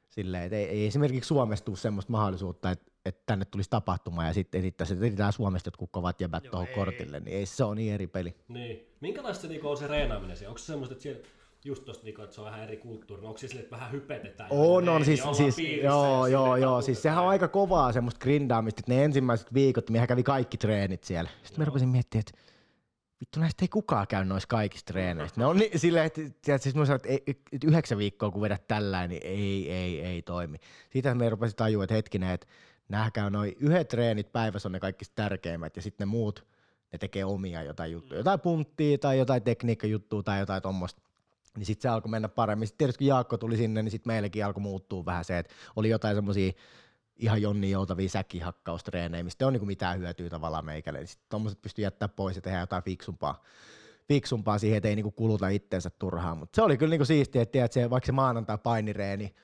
silleen, että ei, ei esimerkiksi Suomessa tule semmoista mahdollisuutta, että, että tänne tulisi tapahtuma ja sitten esittäisi, että etsitään Suomesta jotkut kovat jäbät tuohon ei. kortille, niin ei, se on niin eri peli. Niin. Minkälaista se niinku on se reenaaminen siellä? Onko se semmoista, että siellä just tosta, niinku, että se on vähän eri kulttuuri? No, onko se silleen, että vähän hypetetään? On, ja on, siis, siis joo, joo, joo, siis sehän on aika kovaa semmoista grindaamista, että ne ensimmäiset viikot, mehän kävi kaikki treenit siellä. Sitten mä rupesin miettimään, että vittu näistä ei kukaan käy noissa kaikissa treeneissä. Ne on niin, silleen, että, tiedät, siis mä sanoin, että, ei- että yhdeksän viikkoa kun vedät tällä, niin ei, ei, ei toimi. Siitä me rupesin tajua, että hetkinen, että nämä käy noin yhdet treenit päivässä on ne kaikista tärkeimmät ja sitten ne muut ne tekee omia jotain juttuja, jotain punttia tai jotain tekniikkajuttua tai jotain tuommoista. Niin sitten se alkoi mennä paremmin. Sitten tietysti kun Jaakko tuli sinne, niin sitten meillekin alkoi muuttua vähän se, että oli jotain semmoisia ihan Jonni joutavia säkkihakkaustreenejä, mistä ei ole niinku mitään hyötyä tavallaan meikälle. Niin sitten tuommoiset pystyy jättää pois ja tehdä jotain fiksumpaa, fiksumpaa siihen, että ei niinku kuluta itsensä turhaan. Mutta se oli kyllä niinku siistiä, että tiedät, se, vaikka se maanantai painireeni,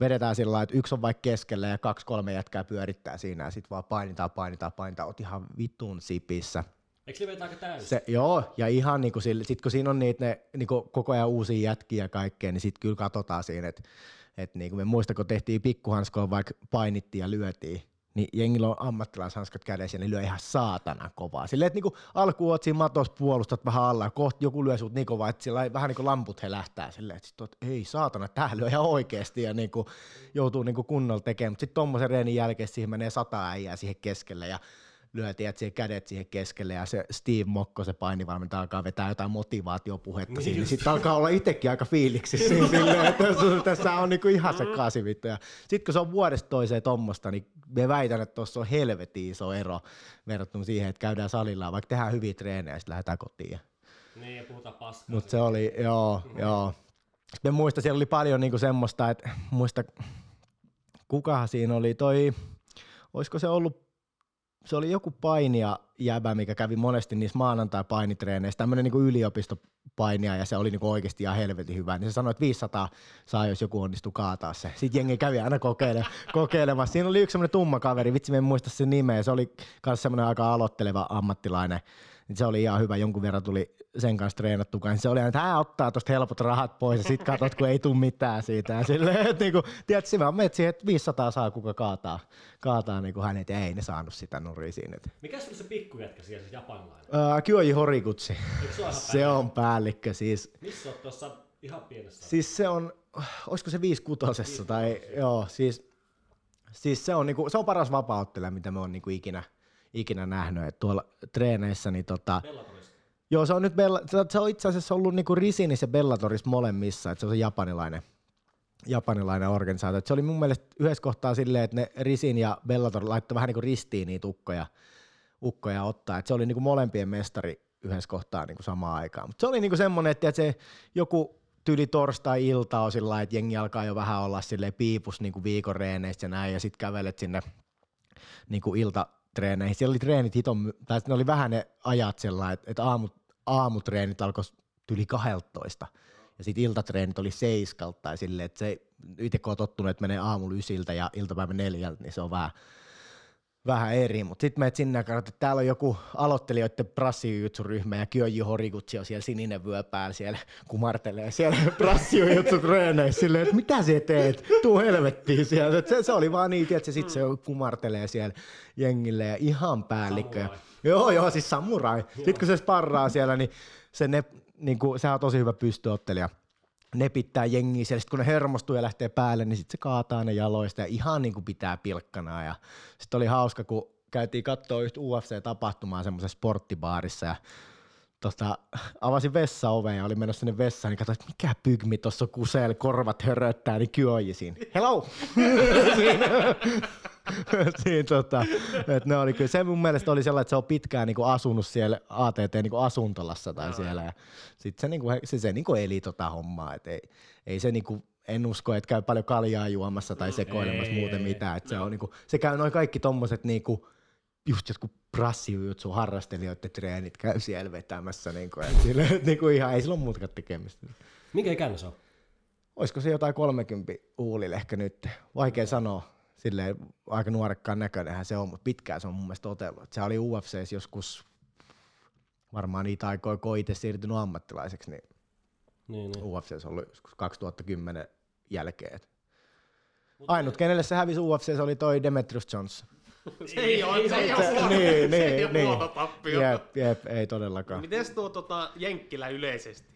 vedetään sillä lailla, että yksi on vaikka keskellä ja kaksi kolme jätkää pyörittää siinä ja sitten vaan painitaan, painitaan, painitaan, oot ihan vitun sipissä. Eikö vetä aika täysin? Se, joo, ja ihan niinku sit kun siinä on niitä ne, niinku koko ajan uusia jätkiä ja kaikkea, niin sitten kyllä katsotaan siinä, että et niinku me muista, kun tehtiin pikkuhanskoa, vaikka painittiin ja lyötiin, niin jengillä on ammattilaishanskat kädessä ja ne lyö ihan saatana kovaa. Silleen, että niinku alkuun oot siinä matossa puolustat vähän alla ja kohta joku lyö sut niin kovaa, että sillä vähän niin kuin lamput helähtää silleen, että sit oot, ei saatana, tää lyö ihan oikeesti ja niinku joutuu niinku kunnolla tekemään. Mutta sitten tommosen reenin jälkeen siihen menee sata äijää siihen keskelle ja lyö tiedät, siihen kädet siihen keskelle ja se Steve Mokko, se painivalmentaja, alkaa vetää jotain motivaatiopuhetta niin siinä, niin sitten alkaa olla itsekin aika fiiliksissä siinä silleen, että tässä- on niinku ihan se kasi vittu. Ja sitten kun se on vuodesta toiseen tommosta, niin me väitän, että tuossa on helvetin iso ero verrattuna siihen, että käydään salilla, vaikka tehdään hyviä treenejä ja sitten lähdetään kotiin. Niin, ja puhutaan paskaa. Mutta se oli, joo, joo. Sitten mä muistan, siellä oli paljon niinku semmoista, että muista, kukahan siinä oli toi, olisiko se ollut, se oli joku painija jäbä, mikä kävi monesti niissä maanantai-painitreeneissä, tämmöinen niinku yliopistopainija, ja se oli niinku oikeasti ihan helvetin hyvä. Niin se sanoi, että 500 saa, jos joku onnistuu kaataa se. Sitten jengi kävi aina kokeile, kokeilemassa. Siinä oli yksi semmoinen tumma kaveri, vitsi me en muista sen nimeä, se oli myös semmoinen aika aloitteleva ammattilainen. Niin se oli ihan hyvä, jonkun verran tuli sen kanssa treenattu kanssa. Se oli aina, että hän ottaa tuosta helpot rahat pois ja sit katsot, kun ei tule mitään siitä. Ja silleen, että niinku, tiedät, sinä menet siihen, että 500 saa kuka kaataa, kaataa niinku hänet, ja ei ne saanut sitä nuria siinä. Mikä se oli se pikkujätkä siellä, se japanilainen? Ää, Kyoji Horikutsi, se se on päällikkö siis. Missä oot tuossa ihan pienessä? Siis se on, olisiko se 5 kutosessa tai joo, siis, siis se, on niinku, se on paras vapauttelija, mitä me on niinku ikinä, ikinä nähnyt. Et tuolla treeneissä, niin tota, Bellatorissa. Joo, se on nyt Bella, se, on itse asiassa ollut niinku Risinis ja Bellatoris molemmissa, että se on se japanilainen, japanilainen organisaatio. Et se oli mun mielestä yhdessä kohtaa silleen, että ne Risin ja Bellator laittoi vähän niinku ristiin niitä ukkoja, ukkoja ottaa. Et se oli niinku molempien mestari yhdessä kohtaa niinku samaan aikaan. Mutta se oli niinku semmoinen, että se joku tyli torstai-ilta on sillä että jengi alkaa jo vähän olla silleen piipus niinku viikon reeneistä ja näin, ja sitten kävelet sinne niinku iltatreeneihin. Siellä oli treenit hiton, tai ne oli vähän ne ajat sellainen, että, että aamu, aamutreenit alkoi yli 12 ja sitten iltatreenit oli seiskalta tai silleen, että se itse kun on tottunut, että menee aamulla ysiltä ja iltapäivä neljältä, niin se on vähän, vähän eri, mutta sitten menet sinne ja katsot, että täällä on joku aloittelijoiden prassijutsuryhmä ja Kyoji Horikutsi on siellä sininen vyö päällä siellä kumartelee siellä prassijutsutreeneissä silleen, että mitä sä teet, tuu helvettiin sieltä. Et Se, se, oli vaan niin, että sitten se kumartelee siellä jengille ja ihan päällikkö. Samurai. Joo, joo, siis samurai. Sitten kun se sparraa siellä, niin, se ne, niin kuin, sehän on tosi hyvä pystyottelija. Ne pitää jengiä siellä, sit kun ne hermostuu ja lähtee päälle, niin sitten se kaataa ne jaloista ja ihan niin kuin pitää pilkkanaa. Ja sitten oli hauska, kun käytiin katsoa yhtä UFC-tapahtumaa semmoisessa sporttibaarissa ja tota, avasin vessaoven ja oli menossa sinne vessaan, niin katsoin, että mikä pygmi tuossa kuseel, korvat höröttää, niin kyoji siinä. Hello! siinä, siinä tota, että ne oli kyllä, se mun mielestä oli sellainen, että se on pitkään niinku asunut siellä ATT niinku asuntolassa tai siellä ja sit se, niinku, se, se niinku eli tota hommaa, että ei, ei se niinku, en usko, että käy paljon kaljaa juomassa tai sekoilemassa Ei, muuten ei, mitään, että se on niinku, se käy noin kaikki tommoset niinku, just jotkut prassijutsu harrastelijoiden treenit käy siellä vetämässä, niinku, et sille, et niinku ihan ei sillä ole muutakaan tekemistä. Minkä ikäinen se on? Olisiko se jotain 30 uulille ehkä nyt? Vaikea sanoa. Silleen aika nuorekkaan näköinenhän se on, mutta pitkään se on mun mielestä otellut. Se oli UFCs joskus varmaan niitä aikoja, kun itse siirtynyt ammattilaiseksi, niin Niin, niin. UFCs on ollut joskus 2010 jälkeen. Ainut, kenelle se hävisi UFC, oli toi Demetrius Johnson. Se ei ole, se ei ole, Se- niin, se ei niin, niin. tappio. Jep, jep, ei todellakaan. Miten tuo tota, Jenkkilä yleisesti?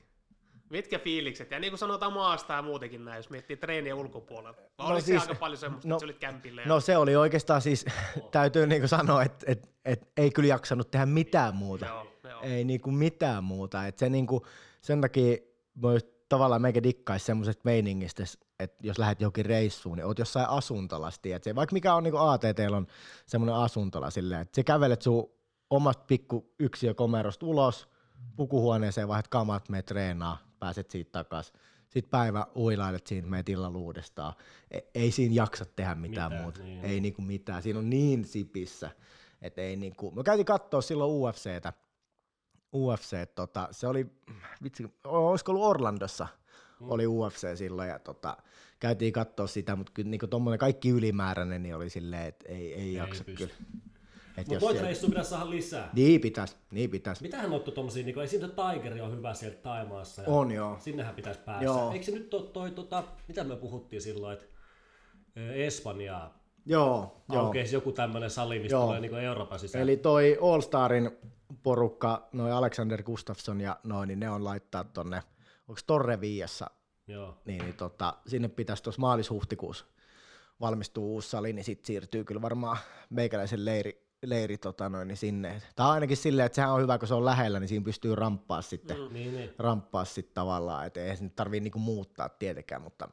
Mitkä fiilikset? Ja niin kuin sanotaan maasta ja muutenkin näin, jos miettii treeniä ulkopuolella. Vai No oliko siis- se aika paljon semmoista, no- että sä olit kämpillä? Ja... No se oli oikeastaan siis, täytyy niinku sanoa, että et, et ei kyllä jaksanut tehdä mitään muuta. Joo, joo. Ei niinku mitään muuta. Et se niinku, sen takia myös tavallaan meikä dikkaisi semmoisesta meiningistä, että jos lähdet johonkin reissuun, niin oot jossain asuntolasti. Et se, vaikka mikä on niinku ATT on semmoinen asuntola silleen, että sä kävelet sun omasta pikku yksiökomerosta ulos, pukuhuoneeseen vaihdat kamat, meet treenaa, pääset siitä takas. Sitten päivä uilailet siinä, meet illalla uudestaan. Ei, ei siinä jaksa tehdä mitään, Mitään, muuta. niin. Ei niinku mitään. Siinä on niin sipissä. Et ei niinku. Me käytiin katsoa silloin UFCtä. UFC, tota, se oli, vitsi, olisiko ollut Orlandossa, mm. oli UFC silloin ja tota, käytiin katsoa sitä, mutta kyllä niinku tommonen kaikki ylimääräinen niin oli silleen, että ei, ei, jaksa pysty. kyllä. Mutta noita siellä- pitäisi saada lisää. niin pitäis, niin pitäis. Mitähän noittu tommosia, niin ei siinä se Tigeri on hyvä sieltä Taimaassa. Ja On joo. Sinnehän pitäisi päästä. Joo. Eikö se nyt ole toi, tota, mitä me puhuttiin silloin, että Espanjaa Joo, joo. joku tämmöinen sali, mistä Joo. tulee niin Euroopan sisään. Eli toi All Starin porukka, noi Alexander Gustafsson ja noin, niin ne on laittaa tonne, onko Torre Viiassa, Joo. niin, niin tota, sinne pitäisi tuossa maalis-huhtikuussa valmistua uusi sali, niin sitten siirtyy kyllä varmaan meikäläisen leiri, leiri tota noin, niin sinne. Tai ainakin silleen, että sehän on hyvä, kun se on lähellä, niin siinä pystyy ramppaa sitten, mm. Niin, niin. ramppaa sitten tavallaan, että ei se nyt tarvii niinku muuttaa tietenkään, mutta,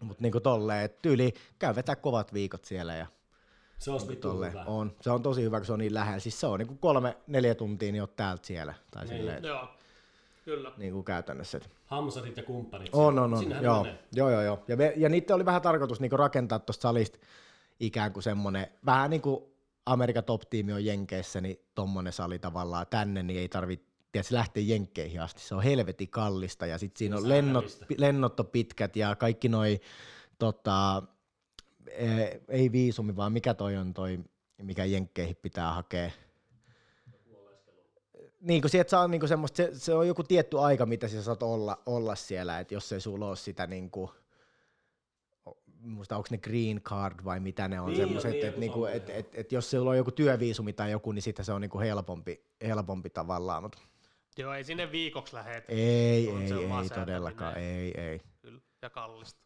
mutta niinku tolleen, että tyyli käy vetää kovat viikot siellä ja Se olisi vittu Tolle hyvä. on. Se on tosi hyvä, kun se on niin lähellä. Siis se on niin kuin kolme, neljä tuntia, niin oot täältä siellä. Tai Niin. niin. silleen, Joo, kyllä. niin kuin käytännössä. Hamsarit ja kumppanit. On, on, on. Sinnehän Joo, menee. joo, joo, joo. Ja, me, ja niiden oli vähän tarkoitus niin rakentaa tuosta salista ikään kuin semmoinen, vähän niin kuin Amerikan top-tiimi on Jenkeissä, niin tommonen sali tavallaan tänne, niin ei tarvitse tiedätkö, lähteä jenkkeihin asti. Se on helvetin kallista ja sitten siinä on lennot, lennot on pitkät ja kaikki noi, tota, ei, ei viisumi, vaan mikä toi on toi, mikä jenkkeihin pitää hakea. Niin kuin sieltä saa niinku semmoista, se, se, on joku tietty aika, mitä sä saat olla, olla siellä, että jos ei sulla ole sitä niinku, muista onko ne green card vai mitä ne on, Niin, semmoiset, niin, että joku niinku, semmoinen, et, et, et jos sulla on joku työviisumi tai joku, niin sitten se on niinku helpompi, helpompi tavallaan, mutta Joo, ei sinne viikoksi lähetä. ei, ei, ei, todellakaan, ei, ei. Kyllä, ja kallista.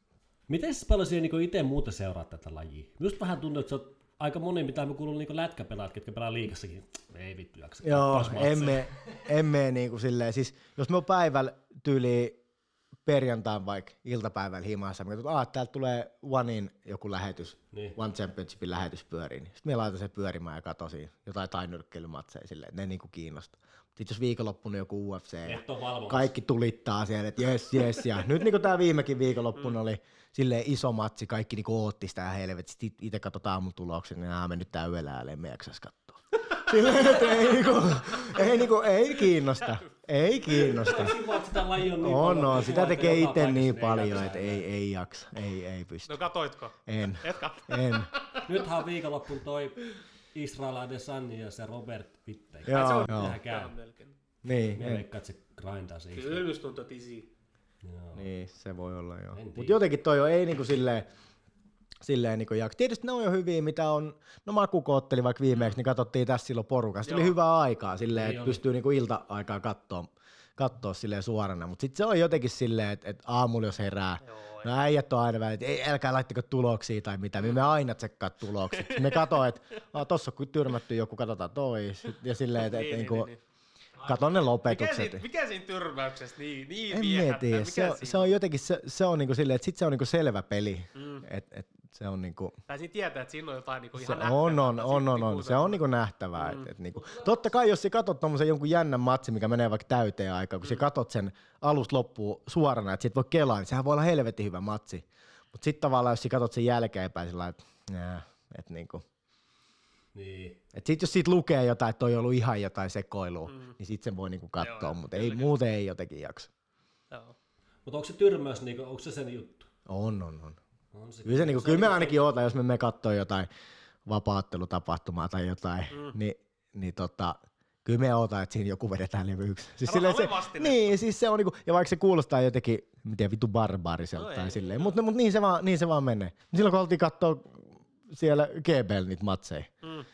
Miten paljon siellä niin itse muuta seuraa tätä lajia? Just vähän tuntuu, että sä oot aika moni, mitä me kuulun niin lätkäpelaat, ketkä pelaa liikassakin. Ei vittu jaksa. Joo, emme, emme niinku silleen, siis jos me on päivällä tyyli perjantain vaikka iltapäivällä himassa, me katsotaan, että täältä tulee Onein joku lähetys, Niin. One Championshipin lähetys pyörii, niin sitten me laitan sen pyörimään ja katsoin jotain tainyrkkeilymatseja silleen, ne niinku kiinnostaa. Sitten jos viikonloppuna joku UFC, kaikki tulittaa siellä, että jes, jes, ja nyt niinku tää viimekin viikonloppuna oli silleen iso matsi, kaikki niinku ootti sitä helvetisti, itse katsotaan aamun tuloksen, niin nämä mennyt tää yöllä ääleen, me jaksais katsoa. Silleen, että ei, niinku, ei, niinku, ei kiinnosta, ei kiinnosta. Sitä on niin On, paljon. on, Kiva, sitä tekee itse niin paljon, että ei, ei jaksa, ei, ei pysty. No katoitko? En, Et katso. en. Nythän on viikonloppuun toi Israel Adesanya ja se Robert Wittei. Joo, se on- joo. Käy. melkein. Niin, Mä ei. veikkaan, että se grindaa se Israel. Kyllä just tuntuu, että isi. Joo. Niin, se voi olla joo. Mutta jotenkin toi on, ei niinku silleen, silleen niinku jak. Tietysti ne on jo hyviä, mitä on, no Maku kootteli vaikka viimeksi, niin katsottiin tässä silloin porukasta. Oli Joo. hyvää aikaa silleen, Niin että pystyy niinku ilta-aikaa katsoa, katsoa silleen suorana. Mutta sitten se on jotenkin silleen, että et aamulla jos herää, Joo, No äijät on aina välillä, että ei, älkää laittako tuloksia tai mitä, me aina tsekkaa tulokset. Me katsoin, että ah, tossa on tyrmätty joku, katsotaan toi. Ja silleen, että et, Niin, niinku, niin, niin. katon ne Mikä lopetukset. siinä, mikä siinä tyrmäyksessä niin, niin En tiedä, Mikä se on, se on jotenkin, se, se on niinku silleen, että sit se on niinku selvä peli. Mm. Et, et, se on niinku, Tai siinä tietää, että siinä on jotain niinku se ihan on, on, nähtävää, on, on, niinku on, se on niinku nähtävää. Mm. Et, et niinku, totta kai jos sä katot tommosen jonkun jännän matsin, mikä menee vaikka täyteen aikaan, kun mm. sä katot sen alusta loppuun suorana, että sit voi kelaa, niin sehän voi olla helvetin hyvä matsi. Mutta sitten tavallaan, jos sä katot sen jälkeenpäin sillä lailla, että et niinku, Niin. et sit jos siitä lukee jotain, että toi on ollut ihan jotain sekoilua, mm. niin sit sen voi niinku katsoa, Joo, mutta ei, muuten ei jotenkin jaksa. Joo. Mutta onko se tyrmäys, niinku, onko se sen juttu? On, on, on. On se Kyllä, se, niinku, se kyllä me ainakin ootan, jos me me katsoo jotain vapaattelutapahtumaa tai jotain, mm. niin, niin tota, kyllä me ootan, että siinä joku vedetään levyyksi. Siis silleen se, niin, siis se on niinku, ja vaikka se kuulostaa jotenkin, miten vitu barbaariselta No tai ei. silleen, mutta mut niin, se vaan, niin se vaan menee. Silloin kun oltiin kattoo siellä GBL niitä matseja, Mm.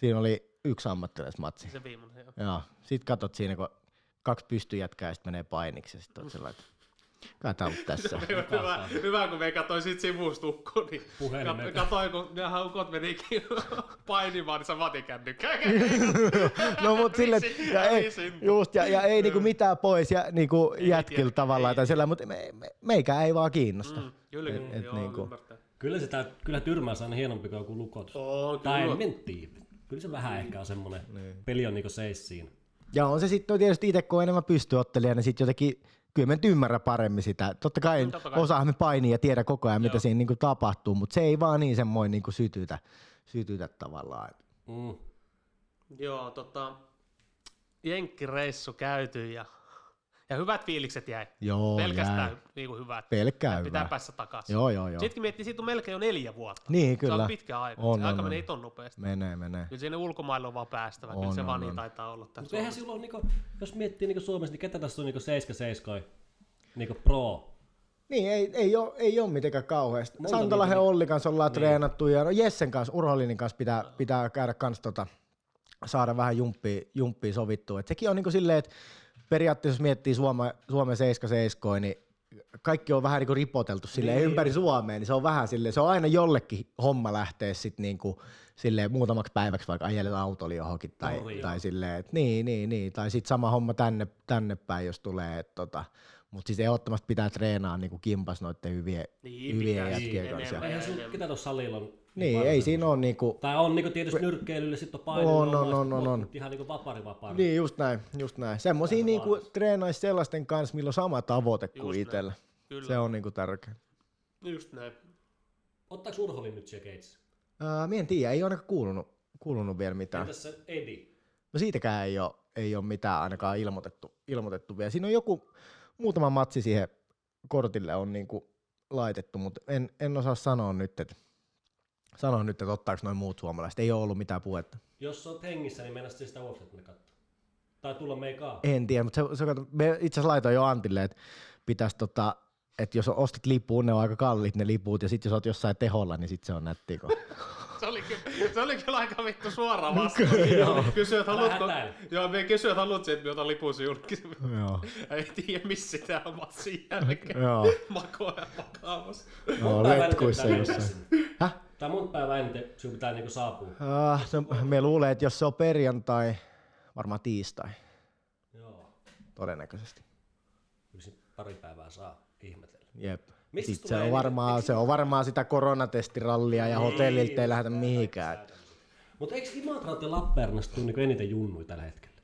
siinä oli yksi ammattilaismatsi. Se viimeinen, joo. Joo, sit katot siinä, kun kaksi pystyjätkää ja sit menee painiksi ja sit on sellainen, kai on ollut tässä. hyvä, hyvä, kun me katsoin sit sivustukkoon, niin Puhelimen. kat- katsoin, kun nämä ukot menikin painimaan, niin sä vatin kännykkää. No mut sille, ja ei, just, ja, ja ei niinku mitään pois ja niinku jätkillä tavallaan tai sellainen, mutta me, me, meikä ei vaan kiinnosta. Mm, kyllä, Et- kyllä, et joo, niinku-. Kyllä, sitä, kyllä tyrmäys on aina hienompi kuin joku lukotus. On, Tai tiedä. Kyllä se vähän ehkä on semmoinen, peli on niinku seis siinä. Ja on se sitten no tietysti itse, kun on enemmän pystyottelija, niin sitten jotenkin kyllä me nyt ymmärrä paremmin sitä. Totta kai, totta kai. osaamme painia ja tiedä koko ajan, mitä Joo. siinä niinku tapahtuu, mutta se ei vaan niin semmoinen niinku sytytä, sytytä tavallaan. Mm. Joo, tota, jenkkireissu käyty ja, ja hyvät fiilikset jäi. Joo, Pelkästään jäi. niinku hyvät. Pelkkää Pitää hyvä. päästä takaisin. Joo, joo, joo. Sittenkin miettii, siitä on melkein jo neljä vuotta. Niin, Se kyllä. on pitkä aika. On, se on, aika on. menee iton nopeasti. Menee, menee. Kyllä sinne ulkomaille on vaan päästävä. Kyllä On, se on, vaan niin on. taitaa olla tässä Mutta eihän silloin, niinku, jos miettii niinku Suomessa, niin ketä tässä on niinku 7 niinku pro? Niin, ei, ei, ole, ei ole mitenkään kauheasti. Monta Santalahen niitä- Olli kanssa ollaan Niin. treenattu ja no Jessen kanssa, Urholinin kanssa pitää, pitää käydä kans tota, saada vähän jumppia, jumppia sovittua. Et sekin on niinku silleen, että periaatteessa jos miettii Suome, Suomen 7 niin kaikki on vähän niinku ripoteltu silleen Niin. ympäri Suomea, niin se on vähän silleen, se on aina jollekin homma lähteä sit niinku silleen muutamaksi päiväksi vaikka ajelet autolla johonkin tai, Toriin. tai silleen, että niin, niin, niin, tai sitten sama homma tänne, tänne päin, jos tulee, että tota, mutta siis ehdottomasti pitää treenaa niinku kimpas noiden hyvien, Niin, hyvien jätkien kanssa. Eihän sun, ketä tuossa salilla on? Niin, paljon ei siinä ole niinku, Tai on niinku tietysti nyrkkeilylle, sitten on painelu, On, on, on, on, on. Ihan niinku vapari vapari. niin just näin, just näin. Semmosia Vähän niinku treenaisi sellaisten kanssa, millä on sama tavoite kuin Just näin. itsellä. Kyllä, Se on niinku tärkeä. just näin. Ottaako Urholi nyt siellä Gates? Ää, Mie en tiedä, ei ole ainakaan kuulunut, kuulunut vielä mitään. Entäs se Edi? No siitäkään ei ole, ei ole mitään ainakaan ilmoitettu, ilmoitettu vielä. Siinä on joku, muutama matsi siihen kortille on niinku laitettu, mutta en, en osaa sanoa nyt, että sanoa nyt, että ottaako noin muut suomalaiset. Ei ole ollut mitään puhetta. Jos oot hengissä, niin mennä sitä UFC me katsoa. Tai tulla meikaa. En tiedä, mutta se, se, me itse asiassa laitoin jo Antille, että pitäisi tota, että jos ostat lippuun, ne on aika kalliit ne liput, ja sitten jos oot jossain teholla, niin sitten se on nättiä. kun- Se oli, ky- se oli kyllä aika vittu suora vastaus. Joo. Kysyi, että haluatko... Joo, me kysyi, että haluatko, että me otan lipusi julkisen. Joo. Ei tiedä, missä sitä on matsin jälkeen. Joo. Makoja makaamassa. Joo, letkuissa jossain. Häh? Tai monta päivää ennen sinun pitää niinku saapua. Ah, no, me luulee, että jos se on perjantai, varmaan tiistai, Joo. todennäköisesti. Kyllä pari päivää saa ihmetellä. Jep. Mistä Sitten se on, varmaan, eikö- se on varmaan sitä koronatestirallia ja hotellilta ei lähdetä mihinkään. Mutta eikö Imatralta ja Lappeenrannasta tule niinku eniten junnui tällä hetkellä?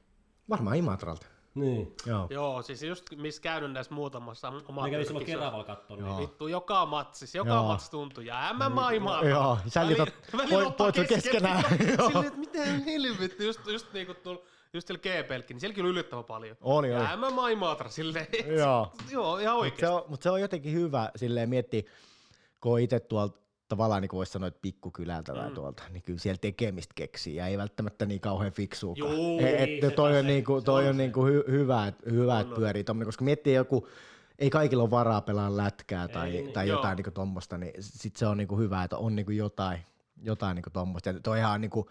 Varmaan Imatralta. Niin. Joo. Joo, siis just missä käynyt näissä muutamassa Mä kävin silloin amatöörikisoissa. Keravalla kattoon. Niin. Vittu, joka matsis, joka Joo. matsi tuntui. Ja MMA imaa. Joo, sä liitot po- poitsu keskenään. Silleen, että mitä helvetti, just, just niinku tuolla just siellä G-pelkki, niin sielläkin oli yllättävän paljon. Oli, oli. Ja MMA Imatra silleen. Joo. Joo, ihan Mutta oikeesti. se, on, mut se on jotenkin hyvä silleen miettiä, kun on itse tuolta tavallaan niin kuin voisi sanoa, että pikkukylältä tai Mm. tuolta, niin kyllä siellä tekemistä keksii ja ei välttämättä niin kauhean fiksuukaan. Juu, E- niin, että sepä toi on, se. niinku, Se toi on on se. niinku hy, hyvä, että hyvä, et pyörii tommonen, koska miettii joku, ei kaikilla ole varaa pelaa lätkää tai, niin. tai Joo. jotain niinku tommosta, niin sit se on niinku hyvä, että on niinku jotain, jotain niinku tommosta. Ja toi ihan niinku,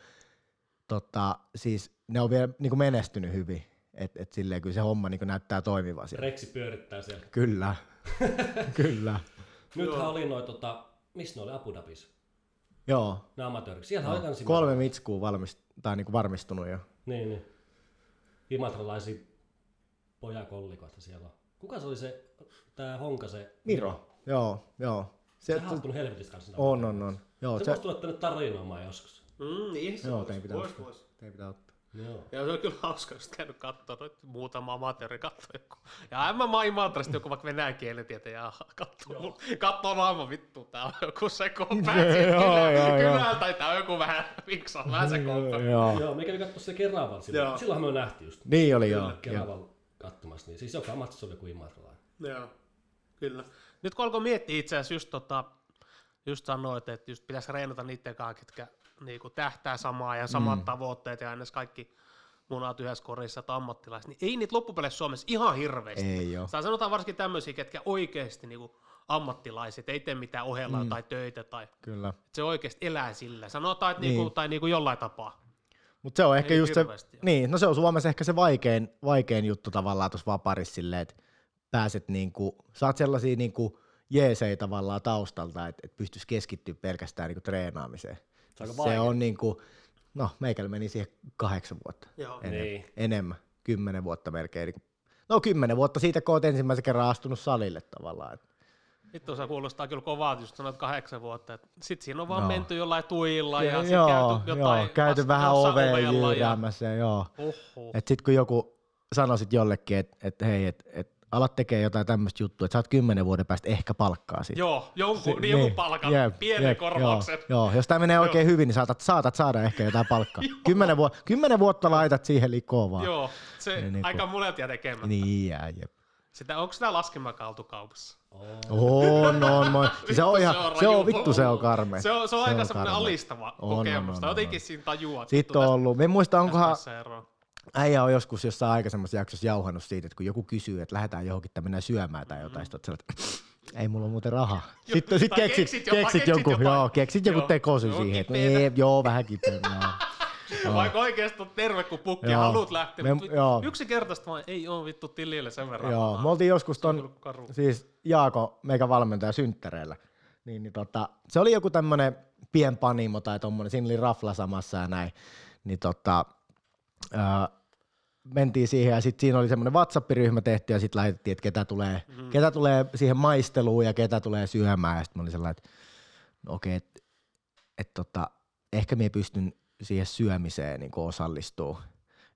tota, siis ne on vielä niinku menestynyt hyvin, että et silleen kyllä se homma niinku näyttää toimivan siellä. Reksi pyörittää siellä. Kyllä, kyllä. Nythän oli noin, tota, missä ne oli Abu Dhabis? Joo, Ne amatööriksi. Siellä oli kans kolme mitskua valmist, tai niinku varmistunut jo. Niin, niin. Imatralaisia pojakollikoita siellä on. Kuka se oli se, tää Honka se? Miro, joo, joo. Se, Se haastunut helvetistä kanssa. on, on, on. Joo, Se, se, voisi tulla tänne tarinoimaan joskus. Mm, niin se Joo, tein pitää vois, ottaa. ei pitää ottaa. Joo. Ja se on kyllä hauska, jos käynyt katsoa, noit muutama amatööri katsoo joku. Ja MMA Imatrasta joku vaikka venäjän kielen tietä ja katsoo, mun- katsoo naama vittu, tää on joku sekopää. Joo, joo, joo. Kyllä, tai tää on joku vähän viksa, vähän sekopää. Joo. Joo, me kävin katsoa se Keraval silloin. Silloinhan me nähtiin just Niin oli joo. joo. Keraval katsomassa. Niin. Siis joka matsissa oli joku imatralainen. Joo, kyllä. Nyt kun alkoi miettiä itse asiassa just tota, just sanoit, että just pitäisi reenata niiden kanssa, ketkä niinku tähtää samaa ja samat mm. tavoitteet ja aina kaikki munat yhdessä korissa tai ammattilaiset, niin ei niitä loppupeleissä Suomessa ihan hirveästi. Ei joo. Tai sanotaan varsinkin tämmöisiä, ketkä oikeasti niinku ammattilaiset, ei tee mitään ohella mm. jotain töitä tai että Kyllä. se oikeasti elää sillä. Sanotaan, että Niin. niinku, tai niinku jollain tapaa. Mutta se on ehkä Ei just se, niin, no se on Suomessa ehkä se vaikein, vaikein juttu tavallaan tuossa vaparissa silleen, että pääset niinku, saat sellaisia niinku jeesei tavallaan taustalta, että et pystyisi keskittyä pelkästään niinku treenaamiseen. Se on se on niinku, no meikällä meni siihen kahdeksan vuotta. Joo. Enem, Niin. Enemmän, kymmenen vuotta melkein. Niinku, no kymmenen vuotta siitä, kun olet ensimmäisen kerran astunut salille tavallaan. Vittu se kuulostaa kyllä kovaa, jos sanoit kahdeksan vuotta. et Sit siinä on vaan Joo. menty jollain tuilla ja, Ja, sit joo, käyty jotain joo, käyty vasta- vähän oveen ovella ja- joo. Uhuh. Et sit kun joku sanoisit jollekin, että et, hei, että et, alat tekee jotain tämmöistä juttua, että saat kymmenen vuoden päästä ehkä palkkaa siitä. Joo, jonkun, Si- niin, joku palkan, jep, pienen jep, korvauksen. Joo, joo, jos tämä menee oikein hyvin, niin saatat, saatat saada ehkä jotain palkkaa. kymmenen, vu- kymmenen vuotta laitat siihen likoon vaan. Joo, se Niin, niin aika kun- monet jää tekemättä. Niin jää, jep. Sitä, onko sitä laskemakaaltu kaupassa? On, on, moi. Se on ihan, se raju. on vittu, se on karme. Se on, se on aika semmoinen alistava On, on, kokemus. on, Tai on, jotenkin on. siinä tajuaa. että Sitten on ollut, me en muista, onkohan. Äijä on joskus jossain aikaisemmassa jaksossa jauhannut siitä, että kun joku kysyy, että lähdetään johonkin tai mennään syömään tai jotain, sitten sellainen, että ei mulla on muuten rahaa. Sitten sit keksit, keksit jopa- keksit jonkun, jotain. joo, keksit jonkun Joo. tekosy Joo, siihen. Ei, joo, vähän kipeä. joo. Vaikka oikeasti on terve kuin pukki ja Joo. haluat lähteä, Me- mutta joo. yksinkertaista vaan ei ole vittu tilille sen verran. Joo, me oltiin joskus ton, siis Jaako, meikä valmentaja synttäreillä, niin, niin tota, se oli joku tämmönen pienpanimo tai tommonen, siinä oli rafla samassa ja näin, niin tota, ää, mentiin siihen ja sitten siinä oli semmoinen WhatsApp-ryhmä tehty ja sitten laitettiin, että ketä tulee, mm. ketä tulee siihen maisteluun ja ketä tulee syömään ja sitten mä olin sellainen, että no okei, että et tota, ehkä me pystyn siihen syömiseen niin osallistuu.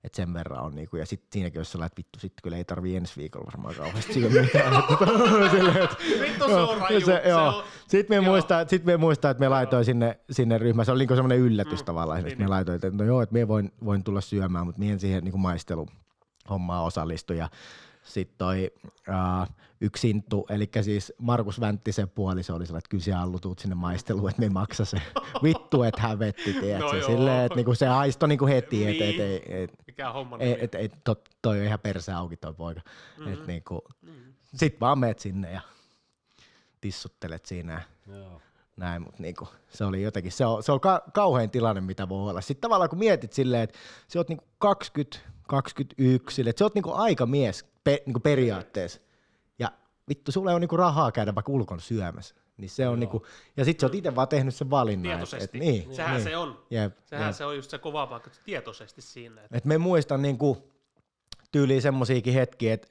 Että sen verran on niinku, ja sitten siinäkin olisi sellainen, että vittu, sitten kyllä ei tarvii ensi viikolla varmaan kauheasti syödä mitään. Vittu se on raju. se, joo. Sitten me muistaa, sit me muistaa, että me laitoin sinne, sinne ryhmään, se oli niinku semmoinen yllätys Mm, tavallaan, niin, että me laitoin, että no joo, että me voin, voin tulla syömään, mutta mien siihen niinku maistelu hommaa osallistu ja sitten toi uh, yksi Sinttu, eli siis Markus Vänttisen puoliso oli sellainen, että kyllä se Allu tuut sinne maisteluun, että me ei maksa se. Vittu, että hävetti, tiedätkö? No joo. Silleen, että niinku se haistoi niinku heti, että et, Niin. et, et, Mikä homma et, nimi? et, et, tot, toi on ihan persä auki toi poika. Mm-hmm. Et niinku, Mm. sit vaan meet sinne ja tissuttelet siinä Joo. näin, mutta niinku, se oli jotenkin, se on, se on ka- kauhean tilanne, mitä voi olla. Sitten tavallaan kun mietit silleen, että sä oot niinku 20, 21, silleen, että sä oot niinku aikamies pe- niinku periaatteessa. Ja vittu, sulla ei ole niinku rahaa käydä vaikka ulkon syömässä. Niin se on niinku, ja sit sä oot itse vaan tehnyt sen valinnan. et- Tietoisesti. Et, niin, Sehän niin. se on. Jep, Sehän jep. se on just se kova paikka, tietoisesti siinä. Että Et me muistan niinku tyyliin semmosiakin hetkiä, että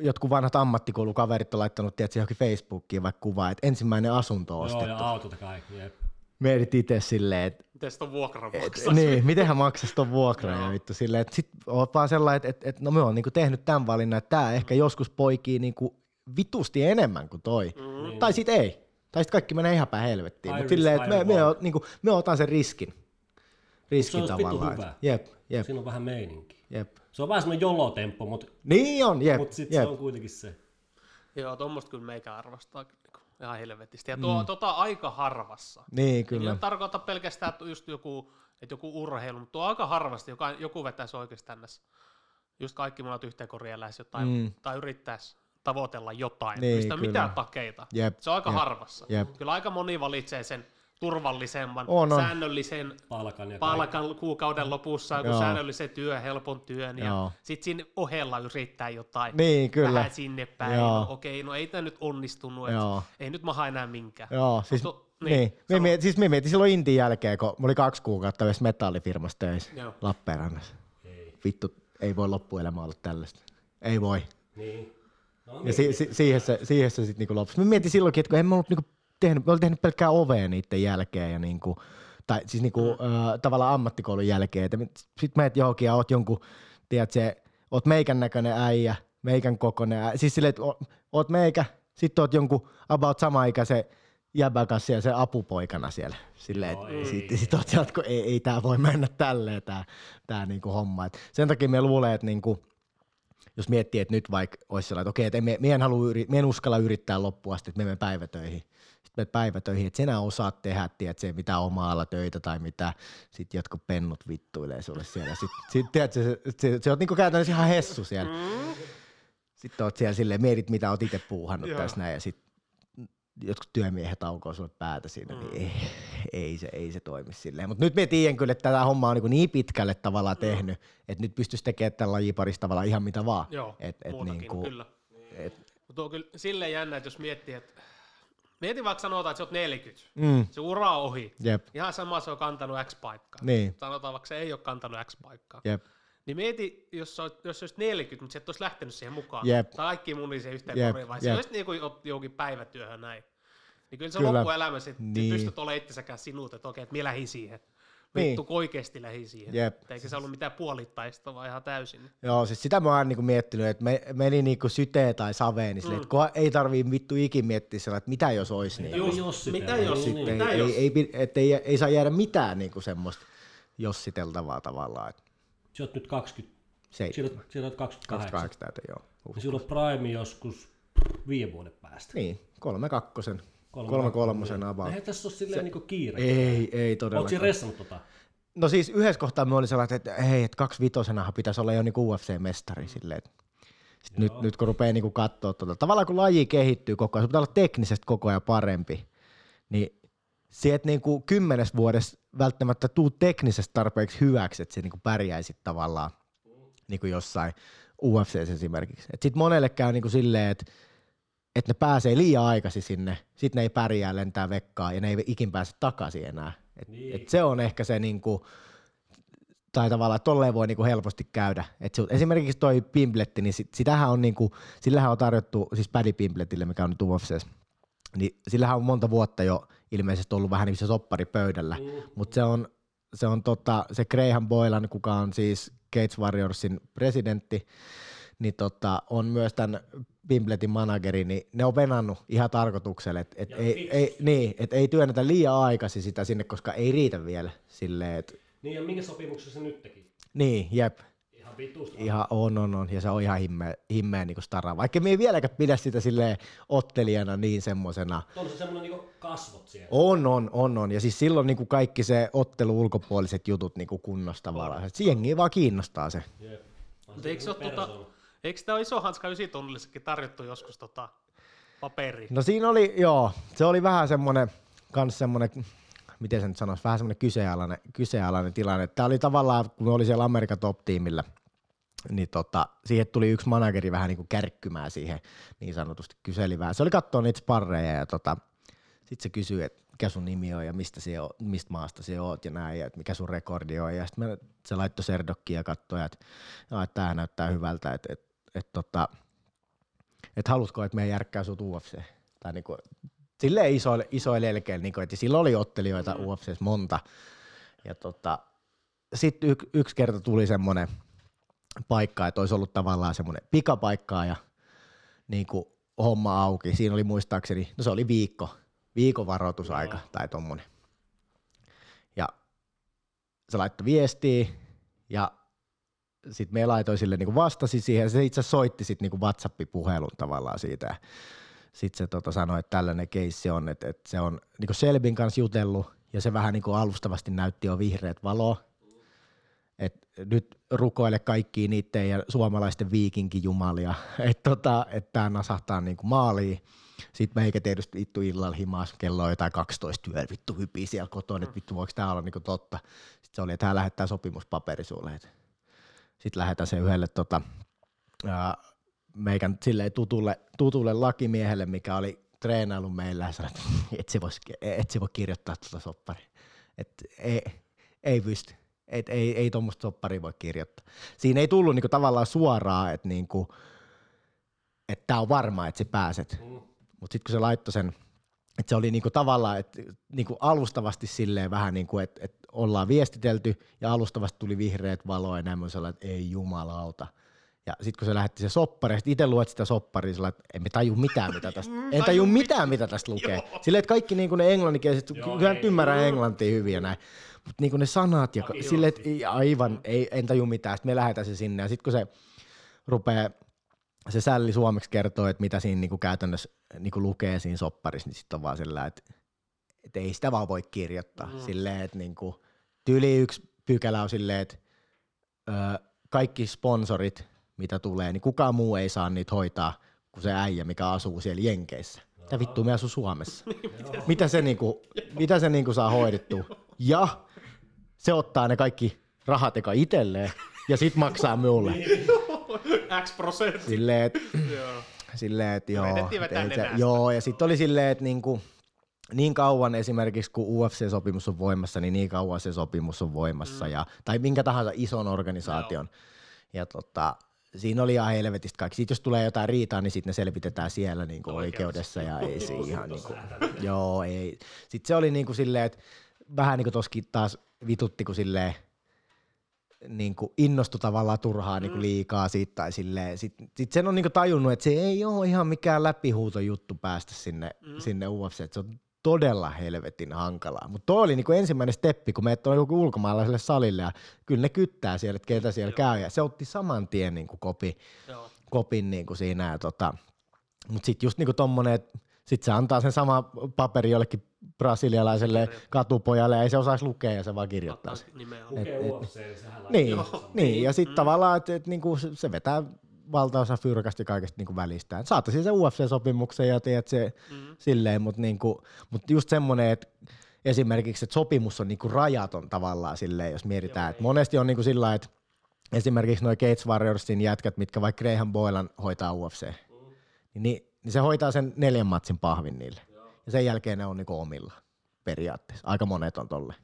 jotkut vanhat ammattikoulukaverit on laittanut tietysti johonkin Facebookiin vaikka kuvaa, että ensimmäinen asunto on Joo, ostettu. ja autot ja kaikki, jep. Mietit itse silleen, että miten sitä on vuokra et, maksaa. niin, mitenhän maksaisi ton vuokran ja Joo. vittu silleen, että sit oot vaan sellainen, että, että, että no me on niinku tehnyt tämän valinnan, että tää ehkä joskus poikii niinku vitusti enemmän kuin toi. Mm. Tai sit ei. Tai sit kaikki menee ihan päin helvettiin. Mutta silleen, että me, me, reward. on, niinku, me otan sen riskin. Riskin Se on vittu tavallaan. hyvä. Jep, jep, Siinä on vähän meininki. jep. Se on vähän semmoinen jolotemppo, mutta Niin on, jep, mut sitten jep. se on kuitenkin se. Joo, tuommoista kyllä meikä arvostaa niinku ihan helvetisti. Ja tuo, mm. tota aika harvassa. Niin, Kyllä. Ei tarkoita pelkästään, että just joku, että joku urheilu, mutta tuo aika harvasti, joka, joku vetäisi oikeasti tänne. Just kaikki monat yhteen korjaan lähes jotain, mm. tai yrittäisi tavoitella jotain, Niin, niin, mistä kyllä. mitään takeita. Jep, Se on aika jep, harvassa. jep. Kyllä aika moni valitsee sen turvallisemman, On, on. säännöllisen Palkan ja palkan kuukauden lopussa, Joo. säännöllisen työ, helpon työn, Joo. ja sitten siinä ohella yrittää jotain. Niin, kyllä. Vähän sinne päin. Joo. No, okei, no ei tämä nyt onnistunut, Joo. et ei nyt maha enää minkään. Joo, siis, Mutta- niin. niin. Me, sano. mietin, siis me mietin silloin Intin jälkeen, kun mä olin kaksi kuukautta yhdessä metallifirmassa töissä Joo. Lappeenrannassa. Ei. Vittu, ei voi loppuelämä olla tällaista. Ei voi. Niin. No Ja si- si- siihen se, siihen se sitten niinku loppui. Mä mietin silloinkin, että kun en mä ollut niinku tehnyt, mä olin tehnyt pelkkää ovea niiden jälkeen ja niinku, tai siis niinku, mm. ö, tavallaan ammattikoulun jälkeen. Että sit meet johonkin ja oot jonkun, tiedät se, oot meikän näköinen äijä, meikän kokoinen äijä. Siis silleen, että oot meikä, sit oot jonkun about sama-ikäisen jäbän kanssa siellä se apupoikana siellä. Silleen, että ei. sit, sit oot sieltä, kun ei, ei tää voi mennä tälleen tää, tää niinku homma. Et sen takia me luulee, että niinku, jos miettii, että nyt vaikka olisi sellainen, että okei, että me, me, en halua, me en uskalla yrittää loppuun asti, että me menen päivätöihin. Sitten menet päivätöihin, että sinä osaat tehdä, tiedät, se, mitä omaalla töitä tai mitä, sitten jotkut pennut vittuilee sulle siellä. Sitten sit, tiedät, se, se, se, se, oot niinku käytännössä ihan hessu siellä. Mm. Sitten oot siellä silleen, mietit mitä oot itse puuhannut tässä näin ja sitten jotkut työmiehet aukoo sulle päätä siinä, mm. niin ei, ei, se, ei se toimi silleen. Mutta nyt me tiedän kyllä, että tätä hommaa on niin, niin pitkälle tavallaan mm. tehnyt, että nyt pystyisi tekemään tämän lajiparissa tavallaan ihan mitä vaan. Joo, et, et muutakin, niinku, kyllä. et, Mutta on kyllä silleen jännä, että jos miettii, että mieti vaikka sanotaan, että sä oot 40, mm, se ura on ohi. jep, Ihan sama se on kantanut X paikkaa. niin, Sanotaan vaikka se ei ole kantanut X paikkaa. jep, Niin mieti, jos, olet, jos olisi 40, mutta sä et olisi lähtenyt siihen mukaan. Jep. Tai kaikki muni siihen yhteen Jep, koriin, vai se jep. olisi niin kuin johonkin päivätyöhön näin. Niin kyllä se Kyllä. loppuelämä, että niin. Niin. pystyt olemaan itsesäkään sinut, että okei, että minä lähdin siihen. Niin. Vittu, niin. oikeasti lähdin siihen. Jep. Eikä se ollut mitään puolittaista, vaan ihan täysin. Joo, siis sitä mä oon niinku miettinyt, että me, meni niinku syteen tai saveen, niin Mm. että kun ei tarvii vittu ikin miettiä sellainen, että mitä jos olisi niin. Just, jos sitä, mitä jos- niin, Sitten niin. mitä ei, jos? ei, ei, ei, ei, saa jäädä mitään niinku semmoista jossiteltavaa tavallaan. Että Sä oot nyt 20, se sä oot, sä oot 28. 28 täyteen, joo. Niin on prime joskus viiden vuoden päästä. Niin, kolme kakkosen, kolme kolmosen about. Eihän tässä ole silleen niinku kiire. Ei, ei todellakaan. ressannut tota? No siis yhdessä kohtaa me oli sellainen, että hei, että kaksi vitosenahan pitäisi olla jo niinku UFC-mestari Mm. silleen. että Sit nyt, nyt kun rupeaa niinku katsoa tota, tavallaan kun laji kehittyy koko ajan, se pitää olla teknisesti koko ajan parempi, niin se, että niinku kymmenes vuodessa välttämättä tuu teknisesti tarpeeksi hyväksi, että se niinku pärjäisit tavallaan niinku jossain UFC esimerkiksi. Et sit monelle käy niinku silleen, että et ne pääsee liian aikaisin sinne, sit ne ei pärjää, lentää vekkaa ja ne ei ikin pääse takaisin enää. Et, Niin. et se on ehkä se niinku, tai tavallaan tolleen voi niinku helposti käydä. Et se, esimerkiksi toi Pimpletti, niin sit, sitähän on niinku, sillähän on tarjottu, siis Paddy Pimpletille, mikä on nyt UFCs, niin sillähän on monta vuotta jo ilmeisesti ollut vähän niin se soppari pöydällä, Mm. mutta se on, se on tota, se Graham Boylan, kuka on siis Cage Warriorsin presidentti, niin tota, on myös tämän Pimpletin manageri, niin ne on venannut ihan tarkoituksella, että et ei, ei, niin, et ei työnnetä liian aikaisin sitä sinne, koska ei riitä vielä silleen, että Niin ja minkä sopimuksen se nyt teki? niin, jep, vitusta. ihan on, on, on, ja se on ihan himmeä, himmeä niin stara, vaikka me ei vieläkään pidä sitä silleen ottelijana niin semmosena, On se semmoinen niinku kasvot siellä. On, on, on, on. Ja siis silloin niin kuin kaikki se ottelu ulkopuoliset jutut niin kuin kunnossa tavallaan. Et jengiä vaan kiinnostaa se. Jep. Mutta eikö, se ole tota, eikö sitä ole iso hanska ysitunnillissakin tarjottu joskus tota paperi? No siinä oli, joo, se oli vähän semmoinen, kans semmoinen, miten se nyt sanoisi, vähän semmoinen kyseenalainen, kyseenalainen tilanne. Tämä oli tavallaan, kun me oli siellä Amerikan top-tiimillä, niin tota, siihen tuli yksi manageri vähän niin kuin kärkkymään siihen niin sanotusti, kyseli vähän. Se oli katsoa niitä sparreja ja tota, sitten se kysyi, että mikä sun nimi on ja mistä, se on, mistä maasta se oot ja näin, ja että mikä sun rekordi on. Ja sitten se laittoi Serdokkiin ja katsoi, että, että tämä näyttää hyvältä, että, että, että, tota, että haluatko, että me järkkää sut UFC. Tai niinku, silleen isoille, isoille elkeille, niinku, että sillä oli ottelijoita mm. UFCs monta. Ja tota, sitten y, yksi kerta tuli semmoinen paikka, että olisi ollut tavallaan semmoinen pikapaikkaa ja niinku, homma auki. Siinä oli muistaakseni, no se oli viikko, viikon varoitusaika Joo. tai tommonen. Ja se laittoi viestiä ja sitten me laitoin sille niinku vastasi siihen ja se itse soitti sitten niinku WhatsApp-puhelun tavallaan siitä. Sitten se tota sanoi, että tällainen keissi on, että, että se on niinku Selbin kanssa jutellut ja se vähän niinku alustavasti näytti jo vihreät valoa. Et nyt rukoile kaikkia niiden ja suomalaisten viikinkijumalia, että tota, et tämä nasahtaa niinku maaliin. Sitten meikä tietysti vittu illalla himas, kello on jotain 12 yöllä, vittu hypii siellä kotona, että vittu voiko tämä olla niinku totta. Sitten se oli, että hän lähettää sopimuspaperi sulle. Sitten lähetän se yhdelle tota, ää, meikän silleen tutulle, tutulle lakimiehelle, mikä oli treenailu meillä ja sanoi, että et se, et se voi kirjoittaa tuota sopparia. Et ei, ei pysty. Et ei, ei tuommoista sopparia voi kirjoittaa. Siinä ei tullut niinku tavallaan suoraan, että niinku, et tämä on varma, että sä pääset. Mm. Mutta sitten kun se laittoi sen, että se oli niinku tavallaan et, niinku alustavasti silleen vähän niin kuin, että et ollaan viestitelty ja alustavasti tuli vihreät valoa ja näin että ei jumalauta. Ja sitten kun se lähetti se soppari, ja sit itse luet sitä sopparia, sillä että en mä taju mitään, mitä tästä, en taju mitään, mitä tästä lukee. Silleen, että kaikki niin ne englanninkieliset, kyllä ymmärrän englantia hyvin ja näin. Mutta niin ne sanat ja ka- että ei, aivan, ei, en taju mitään. Sitten me lähetään se sinne ja sitten kun se rupeaa, se sälli suomeksi kertoo, että mitä siinä niinku käytännössä niinku lukee siinä sopparissa, niin sitten on vaan sillä, että, että ei sitä vaan voi kirjoittaa. Mm. Silleen, että niinku, tyyli yksi pykälä on silleen, että kaikki sponsorit, mitä tulee, niin kukaan muu ei saa niitä hoitaa kuin se äijä, mikä asuu siellä Jenkeissä. Mitä vittu me asuu Suomessa? mitä se, niinku, mitä se niinku saa hoidettua? Ja se ottaa ne kaikki rahat eka itselleen ja sit maksaa mulle. X prosentti. Silleen, että Joo. silleen, joo. Et ei se, joo, ja sitten oli silleen, että niinku, niin kauan esimerkiksi kun UFC-sopimus on voimassa, niin niin kauan se sopimus on voimassa, mm. ja, tai minkä tahansa ison organisaation. ja tota, siinä oli ihan helvetistä kaikki. Sitten jos tulee jotain riitaa, niin sitten ne selvitetään siellä niin kuin oikeudessa ja ei se ihan niin kuin, joo, ei. Sitten se oli niin kuin silleen, että vähän niin kuin toskin taas vitutti, kun silleen, niin kuin innostu tavallaan turhaa niin kuin liikaa siitä tai silleen. Sitten sit sen on niin kuin tajunnut, että se ei ole ihan mikään läpihuuto juttu päästä sinne, mm. sinne UFC, että se on todella helvetin hankalaa. Mutta toi oli niinku ensimmäinen steppi, kun meet joku ulkomaalaiselle salille ja kyllä ne kyttää siellä, että ketä siellä käy. Ja se otti saman tien niinku kopi, kopin niinku siinä. Ja tota, mutta sitten just niinku tommonen, että sitten se antaa sen sama paperi jollekin brasilialaiselle katupojalle ja ei se osaisi lukea ja se vaan kirjoittaa sen. Lukee UFC, niin sehän Niin, niin, ja sitten mm. tavallaan, että et, niinku se vetää valtaosa fyrkasta kaikesta niinku välistään. Saattaisi se UFC-sopimuksen ja tiedät se mm. silleen, mutta niinku, mut just semmoinen, että esimerkiksi, että sopimus on niinku rajaton tavallaan silleen, jos mietitään. Joo, monesti on niinku sillä että esimerkiksi noin Gates Warriorsin jätkät, mitkä vaikka Graham Boylan hoitaa UFC, mm. niin, niin, se hoitaa sen neljän matsin pahvin niille. Joo. Ja sen jälkeen ne on niinku omilla periaatteessa. Aika monet on tolle.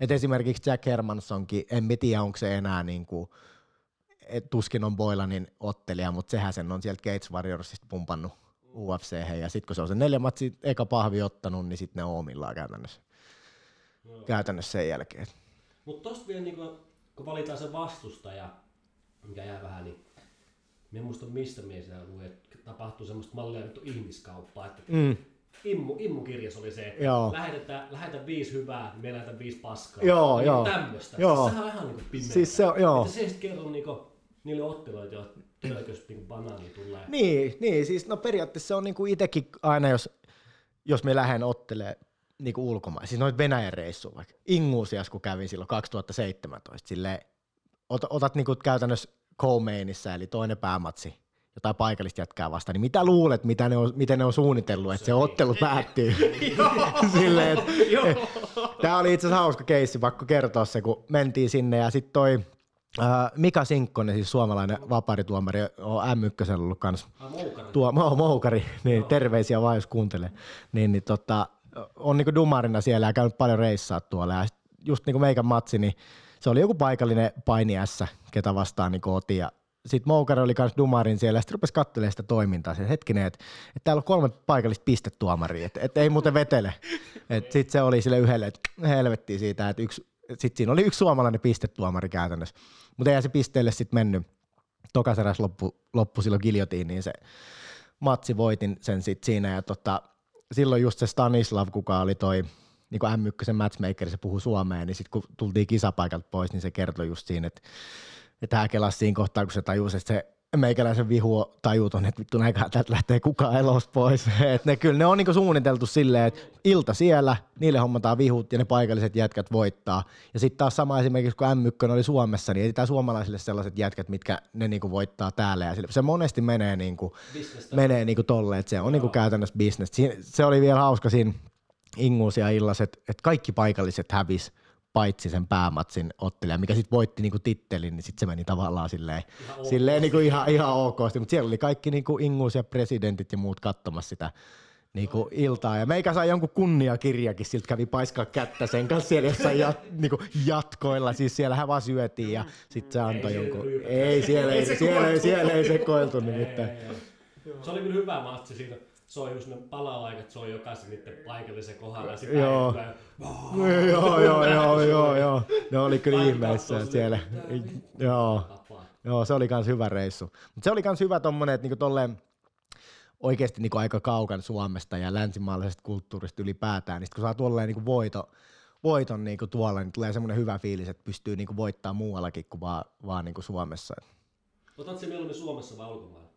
Et esimerkiksi Jack Hermansonkin, en tiedä onko se enää niinku, et tuskin on Boylanin ottelija, mutta sehän sen on sieltä Gates Warriorsista pumpannut UFC, ja sitten kun se on se neljä matsi eka pahvi ottanut, niin sitten ne on omillaan käytännössä. No. Käytännössä sen jälkeen. Mutta tosta vielä, niin kun, kun valitaan se vastustaja, mikä jää vähän, niin en muista mistä mies luin, että tapahtuu semmoista mallia nyt ihmiskauppaa, että mm. Immu, Immu-kirjas oli se, että joo. lähetetään, lähetä viisi hyvää, niin me lähetään viisi paskaa. Joo, niin joo. Tämmöistä. Joo. Siis sehän on ihan niin pimeä. Siis se, joo. Että se ei sitten kerro niin kuin, niille otteluille, joilla tölköstä niin banaani tulee. Niin, niin, siis no periaatteessa se on niin kuin itsekin aina, jos, jos me lähden ottelemaan niin kuin ulkomaan, siis noit Venäjän reissuun vaikka, Ingusias kun kävin silloin 2017, silleen, ot, otat niin kuin käytännössä co-mainissa, eli toinen päämatsi, jotain paikallista jätkää vastaan, niin mitä luulet, mitä ne on, miten ne on suunnitellut, että se ottelu päättyy? Silleen, Tämä oli itse asiassa hauska keissi, pakko kertoa se, kun mentiin sinne ja sitten toi Äh, Mika Sinkkonen, siis suomalainen vaparituomari, on M1 ollut kanssa. Tuo, oh, moukari, niin Joo. terveisiä vaan jos kuuntelee. Niin, niin tota, on niinku dumarina siellä ja käynyt paljon reissaa tuolla. Ja just niinku meikän matsi, niin se oli joku paikallinen paini S, ketä vastaan niin otin. Ja sitten Moukari oli kanssa dumarin siellä ja sitten rupesi katselemaan sitä toimintaa. Se hetkinen, että et täällä on kolme paikallista pistetuomaria, että et ei muuten vetele. Sitten se oli sille yhdelle, että helvettiin siitä, että yksi, sitten siinä oli yksi suomalainen pistetuomari käytännössä. Mutta ei se pisteelle sitten mennyt. Tokaseräs loppu, loppu silloin giljotiin, niin se matsi voitin sen sitten siinä. Ja tota, silloin just se Stanislav, kuka oli toi niin kuin M1 matchmaker, se puhui suomeen, niin sitten kun tultiin kisapaikalta pois, niin se kertoi just siinä, että, että hän kelasi siinä kohtaa, kun se tajusi, että se meikäläisen vihu tajuton, että vittu näinkö täältä lähtee kukaan elosta pois. Et ne, kyllä ne on niinku suunniteltu silleen, että ilta siellä, niille hommataan vihut ja ne paikalliset jätkät voittaa. Ja sitten taas sama esimerkiksi kun M1 oli Suomessa, niin etsitään suomalaisille sellaiset jätkät, mitkä ne niinku voittaa täällä. Ja se monesti menee, niinku, menee niinku tolle, että se on niinku käytännössä business. Se oli vielä hauska siinä Inguus ja Illas, että, että kaikki paikalliset hävis paitsi sen päämatsin ottelija, mikä sitten voitti niinku tittelin, niin sitten se meni tavallaan silleen, ihan, silleen niinku ihan, ihan okosti, mutta siellä oli kaikki niinku Ingus ja presidentit ja muut katsomassa sitä niinku iltaa. Ja meikä sai jonkun kunniakirjakin, siltä kävi paiskaa kättä sen kanssa siellä jossain jat, niinku jatkoilla, siis siellähän vaan syötiin ja sitten se antoi jonkun, ei siellä ei, siellä, ei, siellä ei sekoiltu nimittäin. Se oli kyllä hyvä matsi siitä soi just ne pala-aikat, soi jokaisen niiden paikallisen kohdalla. Ja joo. Tulee, joo, joo, joo, joo, joo. Ne oli kyllä ihmeessä siellä. Joo. Joo, se oli kans hyvä reissu. Mutta se oli kans hyvä tommonen, että niinku tolleen oikeasti niinku aika kaukan Suomesta ja länsimaalaisesta kulttuurista ylipäätään, niin kun saa tuolleen niinku voito, voiton niinku tuolla, niin tulee semmoinen hyvä fiilis, että pystyy niinku voittamaan muuallakin kuin vaan, vaan niinku Suomessa. Otatko se mieluummin Suomessa vai ulkomailla?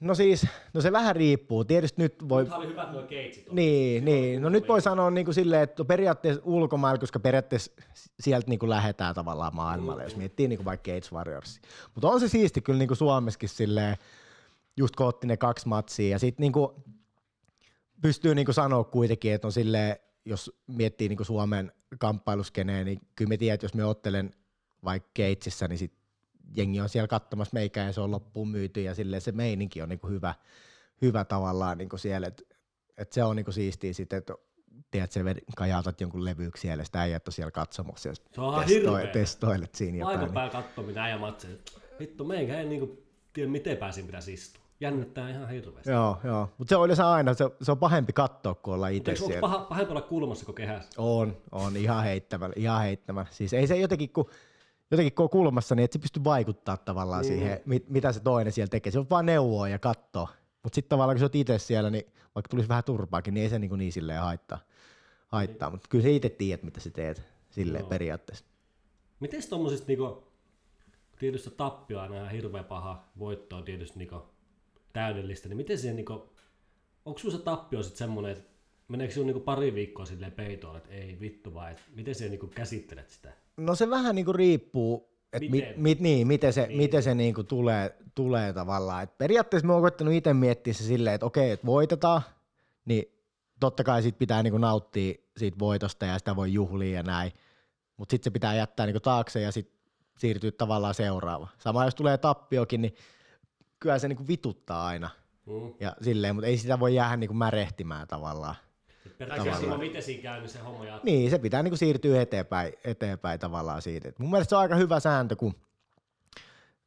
No siis, no se vähän riippuu. Tietysti nyt voi... Nythän oli hyvät nuo keitsit. Niin, niin. No nyt voi sanoa niin kuin silleen, että periaatteessa ulkomailla, koska periaatteessa sieltä niin kuin lähetään tavallaan maailmalle, jos miettii niin kuin vaikka Gates Warriors. Mutta on se siisti kyllä niin kuin Suomessakin silleen, just kun otti ne kaksi matsia ja sitten niin kuin pystyy niin kuin sanoa kuitenkin, että on silleen, jos miettii niin kuin Suomen kamppailuskeneen, niin kyllä me tiedät, että jos me ottelen vaikka Gatesissa, niin sit jengi on siellä katsomassa meikään ja se on loppuun myyty ja silleen se meininki on niinku hyvä, hyvä tavallaan niinku siellä, että et se on niinku siistiä sitten, että tiedät, se kajautat jonkun levyyksi siellä, sitä äijät on siellä katsomassa ja se on testoi, testoilet siinä jotain. Aika päällä katsominen äijä matse. Vittu, meikä ei niinku tiedä miten pääsin pitäisi istua. Jännittää ihan hirveästi. Joo, joo. Mutta se on yleensä aina, se, se on pahempi katsoa, kun olla itse Eikö onko siellä. paha, pahempi olla kulmassa kuin kehässä? On, on ihan heittämällä, ihan heittämällä. Siis ei se jotenkin, kun, jotenkin kun on kulmassa, niin et se pysty vaikuttaa tavallaan Niin. siihen, mit, mitä se toinen siellä tekee. Se on vaan neuvoa ja katsoa. Mutta sitten tavallaan, kun sä oot itse siellä, niin vaikka tulisi vähän turpaakin, niin ei se niin, niin silleen haittaa. haittaa. Mutta kyllä sä itse tiedät, mitä sä teet silleen Joo. periaatteessa. Miten tommosista niinku, tietysti tappio on ihan hirveä paha, voitto on tietysti niinku täydellistä, niin miten siihen niinku, onko sun se tappio sitten semmonen, että meneekö sinun niinku pari viikkoa silleen peitoon, että ei vittu vai, et miten sä niinku käsittelet sitä? No se vähän niinku riippuu, että mit, Miten? mit, niin, miten se, Niin. miten se niinku tulee, tulee tavallaan. Et periaatteessa mä oon koittanut itse miettiä se silleen, että okei, että voitetaan, niin totta kai sit pitää niinku nauttia siitä voitosta ja sitä voi juhlia ja näin. Mutta sitten se pitää jättää niinku taakse ja sitten siirtyä tavallaan seuraava. Sama jos tulee tappiokin, niin kyllä se niinku vituttaa aina. Mm. Ja silleen, mutta ei sitä voi jäädä niinku märehtimään tavallaan. Periaatteessa silloin miten siinä käy, niin se homma jatkuu. Niin, se pitää niinku siirtyä eteenpäin, eteenpäin tavallaan siitä. Et mun mielestä se on aika hyvä sääntö, kun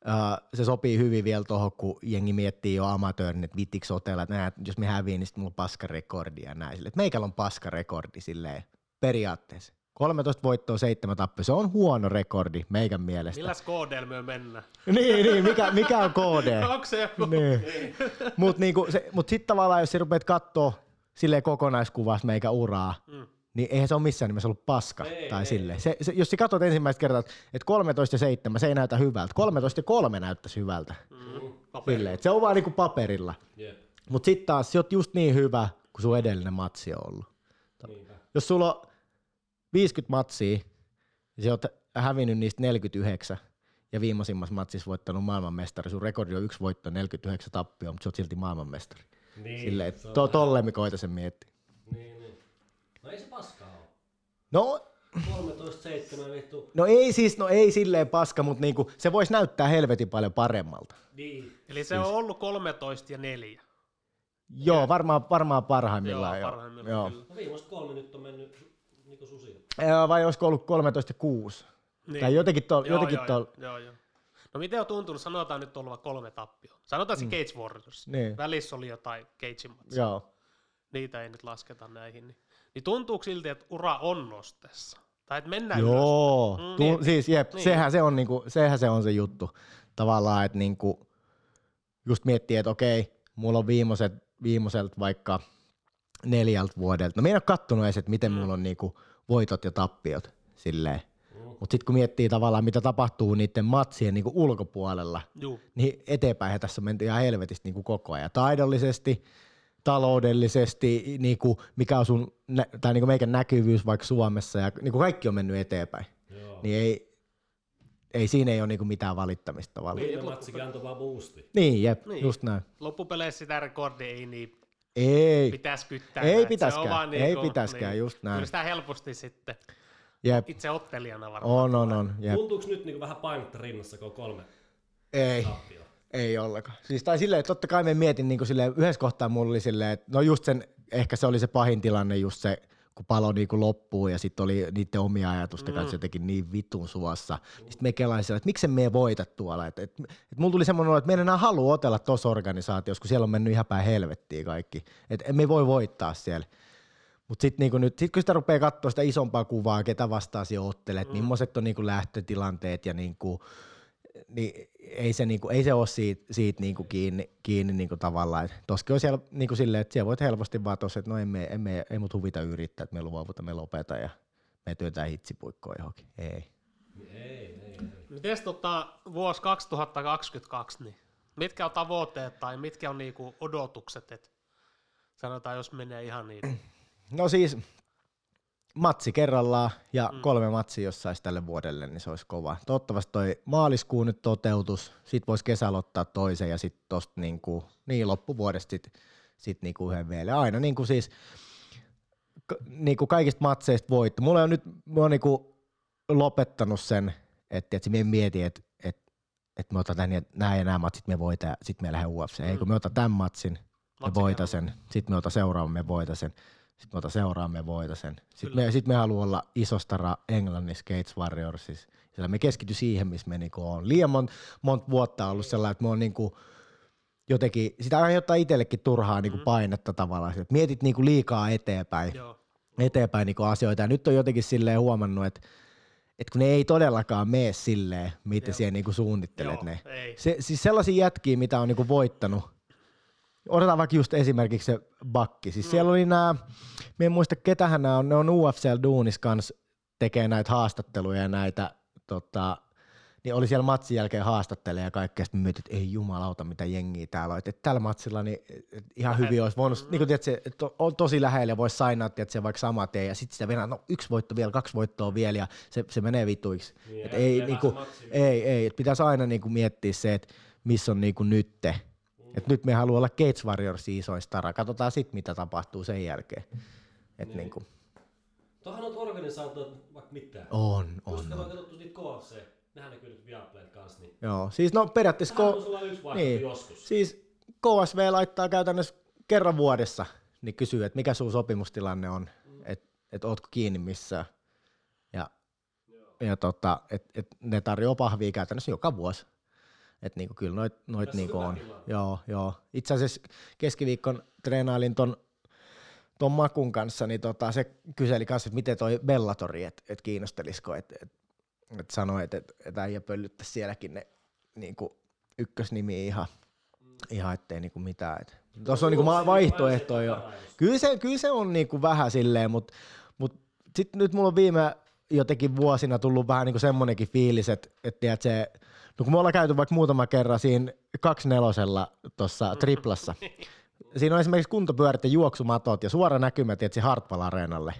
uh, se sopii hyvin vielä tuohon, kun jengi miettii jo amatöörin, että vittikö otella, että nää, jos me häviin, niin sitten mulla on paskarekordi ja näin. Sille, että meikällä on paskarekordi silleen periaatteessa. 13 voittoa, 7 tappia. Se on huono rekordi meikän mielestä. Milläs KDL myö mennä? niin, niin, mikä, mikä on KD? Onko se joku? niin. Mutta niinku, mut sitten tavallaan, jos sä rupeat katsoa silleen kokonaiskuvassa meikä uraa, Mm. niin eihän se ole missään nimessä ollut paska. Ei, tai ei. silleen. Se, se, jos sä katsot ensimmäistä kertaa, että 13 ja 7, se ei näytä hyvältä. 13 ja 3 näyttäisi hyvältä. Mm. Silleen, se on vaan niinku paperilla. Jep, Mutta sitten taas, sä oot just niin hyvä, kuin sun edellinen matsi on ollut. niinpä. Jos sulla on 50 matsia, ja sä oot hävinnyt niistä 49, ja viimeisimmassa matsissa voittanut maailmanmestari, sun rekordi on yksi voitto, 49 tappio, mutta sä oot silti maailmanmestari. Niin, Silleen, se to, tolle me koita sen miettiä. Niin, niin. No ei se paskaa ole. No, 13-7 vittu. no ei siis, no ei silleen paska, mutta niinku, se voisi näyttää helvetin paljon paremmalta. Niin. Eli se on ollut 13 ja 4. Joo, varmaan, varmaan parhaimmillaan. Joo, Joo, parhaimmillaan joo. kyllä. No viimeiset kolme nyt on mennyt niinku susia. Vai olisiko ollut 13 6? Niin. Tai jotenkin tuolla. Joo, Jotenkin joo, tuolla. joo, joo. No miten on tuntunut? Sanotaan nyt olla kolme tappioa. Sanotaan se Cage Warriors. Niin. Välissä oli jotain Cage matsia. Joo. Niitä ei nyt lasketa näihin. Niin, niin tuntuuko silti, että ura on nostessa? Tai että mennään Joo? Mm, tu- niin. siis jep, Niin. sehän, se on niinku, sehän se on se juttu. Tavallaan, että niinku, just miettii, että okei, mulla on viimeiset, viimeiseltä vaikka neljältä vuodelta. No mä en ole kattonut edes, että miten Mm. mulla on niinku voitot ja tappiot silleen. Mutta sitten kun miettii tavallaan, mitä tapahtuu niiden matsien niinku ulkopuolella, Juu. niin eteenpäin tässä on menty ihan helvetistä niin kuin koko ajan. Taidollisesti, taloudellisesti, niin kuin mikä on sun, tai niin kuin meikän näkyvyys vaikka Suomessa, ja niin kuin kaikki on mennyt eteenpäin. Joo. Niin ei, ei siinä ei ole niin kuin mitään valittamista tavallaan. Viime matsikin antoi vaan boosti. Niin, jep, Niin. niin. just näin. Loppupeleissä sitä rekordia ei niin Ei, pitäisi kyttää. Ei että se on pitäskään, vaan ei pitäskään, just näin. Kyllä sitä helposti sitten jep, itse ottelijana varmaan. on, on, on, jep. Tuntuuko nyt niinku vähän painetta rinnassa, kun on kolme Ei, tappioa? ei ollenkaan. Siis tai silleen, totta kai me mietin niin silleen, yhdessä kohtaa mulla oli silleen, että no just sen, ehkä se oli se pahin tilanne just se, kun palo niin kuin loppuu ja sitten oli niiden omia ajatusten kanssa jotenkin niin vitun suossa. Sitten me kelain siellä, että miksi me voita tuolla. Että et, et mulla tuli semmoinen olo, että me en enää halua otella tuossa organisaatiossa, kun siellä on mennyt ihan päin helvettiin kaikki. Että me ei voi voittaa siellä. Mutta sitten niinku nyt, sit kun sitä rupeaa katsoa sitä isompaa kuvaa, ketä vastaan siellä ottelet, mm. millaiset on niinku lähtötilanteet ja niinku, niin ei se, niinku, ei se ole siitä, siitä niinku kiinni, kiinni niinku tavallaan. Et Toskin on siellä niinku silleen, että siellä voit helposti vaan tuossa, että no emme, emme, ei mut huvita yrittää, että me luovuta, me lopeta ja me työtään hitsipuikkoon johonkin. Ei. Ei, ei, ei. Mites tota, vuosi 2022, niin mitkä on tavoitteet tai mitkä on niinku odotukset, että sanotaan, jos menee ihan niin. No siis matsi kerrallaan ja mm. kolme matsia, jos saisi tälle vuodelle, niin se olisi kova. Toivottavasti toi maaliskuu nyt toteutus, sit voisi kesällä ottaa toisen ja sitten tosta niinku, niin loppuvuodesta sit, sit niinku yhden vielä. Aina niinku siis k- niinku kaikista matseista voitto. Mulla on nyt, mä oon niinku lopettanut sen, että et me mietin, että et, et me otetaan nämä ja nämä matsit, me voitaan ja sitten me lähden UFC. Mm. Ei kun me otetaan tämän matsin, me voita sen, sitten me otetaan seuraavan, me voita sen. Sitten me seuraamme me voita sen. Sitten me, sit me haluaa olla iso stara Englannissa Gates Warriorsissa. Sillä me keskity siihen, missä me niinku on. Liian monta mont vuotta ollut sellainen, että me on niinku, jotenkin, sitä aiheuttaa itsellekin turhaa niinku painetta tavallaan. Että mietit niinku liikaa eteenpäin Joo. eteenpäin niin asioita. Ja nyt on jotenkin silleen huomannut, että, että kun ne ei todellakaan mene silleen, miten Joo. siellä niin suunnittelet Joo, ne. ei. Se, siis sellaisia jätkiä, mitä on niin voittanut. Otetaan vaikka just esimerkiksi se bakki. Siis mm. siellä oli nämä, me en muista ketähän nämä on, ne on UFCL Duunis kanssa tekee näitä haastatteluja ja näitä, tota, niin oli siellä matsin jälkeen haastattelee ja kaikkea, sitten mietin, että ei jumalauta mitä jengiä täällä on, että tällä matsilla niin ihan hyvin olisi voinut, niin kuin tiedät, että on tosi lähellä ja voisi sainaa, että se vaikka sama tee ja sitten sitä venää, no yksi voitto vielä, kaksi voittoa vielä ja se, se menee vituiksi. Niin, Et ei, se matsi ei, ei, et pitäisi aina niinku miettiä se, että missä on niinku nytte. Et nyt me haluaa olla Gates Warriors isoin stara. Katsotaan sitten, mitä tapahtuu sen jälkeen. Et niin. niinku, Tuohan on organisaatiot vaikka mitään. on, on, kun on katsottu niitä KFC, nehän näkyy nyt Viaplayt kanssa, niin Joo, siis no periaatteessa Tähän ko- on sulla yksi vaihtoehto niin, joskus. siis KSV laittaa käytännössä kerran vuodessa, niin kysyy, että mikä sun sopimustilanne on, että et ootko kiinni missään. Ja, ja tota, et, et ne tarjoaa pahvia käytännössä joka vuosi. Että niinku, kyllä noit, noit niinku on. Joo, joo. Itse asiassa keskiviikkon treenailin ton, ton Makun kanssa, niin tota, se kyseli kanssa, että miten toi Bellatori, että et kiinnostelisiko, että et, et sanoi, että et, et äijä pöllyttäisi sielläkin ne niinku, ykkösnimi ihan, ihan ettei niinku mitään. Et. Tuossa on niinku vaihtoehtoja jo. Kyllä se, kyllä se on niinku vähän silleen, mutta mut sitten nyt mulla on viime jotenkin vuosina tullut vähän niinku semmonenkin fiilis, että et, tiedät, se, no kun me ollaan käyty vaikka muutama kerran siinä kaksinelosella tuossa triplassa, siinä on esimerkiksi kuntopyörät ja juoksumatot ja suora näkymä tietysti Hartwall Areenalle,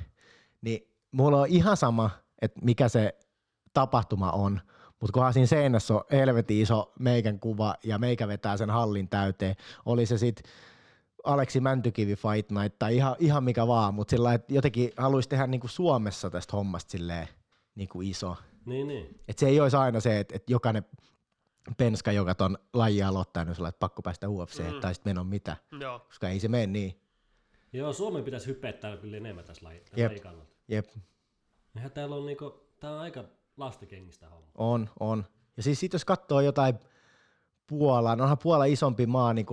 niin mulla on ihan sama, että mikä se tapahtuma on, mutta kunhan siinä seinässä on helvetin iso meikän kuva ja meikä vetää sen hallin täyteen, oli se sitten Aleksi Mäntykivi Fight Night tai ihan, ihan mikä vaan, mutta sillä jotenkin haluaisi tehdä niinku Suomessa tästä hommasta silleen niinku iso. Niin, niin. Et se ei olisi aina se, että, että jokainen penska, joka ton lajia aloittaa, niin on että pakko päästä UFC, mm. tai sitten meno mitä, Joo. koska ei se mene niin. Joo, Suomen pitäisi hypeä täällä kyllä enemmän tässä laji, Jep. lajin kannalta. Jep, Eihän täällä on niinku, tää on aika lastekengistä homma. on, on. Ja siis sit jos katsoo jotain Puolaa, no onhan Puola isompi maa niin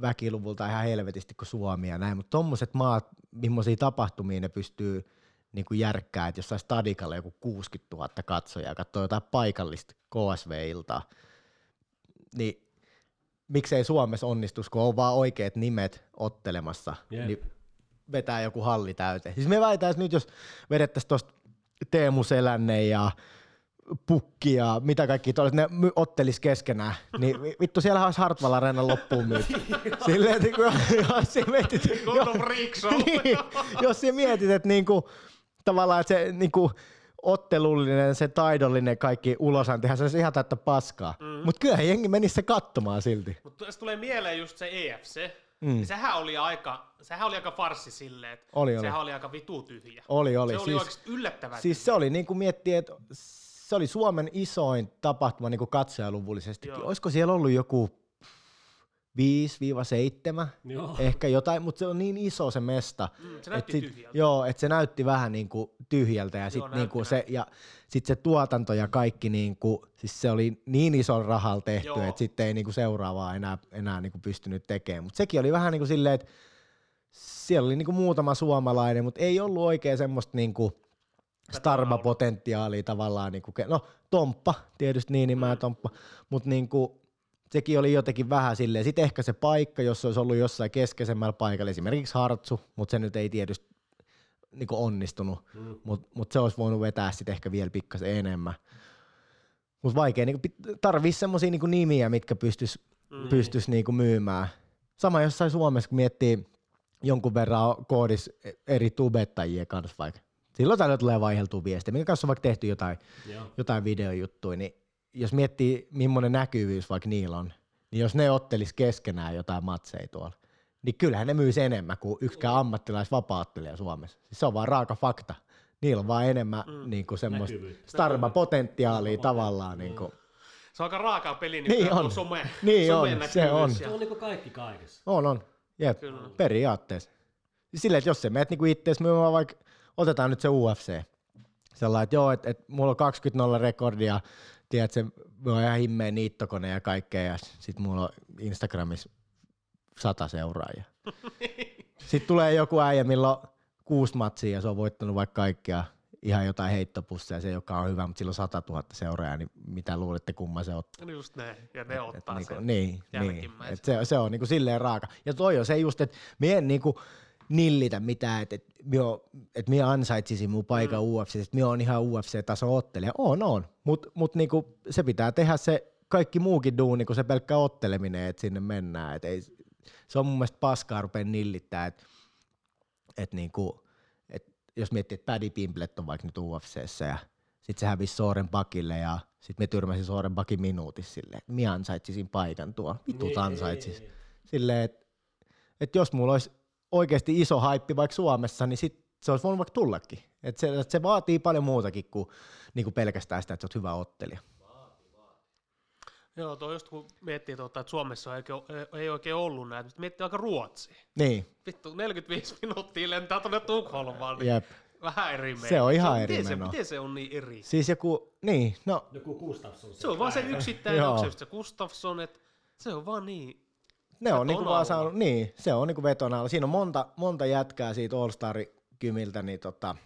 väkiluvulta ihan helvetisti kuin Suomi ja näin, mutta tommoset maat, millaisia tapahtumia ne pystyy niin kuin järkkää, että jossain stadikalla joku 60 000 katsojaa ja katsoo jotain paikallista KSV-iltaa, niin miksei Suomessa onnistus, kun on vaan oikeat nimet ottelemassa, Jep. niin vetää joku halli täyteen. Siis me että nyt jos vedettäisiin tuosta Teemu Selänne ja Pukki ja mitä kaikki tuollaiset, ne my- ottelis keskenään, niin vi- vittu siellä olisi Hartwall Areenan loppuun myyty. Silleen, että kun, jos sä mietit, show. niin, jos mietit, että niinku, tavallaan että se niinku, ottelullinen, se taidollinen kaikki ulosantihan se olisi ihan täyttä paskaa. Mm. Mutta kyllähän jengi menisi se katsomaan silti. Mutta tässä tulee mieleen just se EFC. Mm. Niin sehän oli aika, sehän oli aika farssi silleen, että Oli, oli. sehän oli aika vitu tyhjä. Oli, oli. Se oli siis, oikeasti yllättävän siis se oli niin kuin miettiä, että se oli Suomen isoin tapahtuma niin kuin katsojaluvullisestikin. Joo. Olisiko siellä ollut joku 5-7, Joo. ehkä jotain, mutta se on niin iso se mesta. Mm, se et näytti sit, tyhjältä. Joo, että se näytti vähän niin kuin tyhjältä ja sitten niin se, ja sit se tuotanto ja kaikki, niin kuin, siis se oli niin ison rahalla tehty, että sitten ei niin kuin seuraavaa enää, enää niin kuin pystynyt tekemään. Mutta sekin oli vähän niin kuin silleen, että siellä oli niin kuin muutama suomalainen, mutta ei ollut oikein semmoista niin kuin starma-potentiaalia tavallaan. Niin kuin, ke- no Tomppa, tietysti niin mä Tomppa, mutta niin kuin, sekin oli jotenkin vähän silleen. Sitten ehkä se paikka, jos se olisi ollut jossain keskeisemmällä paikalla, esimerkiksi Hartsu, mutta se nyt ei tietysti niin onnistunut, Mm. mutta mut se olisi voinut vetää sitten ehkä vielä pikkasen enemmän. Mutta vaikea, niin tarvii semmoisia niin nimiä, mitkä pystyis, mm. pystyis niin myymään. Sama jossain Suomessa, kun miettii jonkun verran koodis eri tubettajien kanssa vaikka. Silloin täällä tulee vaiheltua viestiä, minkä kanssa on vaikka tehty jotain, Joo. jotain videojuttuja, niin jos miettii, millainen näkyvyys vaikka niillä on, niin jos ne ottelis keskenään jotain matseja tuolla, niin kyllähän ne myisi enemmän kuin yksikään ammattilaisvapaattelija Suomessa. Siis se on vaan raaka fakta. Niillä on vaan enemmän mm. niin kuin semmoista starma-potentiaalia tavallaan. Niin kuin. Se on aika raakaa peli, Niin niin on. some, Niin somen on, se on. Se on niinku kaikki kaikessa. On, on. Jep, Kyllä. periaatteessa. Silleen, että jos sä meet niinku ittees myymään vaikka, otetaan nyt se UFC. Sellainen, että joo, että, että mulla on 20 rekordia, tiedätkö, on ihan himmeä niittokone ja kaikkea, ja sit mulla on Instagramissa sata seuraajaa. Sitten tulee joku äijä, millä on kuusi matsia ja se on voittanut vaikka kaikkia ihan jotain heittopusseja, se joka on hyvä, mutta sillä on 100 000 seuraajaa, niin mitä luulette kumman se ottaa? No Just näin, ja ne ottaa niinku, sen niin, niin. jälkimmäisen. Et se, se on niinku silleen raaka. Ja toi on se just, että mie en niinku nillitä mitään, että et o- et mie ansaitsisin mun paikan mm. UFC, että mie on ihan UFC-taso ottelija. On, on. Mutta mut niinku, se pitää tehdä se kaikki muukin duuni kuin se pelkkä otteleminen, että sinne mennään. Et ei, se on mun mielestä paskaa rupea nillittää, että et niinku, et jos miettii, että Paddy Pimblet on vaikka nyt UFCssä ja sitten se hävisi Soren Bakille ja sitten me tyrmäsin Soren Bakin minuutissa silleen, että minä ansaitsisin paikan tuolla, vitut Niin. ansaitsis. Silleen, että et jos mulla olisi oikeasti iso haippi vaikka Suomessa, niin sit se olisi voinut vaikka tullakin. Et se, et se vaatii paljon muutakin kuin niinku pelkästään sitä, että sä oot hyvä ottelija. Joo, tuo just kun miettii, tuota, että Suomessa ei oikein, ei oikein ollut näitä, mutta miettii aika Ruotsia. Niin, Vittu, 45 minuuttia lentää tuonne Tukholmaan, niin jep. vähän eri Se on ihan eri miten se, menoa. miten se on niin eri? Siis joku, niin, no Joku Gustafsson. Se on vaan se yksittäinen, onko se just se Gustafsson, että se on vaan niin. Ne on Veton niinku vaan saanut, niin, se on niinku veton alla. Siinä on monta, monta jätkää siitä All Star kymiltä, niin tota,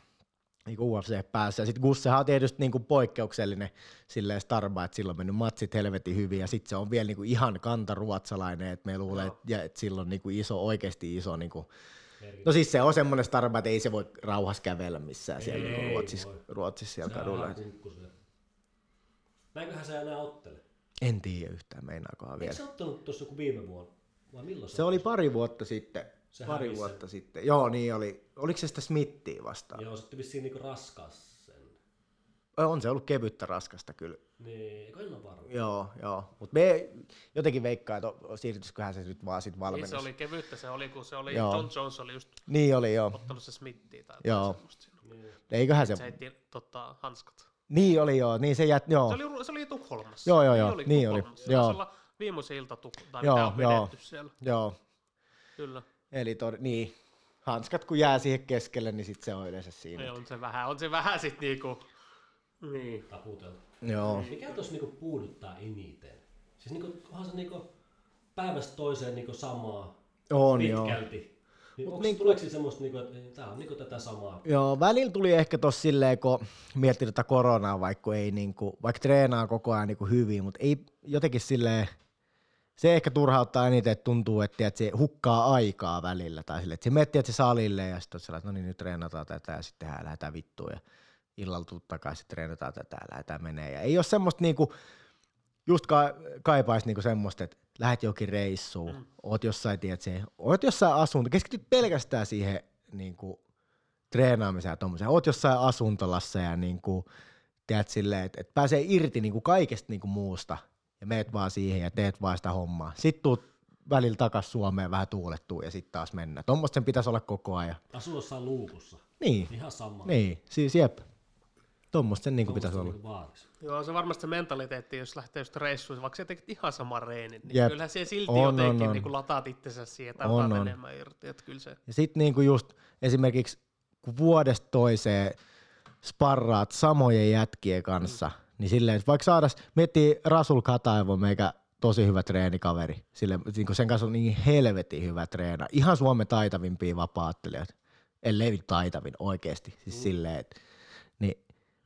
niinku UFC päässä. Ja sitten Gussehan on tietysti niinku poikkeuksellinen silleen starba, että sillä on mennyt matsit helvetin hyvin, ja sitten se on vielä niinku ihan kantaruotsalainen, että me luulee, että ja, et sillä on niinku iso, oikeasti iso, niinku, no siis se on semmoinen starba, että ei se voi rauhassa kävellä missään siellä Ei niinku Ruotsissa, voi. Ruotsissa siellä kadulla. Näinköhän se enää ottele? En tiedä yhtään, meinaakohan vielä. Eikö se ottanut tuossa joku viime vuonna? Vai milloin se, Se oli pari vuotta sitten. Se pari hävisi vuotta sitten. Joo, niin oli. Oliko se sitä Smithia vastaan? Joo, sitten vissiin niinku raskas sen. On se ollut kevyttä raskasta kyllä. Niin, eikö en ole varma. Joo, joo. Mutta me jotenkin veikkaa, että siirtyisiköhän se nyt vaan sit Niin valmennus. se oli kevyttä, se oli kun se oli, Joo. John Jones oli just Niin oli, joo. ottanut se Smithia tai Joo. semmoista. Niin. Eiköhän se... Se heitti tota, hanskat. Niin oli, joo. Niin se jät... Joo. Se oli, se oli Tukholmassa. Joo, joo, joo. oli Niin oli. Tukholmassa. Se Joo. Viimeisen ilta Tuk- tai Joo, mitä on joo. pidetty siellä. Joo. Kyllä. Eli tod... niin. Hanskat kun jää siihen keskelle, niin sit se on yleensä siinä. Ei, on se vähän, on se vähän sit niinku, niin. Taputeltu. Joo. Mikä tuossa niinku puuduttaa eniten? Siis niinku, onhan se niinku päivästä toiseen niinku samaa On, joo. pitkälti. Niin Mut onko, niinku- tuleeko siinä semmoista, niinku, että tämä on niinku tätä samaa? Joo, välillä tuli ehkä tossa silleen, kun mietti tätä koronaa, vaikka ei niinku, vaikka treenaa koko ajan niinku hyvin, mutta ei jotenkin silleen, se ehkä turhauttaa eniten, että tuntuu, että, että se hukkaa aikaa välillä, tai silleen, että se miettii, että se salille ja sitten on sellainen, että no niin, nyt treenataan tätä ja sitten tehdään, lähdetään vittuun ja illalla tuu takaisin, treenataan tätä ja lähdetään menee. Ja ei ole semmoista niinku, just ka- kaipaisi niinku semmoista, että lähdet jokin reissuun, mm. oot jossain, tiedät se, oot jossain asunto, keskityt pelkästään siihen niinku, treenaamiseen ja tommoseen. Oot jossain asuntolassa ja niinku, tiedät silleen, että, että pääsee irti niinku kaikesta niinku muusta ja meet vaan siihen ja teet vaan sitä hommaa. Sitten tuut välillä takas Suomeen vähän tuulettuu ja sitten taas mennä. Tuommoista sen pitäisi olla koko ajan. Asuu jossain luukussa. Niin, Ihan sama. niin, siis jep. Tuommoista sen niinku pitäisi olla. Niinku. Joo, se varmasti se mentaliteetti, jos lähtee just reissuun, vaikka sä tekit ihan sama reenin, niin Jep. kyllähän se silti On, on, jotenkin on. niin lataat itsensä siihen, että On, on. enemmän irti, että kyllä se... Ja sitten niinku just esimerkiksi kun vuodesta toiseen sparraat samojen jätkien kanssa, mm. Niin silleen, että vaikka saadas, miettii Rasul Kataevo, meikä tosi hyvä treenikaveri. Sille, niin sen kanssa on niin helvetin hyvä treena. Ihan Suomen taitavimpia vapaattelijoita. Ellei nyt taitavin oikeasti. Siis mm. silleen, että, niin,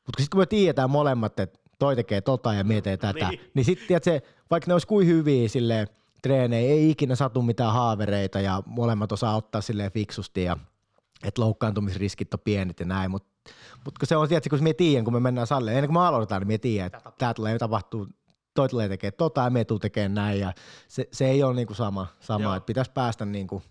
mutta sitten kun me tiedetään molemmat, että toi tekee tota ja mie teen tätä, Niin. niin, niin sitten se, vaikka ne olisi kuin hyviä silleen, treenejä, ei ikinä satu mitään haavereita ja molemmat osaa ottaa silleen fiksusti ja että loukkaantumisriskit on pienet ja näin, mutta mut kun se on, tiedätkö, kun me tiedän, kun me mennään salille, ennen kuin me aloitetaan, niin me tiedän, että tämä tulee tapahtuu, toi tulee tekemään tota ja me tuu tekemään näin ja se, se ei ole niinku sama, sama että pitäisi päästä niinku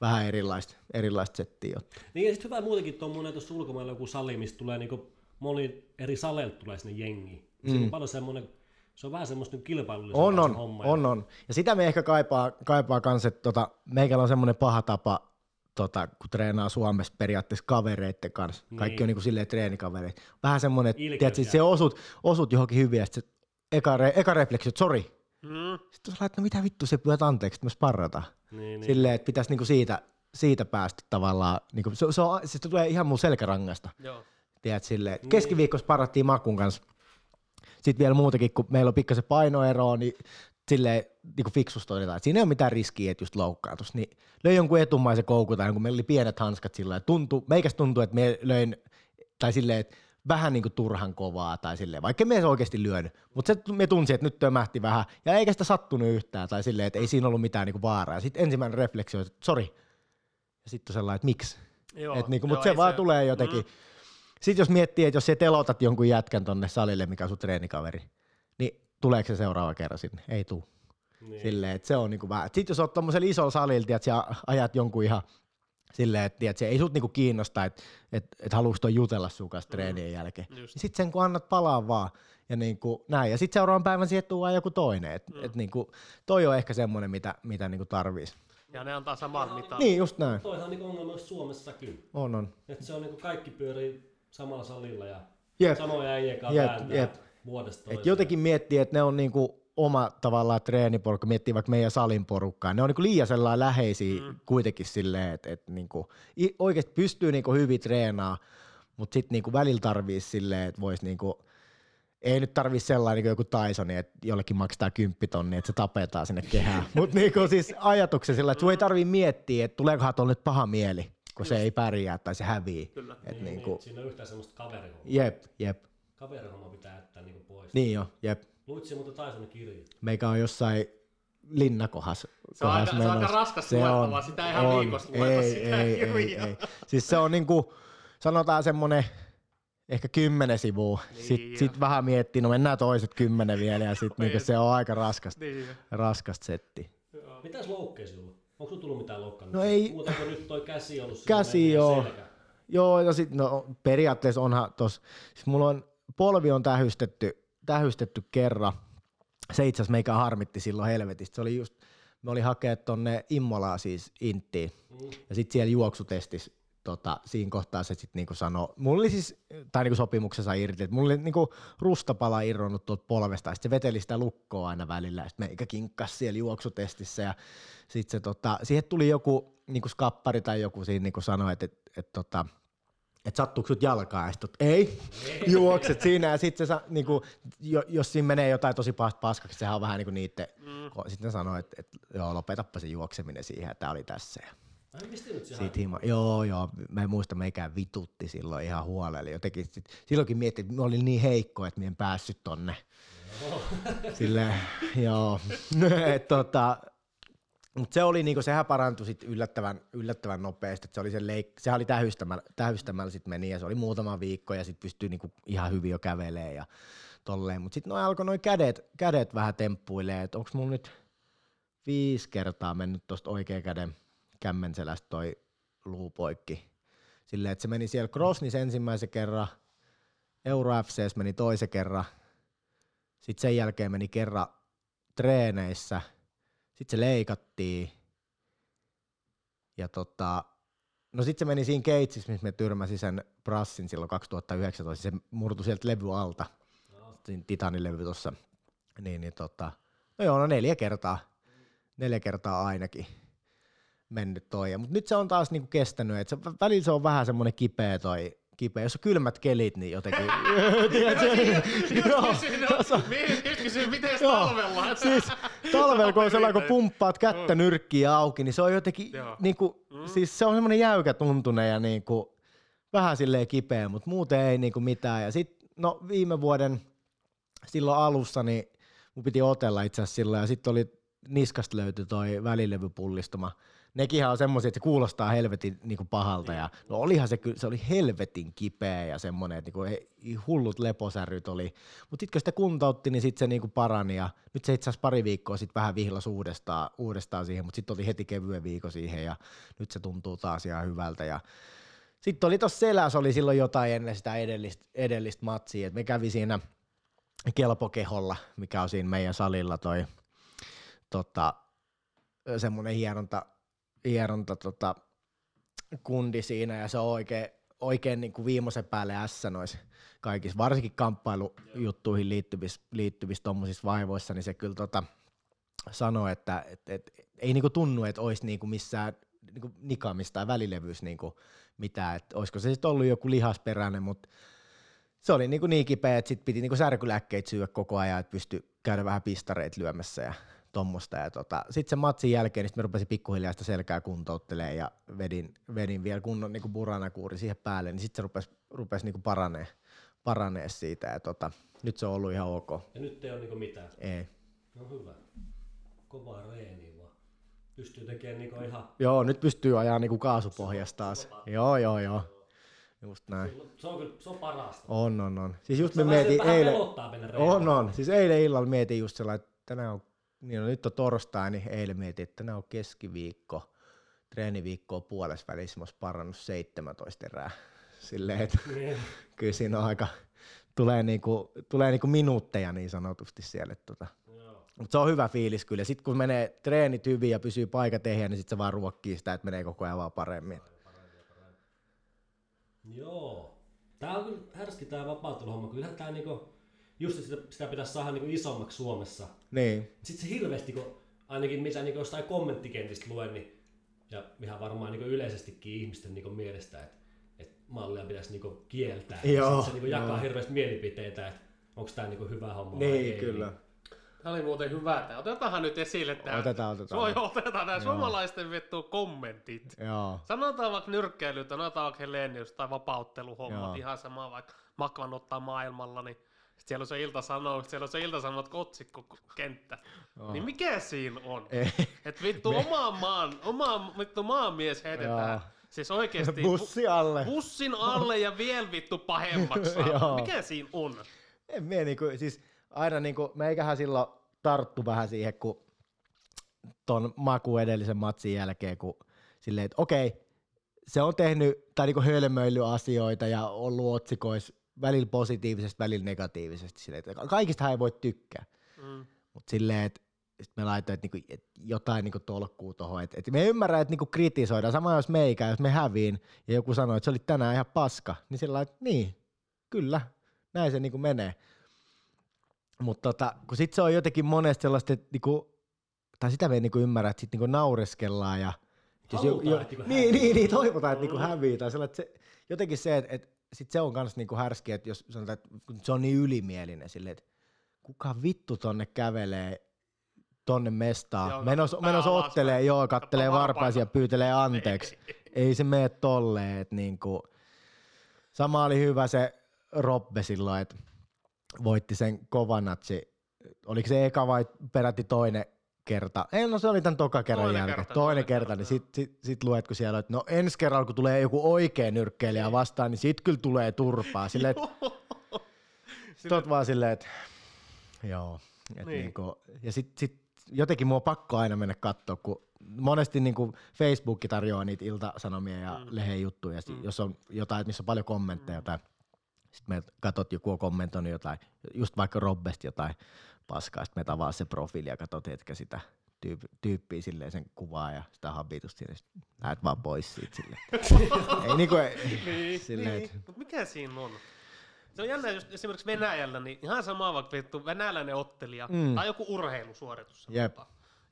vähän erilaista, erilaista settiä. Niin ja sitten hyvä muutenkin tuommoinen tuossa ulkomailla joku sali, missä tulee niinku moni eri saleilta tulee sinne jengi. Mm. Siinä on paljon semmoinen, se on vähän semmoista niinku kilpailullisempaa On, on, homma. on, on. Ja sitä me ehkä kaipaa, kaipaa kans, että tota, meikällä on semmoinen paha tapa, tota, kun treenaa Suomessa periaatteessa kavereitten kanssa. Kaikki Niin. on niinku silleen treenikavereita. Vähän semmoinen, että jää. se osut, osut johonkin hyvin ja sitten eka, re, eka refleksi, että sori. Mm. Sitten sä no mitä vittu se pyydät anteeksi, että me sparrataan. Niin, niin. Silleen, että pitäisi niinku siitä siitä päästä tavallaan, niin kuin, se, se, on, siis se tulee ihan mun selkärangasta. Joo. Tiedät, silleen, että keskiviikossa parattiin makun kanssa. Sitten vielä muutakin, kun meillä on pikkasen painoeroa, niin silleen niin kuin fiksusti todetaan, että siinä ei ole mitään riskiä, että just loukkaantus. Niin löi jonkun etumaisen koukun tai kun meillä oli pienet hanskat sillä lailla, tuntui, meikäs tuntui, että me löin, tai silleen, että vähän niin kuin turhan kovaa tai silleen, vaikka me ei oikeasti lyönyt, mutta se me tunsi, että nyt tömähti vähän ja eikä sitä sattunut yhtään tai silleen, että ei siinä ollut mitään niin kuin vaaraa. Sitten ensimmäinen refleksio, että sori. Ja sitten on sellainen, että miksi? Joo, Et niinku, joo, mutta se vaan tulee jotenkin. Mm. Sitten jos miettii, että jos sä telotat jonkun jätkän tonne salille, mikä on sun treenikaveri, niin tuleeko se seuraava kerran sinne? Ei tuu. Niin. Silleen, että se on niinku vähän. Sitten jos oot tommosella isolla salilla, että sä ajat jonkun ihan silleen, että tiedät, se ei sut niinku kiinnosta, että et, et haluuks toi jutella sun kanssa treenien jälkeen. Just. Niin sit sen kun annat palaa vaan ja niinku näin. Ja sit seuraavan päivän siihen tuo joku toinen. Et, Mm. et niinku, toi on ehkä semmonen, mitä, mitä niinku tarvis. Ja ne antaa saman mitan. Niin, just näin. Toihan on niin ongelma myös Suomessakin. On, on. Että se on niin kaikki pyörii samalla salilla ja Jep. samoja äijien kanssa Jep, vääntää jep. Vuodesta Et toiseen. jotenkin miettii, että ne on niinku oma tavallaan treeniporukka, miettii vaikka meidän salin porukkaa, ne on niinku liian sellainen läheisiä mm. kuitenkin silleen, että et niinku, oikeasti pystyy niinku hyvin treenaa, mutta sitten niinku välillä tarvii silleen, että voisi niinku, ei nyt tarvii sellainen niin joku Tyson, että jollekin maksetaan kymppitonni, että se tapetaan sinne kehään. Mutta niinku siis ajatuksen sillä, että sun ei tarvii miettiä, että tuleekohan tuolla nyt paha mieli, kun se ei pärjää tai se hävii. Kyllä. Et niin, niinku, niin, siinä on yhtään semmoista kaverihommaa. jep, jep. Kaverihomma pitää jättää niin pois. Niin jo, jep. Luitsi muuten Tysonin kirja. meikä on jossain linnakohas. Se on aika- se on aika raskas luettavaa, sitä ei ihan viikossa lueta ei, sitä ei, ei, ei. Siis se on niinku, sanotaan semmonen ehkä kymmenen sivua. Niin, sitten sit vähän miettii, no mennään toiset kymmenen vielä ja sitten niinku se on aika raskasta, Niin. raskasta setti. Mitäs loukkeja sinulla? Onko sinulla tullut mitään loukkaantumista? No ei- Muuta kuin nyt toi käsi ollut Käsi joo. selkä. Joo, ja sit, no periaatteessa onhan tos, siis mulla on, polvi on tähystetty, tähystetty kerran. Se itse asiassa meikä harmitti silloin helvetistä. Se oli just, me oli hakea tonne Immolaan siis Inttiin. Mm. Ja sitten siellä juoksutestissä tota, siinä kohtaa se sitten niinku sanoi, mulla oli siis, tai niinku sopimuksessa irti, että mulla oli niinku rustapala irronnut tuolta polvesta, ja sit se veteli sitä lukkoa aina välillä, ja sitten meikä kinkkas siellä juoksutestissä, ja sitten se tota, siihen tuli joku niinku skappari tai joku siinä niinku sanoi, että et, et, tota, että sattuuko sut jalkaa, ja sit, ei, juokset siinä, ja sitten se, niinku, jo, jos siinä menee jotain tosi paskaksi, sehän on vähän niinku niitten, mm. sitten ne sanoi, että et, joo, lopetappa se juokseminen siihen, ja tää oli tässä, ja siitä hima. Joo, joo. Mä en muista, meikään vitutti silloin ihan huolella. Jotenkin sit, silloinkin miettii, että mä olin niin heikko, että mä en päässyt tonne. Sille, joo. Et, tota, mutta se oli niinku, sehän parantui sit yllättävän, yllättävän nopeasti. Et se oli se leik- sehän oli tähystämällä, tähystämällä sit meni ja se oli muutama viikko ja sitten pystyi niinku ihan hyvin jo kävelemään ja tolleen. Mutta sitten noin alkoi noin kädet, kädet vähän temppuilee, että onko mulla nyt viisi kertaa mennyt tuosta oikean käden kämmenselästä toi luu poikki. Silleen, että se meni siellä Crossnis ensimmäisen kerran, Euro FCS meni toisen kerran, sitten sen jälkeen meni kerran treeneissä, sitten se leikattiin, ja tota, no sitten se meni siinä keitsissä, missä me tyrmäsi sen Brassin silloin 2019, se murtui sieltä levy alta, siinä Titanin-levy tuossa, niin, niin tota, no joo, no neljä kertaa, neljä kertaa ainakin mennyt toi. Mutta nyt se on taas niinku kestänyt, että se, välillä se on vähän semmoinen kipeä toi, kipeä. Jos on kylmät kelit, niin jotenkin... Tiedätkö? Joo, miten talvella? siis talvella kun on sellainen, kun pumppaat kättä nyrkkiä auki, niin se on jotenkin, Joo. niinku, siis se on semmoinen jäykä tuntunen ja niinku, vähän silleen kipeä, mutta muuten ei niinku mitään. Ja sitten, no viime vuoden silloin alussa, niin mun piti otella itse asiassa silloin, ja sitten oli niskasta löytyi toi välilevypullistuma. Nekinhän on semmoisia, että se kuulostaa helvetin niinku pahalta, ja no olihan se se oli helvetin kipeä ja semmoinen, että niinku, ei- hullut leposäryt oli. Mutta sitten kun sitä kuntoutti, niin sitten se niinku parani, ja nyt se itse asiassa pari viikkoa sitten vähän vihlas uudestaan, uudestaan siihen, mutta sitten oli heti kevyen viikko siihen, ja nyt se tuntuu taas ihan hyvältä, ja sitten oli tuossa selässä oli silloin jotain ennen sitä edellistä, edellistä matsia, että me kävi siinä kelpokeholla, mikä on siinä meidän salilla toi tota, semmoinen hieronta, hieronta tota, kundi siinä ja se on oikein, oikein niin kuin viimeisen päälle S noissa kaikissa, varsinkin kamppailujuttuihin liittyvissä, liittyvissä tuommoisissa vaivoissa, niin se kyllä tota, sanoi, että et, et, ei niinku tunnu, että olisi niinku missään niinku nikaamista tai välilevyys niinku mitään, että olisiko se sitten ollut joku lihasperäinen, mutta se oli niinku niin kipeä, että sit piti niinku särkylääkkeitä syödä koko ajan, että pystyi käydä vähän pistareita lyömässä ja tommosta. Ja tota, sitten sen matsin jälkeen niin mä rupesin pikkuhiljaa sitä selkää kuntouttelemaan ja vedin, vedin vielä kunnon niinku buranakuuri siihen päälle, niin sitten se rupesi, rupesi niinku paranee, paranee siitä. Ja tota, nyt se on ollut ihan ok. Ja nyt ei ole niinku mitään. Ei. No hyvä. Kovaa reeniä vaan. Pystyy tekemään niinku ihan... Joo, nyt pystyy ajaa niinku kaasupohjasta taas. Joo, joo, joo. Just näin. Se on kyllä, se on parasta. On, on, on. Siis just Se me mietin eilen, mennä on, on. Siis eilen illalla mietin just sellainen, että tänään on, niin no, nyt on torstai, niin eilen mietin, että tänään on keskiviikko, treeniviikko on puolessa välissä, mä ois parannut 17 erää. Silleen, että Niin. kyllä siinä on aika, tulee niinku, tulee niinku minuutteja niin sanotusti siellä. Tota. Joo. Mutta se on hyvä fiilis kyllä. Sitten kun menee treenit hyvin ja pysyy paikat ehjä, niin sitten se vaan ruokkii sitä, että menee koko ajan vaan paremmin. Joo. Tää on kyllä härski tää vapautteluhomma. Kyllähän tää niinku, just sitä, sitä pitäisi saada niinku isommaksi Suomessa. Niin, Sitten se hirveästi, kun ainakin mitä niinku jostain kommenttikentistä luen, niin, ja ihan varmaan niinku yleisestikin ihmisten niinku mielestä, että et mallia pitäisi niinku kieltää. Joo, Sitten se niinku jakaa joo. hirveästi mielipiteitä, että onko tämä niinku hyvä homma vai niin ei. kyllä. Tämä oli muuten hyvä. Tää. Otetaanhan nyt esille tämä. Otetaan, otetaan. Suo, otetaan nämä suomalaisten vittu kommentit. Joo. Sanotaan vaikka nyrkkeilyt, sanotaan vaikka Helenius tai vapautteluhommat, Joo. ihan sama vaikka Makvan ottaa maailmalla, niin siellä on se ilta sanoo, siellä on se ilta sanoo, otsikko kenttä. Joo. Niin mikä siinä on? Ei. Et vittu omaan maan, omaan vittu maamies heitetään. Joo. Siis oikeesti Bussi alle. bussin alle ja vielä vittu pahemmaksi. mikä siinä on? En mie niinku, siis aina niinku, meikähän silloin tarttu vähän siihen, kun ton maku edellisen matsin jälkeen, kun silleen, että okei, se on tehnyt, tai niinku hölmöily asioita ja ollut otsikoissa välillä positiivisesti, välillä negatiivisesti, silleen, että kaikista ei voi tykkää. Mm. Mutta silleen, että sit me laitoin että niinku, et jotain niinku tolkkuu tuohon. Et, et me ymmärrän, että niinku kritisoidaan. Sama jos meikä, jos me häviin ja joku sanoo, että se oli tänään ihan paska, niin sillä että niin, kyllä, näin se niinku menee. Mutta tota, kun sit se on jotenkin monesti sellaista, että niinku, tai sitä me ei niinku ymmärrä, että sit niinku naureskellaan ja jos Halutaan, että niinku niin, niin, niin, toivotaan, että niinku Mm. hävii. Tai sellainen, että se, jotenkin se, että, että sit se on kans niinku härski, että jos sanotaan, että se on niin ylimielinen silleen, että kuka vittu tonne kävelee tonne mestaan. Joo, menos, menos alaspäin. ottelee, joo, kattelee varpaisia, varpaita. pyytelee anteeksi. Ei se mene tolleen, että niinku, sama oli hyvä se Robbe silloin, että voitti sen Kovanatsi. Oliko se eka vai peräti toinen kerta? Ei, no se oli tämän toka kerran Toinen jälkeen. kerta, toinen, toinen kerta, kerta, niin sit, sit, sit luet, kun siellä että no ensi kerralla, kun tulee joku oikea nyrkkeilijä vastaan, niin sit kyllä tulee turpaa. Silleen, Tot vaan silleen, että joo. Et Niin. niin. niinku, ja sit, sit jotenkin mua on pakko aina mennä katsoa, kun monesti niinku Facebook tarjoaa niitä iltasanomia ja mm. lehen juttuja, mm. jos on jotain, missä on paljon kommentteja mm. tai sitten me katsot, joku on kommentoinut jotain, just vaikka Robbesta jotain paskaa, sitten me tavaa se profiili ja katsot hetken sitä tyyp- tyyppiä silleen sen kuvaa ja sitä habitusta sit lähet vaan pois siitä silleen. ei niinku, niin, silleen, niin. Mut mikä siinä on? Se on jännä, just esimerkiksi Venäjällä, niin ihan sama vaikka vittu venäläinen ottelija Mm. tai joku urheilusuoritus. Jep.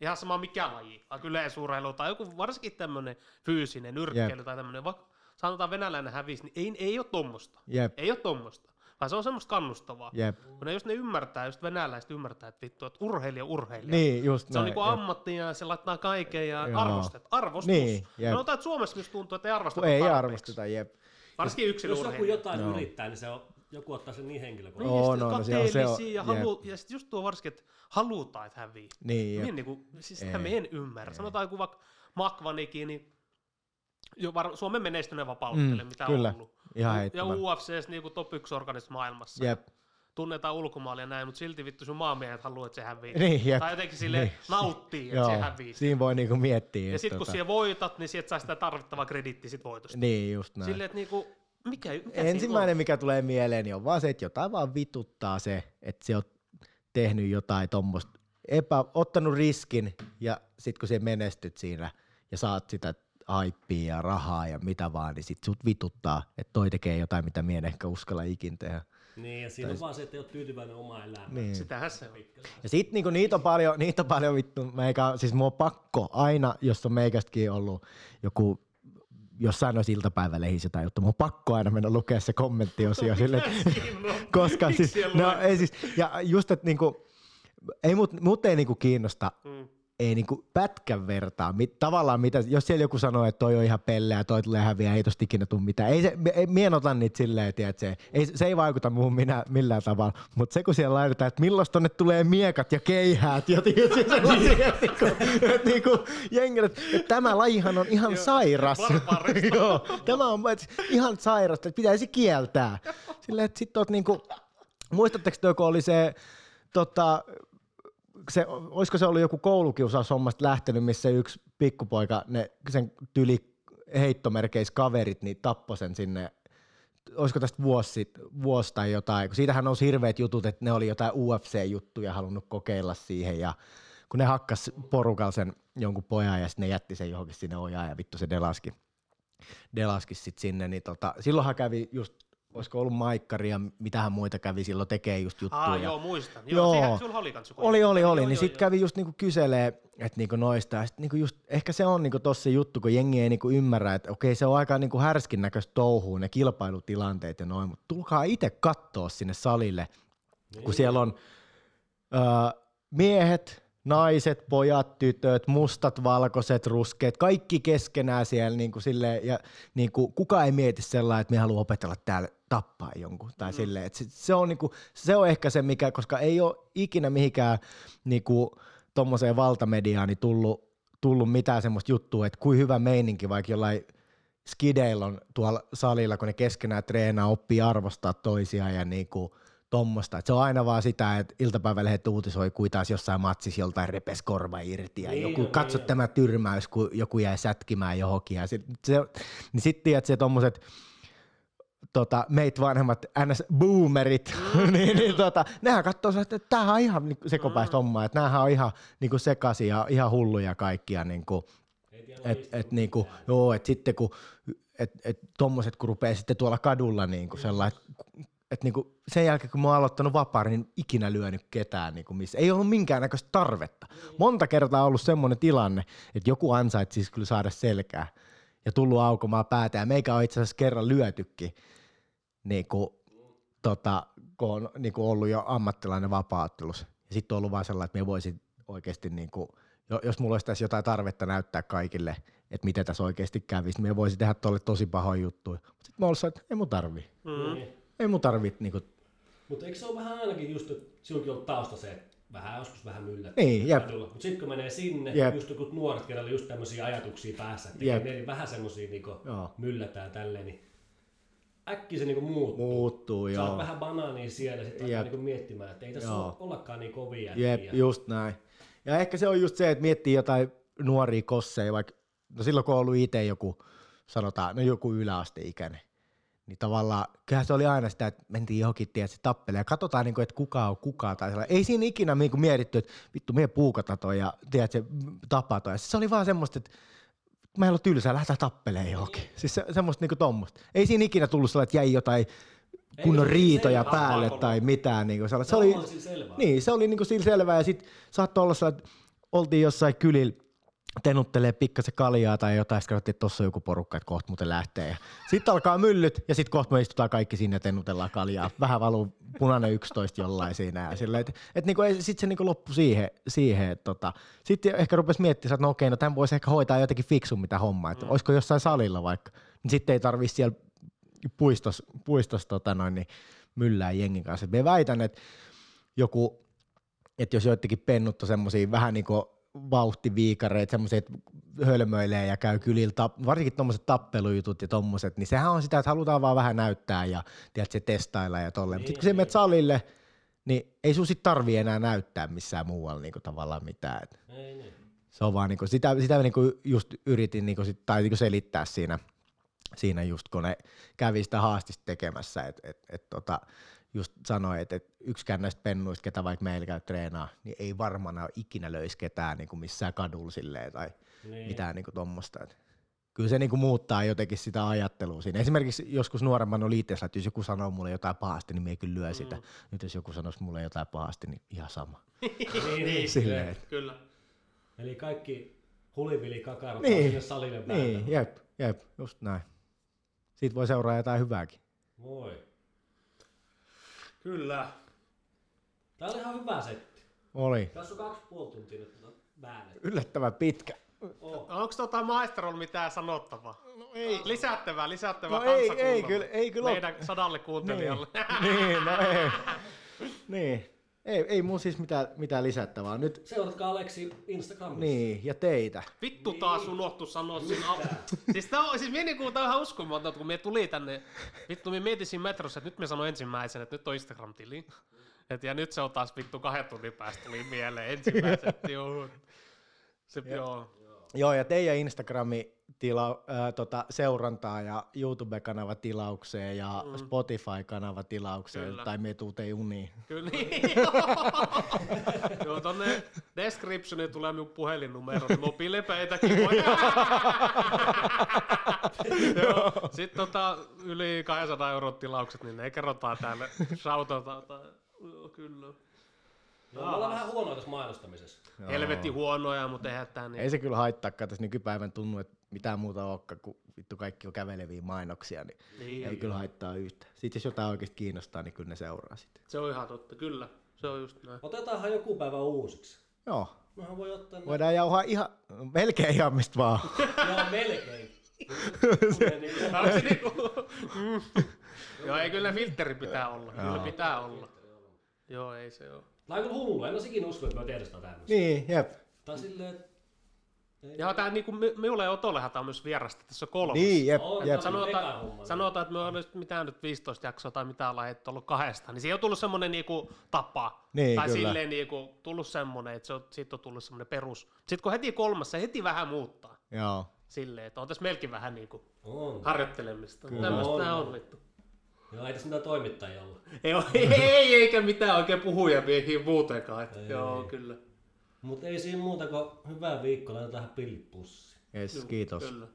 Ihan sama mikä laji, vaikka yleisurheilu tai joku varsinkin tämmöinen fyysinen nyrkkeily Jep. tai tämmöinen, vaikka sanotaan venäläinen hävisi, niin ei, ei ole tommosta. jep, Ei ole tommosta, vaan se on semmoista kannustavaa. jep. Kun ne just ne ymmärtää, just venäläiset ymmärtää, että vittu, että urheilija urheilija. Niin, just Se on näin, niinku jep. ammatti ja se laittaa kaiken ja Joo. arvostet, arvostus. Niin, jep. no, että Suomessa myös tuntuu, että ei arvosteta ei tarpeeksi. arvosteta, jep. Varsinkin Jos joku yksilöurheilija. jotain Joo. yrittää, niin se on, joku ottaa sen niin Niin, henkilökohtaisesti. No, sitten no, se on- se on- ja, halu, ja sitten just tuo varsinkin, että halutaan, että hävii. Niin, Niin, jep. niin kuin, siis sitä Ei. me en ymmärrä. Sanotaan joku vaikka Makvanikin, niin jo var, Suomen menestyneen vapauttelija, Mm, mitä kyllä. on ollut. Ihan ja heittämällä. UFCs niin kuin top 1 organismi maailmassa. Jep. Tunnetaan ulkomailla ja näin, mutta silti vittu sun maamiehet haluaa, että se hävii. Niin, jep. Tai jotenkin sille Niin. nauttii, että Joo, se hävii. siinä voi niinku miettiä. Ja sitten kun tota- siellä voitat, niin sieltä saa sitä tarvittavaa krediittiä sit voitosta. Niin, just näin. Silleen, että niinku, mikä, mikä Ensimmäinen, mikä tulee mieleen, niin on vaan se, että jotain vaan vituttaa se, että se on tehnyt jotain tuommoista, epä, ottanut riskin ja sitten kun se menestyt siinä ja saat sitä haippia ja rahaa ja mitä vaan, niin sit sut vituttaa, että toi tekee jotain, mitä mie en ehkä uskalla ikin tehdä. Niin, ja siinä on vaan se, että ei ole tyytyväinen oma elämään. Niin. Sitähän se on. Ja sit niinku niitä on paljon, niitä on paljon vittu, meikä, siis mua on pakko aina, jos on meikästäkin ollut joku jossain noissa iltapäivälehissä tai juttu, mun on pakko aina mennä lukea se kommenttiosio sille, koska siis, no, ei siis, ja just, että niinku, ei mut, mut ei niinku kiinnosta Mm. Ei niinku pätkän vertaa. Mit, tavallaan mitä, jos siellä joku sanoo, että toi on ihan pelleä, toi tulee häviä, ei tosta ikinä tule mitään. Ei se, ei, mien otan niitä silleen, tiedät, se, ei, se ei vaikuta muuhun minä, millään tavalla. Mutta se kun siellä laitetaan, että milloin tonne tulee miekat ja keihäät ja tiedät, sellaisia, että niinku, niinku, että tämä lajihan on ihan sairas. Joo, tämä on et, ihan sairasta, että pitäisi kieltää. Silleen, että sit oot niinku, muistatteko te, kun oli se, tota, se, olisiko se ollut joku koulukiusaushommasta lähtenyt, missä yksi pikkupoika, ne, sen tyli heittomerkeis kaverit, niin tappoi sen sinne, olisiko tästä vuosi, sit, vuosi tai jotain, kun siitähän nousi hirveät jutut, että ne oli jotain UFC-juttuja halunnut kokeilla siihen ja kun ne hakkas porukalla sen jonkun pojan ja sitten ne jätti sen johonkin sinne ojaan ja vittu se delaski, delaski sit sinne, niin tota, silloinhan kävi just, olisiko ollut maikkari ja mitähän muita kävi silloin tekee just juttuja. Ja- joo, muistan. Joo. Joo, siihen sulla oli kans joku- oli, oli, oli. Joo, niin sitten kävi just niinku kyselee, että niinku noista. Ja sit niinku just, ehkä se on niinku tossa juttu, kun jengi ei niinku ymmärrä, että okei se on aika niinku härskin näköistä touhua, ne kilpailutilanteet ja noin, mutta tulkaa itse kattoo sinne salille, kun siellä on öö, miehet, naiset, pojat, tytöt, mustat, valkoiset, ruskeat, kaikki keskenään siellä niinku silleen, ja niinku, kuka ei mieti sellainen, että me haluaa opetella täällä tappaa jonkun, tai mm. silleen, että se, se, on niinku, se on ehkä se, mikä, koska ei ole ikinä mihinkään niinku, tommoseen valtamediaan niin tullut, tullut mitään semmoista juttua, että kuin hyvä meininki vaikka jollain skideilla on tuolla salilla, kun ne keskenään treenaa, oppii arvostaa toisiaan ja niinku tommosta. Et se on aina vaan sitä, että iltapäivälehdet uutisoi, kuin taas jossain matsissa joltain repes korva irti ja Niin joku, on, katso niin tämä tyrmäys, kun joku jäi sätkimään johonkin. Ja sit, se, niin sitten tiedät, se tommoset tota, meitä vanhemmat NS-boomerit, niin, niin tota, nehän katsoo, että tämähän on ihan niinku sekopäistä hommaa, että näähän on ihan niinku sekaisin ja ihan hulluja kaikkia. Niinku, Ei tiedä, et, et, niinku, joo, et sitten kun et, et, tommoset kun rupeaa sitten tuolla kadulla niinku sellainen, että niinku sen jälkeen kun mä oon aloittanut vapaa, niin ikinä lyönyt ketään, niinku missä. Ei ollut minkäännäköistä tarvetta. Monta kertaa on ollut semmoinen tilanne, että joku ansaitsi siis kyllä saada selkää ja tullut aukomaan päätä ja meikä on itse asiassa kerran lyötykin, niinku, tota, kun on niinku ollut jo ammattilainen vapaattelussa. Ja sitten on ollut vaan sellainen, että me voisin oikeasti, niinku, jo- jos mulla olisi tässä jotain tarvetta näyttää kaikille, että miten tässä oikeasti kävisi, niin me voisi tehdä tuolle tosi pahoja juttuja. Mutta sitten mä olisin, että ei mun tarvii. Mm. Niin. Ei mun tarvii niinku, Mutta eikö se ole vähän ainakin just, että sinunkin on tausta se, että vähän joskus vähän myllättää. Niin, jep. Mutta sitten kun menee sinne, Jep. just joku nuoret, kenellä on just tämmöisiä ajatuksia päässä, että Jep. ne vähän semmosia niinku Joo. myllätään tälleen, niin äkkiä se niinku muuttuu. muuttuu, Saat joo. vähän banaania siellä, sitten Jep. alkaa niinku miettimään, että ei tässä Joo. ollakaan niin kovia. Jep, äkkiä. just näin. Ja ehkä se on just se, että miettii jotain nuoria kosseja, vaikka no silloin kun on ollut itse joku, sanotaan, no joku yläasteikäinen, niin tavallaan, kyllähän se oli aina sitä, että mentiin johonkin, tiedät, se tappelee ja katsotaan, niin kuin, että kuka on kuka tai sellainen. Ei siinä ikinä niin kuin mietitty, että vittu, mie puukata toi ja tiedät, se tapa toi. Ja Se oli vaan semmoista, että meillä on tylsää, lähdetään tappeleen johonkin. Siis se, semmoista niinku tommosta. Ei siinä ikinä tullut sellainen, että jäi jotain kunnon riitoja ei päälle tapaa tai mitään. Niinku sellaista. Se Se oli, niin, se oli niinku sillä selvää ja sitten saattoi olla sellainen, että oltiin jossain kylillä tenuttelee pikkasen kaljaa tai jotain, sitten katsottiin, että tossa on joku porukka, että kohta muuten lähtee. Sitten alkaa myllyt ja sitten kohta me istutaan kaikki sinne ja tenutellaan kaljaa. Vähän valuu punainen 11 jollain siinä. Ja että et niinku, sitten se niinku loppui siihen. siihen että tota. Sitten ehkä rupesi miettimään, että no okei, no tämän voisi ehkä hoitaa jotenkin fiksun mitä hommaa. Että olisiko jossain salilla vaikka. Niin sitten ei tarvitse siellä puistos, puistos tota noin, niin myllää jengin kanssa. Me väitän, että joku, että jos joidenkin pennut on semmoisia vähän niin kuin vauhtiviikareita, semmoisia, että hölmöilee ja käy kylillä, tap- varsinkin tuommoiset tappelujutut ja tommoset, niin sehän on sitä, että halutaan vaan vähän näyttää ja tiedätkö, testailla ja tolleen. Mutta sitten kun sä menet salille, niin ei sun sit tarvii enää näyttää missään muualla niinku tavallaan mitään. Ei niin. se on vaan niinku, sitä, sitä niinku just yritin niinku sit, tai niinku selittää siinä, siinä just kun ne kävi sitä haastista tekemässä, että et, et tota, just sanoi, että et yksikään näistä pennuista, ketä vaikka meillä käy treenaa, niin ei varmaan ole ikinä löisi ketään niinku missään kadulla silleen tai Niin. mitään niinku tommosta. Et. kyllä se niinku muuttaa jotenkin sitä ajattelua siinä. Esimerkiksi joskus nuoremman oli itse, että jos joku sanoo mulle jotain pahasti, niin minä kyllä lyö sitä. Mm. Nyt jos joku sanoisi mulle jotain pahasti, niin ihan sama. niin, niin, Silleen, kyllä. että- Kyllä. Eli kaikki hulivili kakarot Niin, niin. sinne salille Niin, niin. jep, jep, just näin. Siitä voi seuraa jotain hyvääkin. Voi. Kyllä. Tää oli ihan hyvä setti. Oli. Tässä on kaksi puoli tuntia nyt tätä väännettä. Yllättävän pitkä. Oh. Onko tota maisterolla mitään sanottavaa? No ei. Lisättävää, lisättävää No ei, kansakunnalle. ei kyllä- ei kyllä ole. Meidän sadalle kuuntelijalle. Niin, niin no ei. niin. Ei, ei mun siis mitään, mitään lisättävää. Nyt, Seuratkaa Aleksi Instagramissa. niin, ja teitä. Vittu taas unohtu sanoa siinä al- Siis, tää on, siis mie niinku, tää on ihan uskomatonta, kun me tuli tänne, vittu me mietin siinä metrossa, että nyt me sanoin ensimmäisen, että nyt on Instagram-tili. Et, ja nyt se on taas vittu kahden tunnin päästä tuli mieleen ensimmäiset, joo. Se, joo. Joo, ja teidän Instagrami tila, ää, tota, seurantaa ja YouTube-kanava tilaukseen ja mm. Spotify-kanava tilaukseen, Kyllä. tai me tuute uniin. Kyllä joo. joo, tonne descriptioniin tulee minun puhelinnumero, niin mobiilipeitäkin voi. joo. Sitten tota, yli 200 euron tilaukset, niin ne kerrotaan täällä shoutoutaan. Joo, kyllä. Joo, me ollaan vähän huonoa tässä mainostamisessa. Helvetin huonoja, mutta eihän tää niin. Ei se kyllä haittaa, tässä nykypäivän tunnu, että mitään muuta olekaan, kun vittu kaikki on käveleviä mainoksia, niin, Niin, ei kyllä haittaa yhtä. Sitten jos jotain oikeasti kiinnostaa, niin kyllä ne seuraa sitten. Se on ihan totta, kyllä. Se on just näin. Otetaanhan joku päivä uusiksi. Joo, Mehän voi ottaa voidaan jauhaa ihan, melkein ihan mistä vaan. Joo, melkein. Niinku- se niinku... Mm. Joo, ei kyllä filteri pitää olla. Kyllä pitää olla. Joo, ei se ole. Tää on kyllä hullu, en olisi ikinä usko, että me tiedetään tämmöistä. niin, jep. On silleen, että... ei- Ja tää niinku, minulle ja Otollehan tää on myös vierasta tässä kolmas. Niin, jep, On, jep. on Sanotaan, sanotaan, että me on nyt mitään nyt 15 jaksoa tai mitä ollaan että ollut kahdesta, niin siihen on tullut semmonen niinku tapa. Niin, tai kyllä. silleen niinku tullut semmonen, että se on, siitä on tullut semmonen perus. Sitten kun heti kolmas, se heti vähän muuttaa. Joo. Silleen, että on tässä melkein vähän niinku On. harjoittelemista. Kyllä. Tämmöistä On, on. on vittu. Joo, ei tässä mitään toimittajia ollut. Ei, ei, eikä mitään oikein puhuja miehiä muutenkaan. Että, Ei. joo, kyllä. Mutta ei siinä muuta kuin hyvää viikkoa, laitetaan pillit pussiin. Yes, kiitos. Kyllä.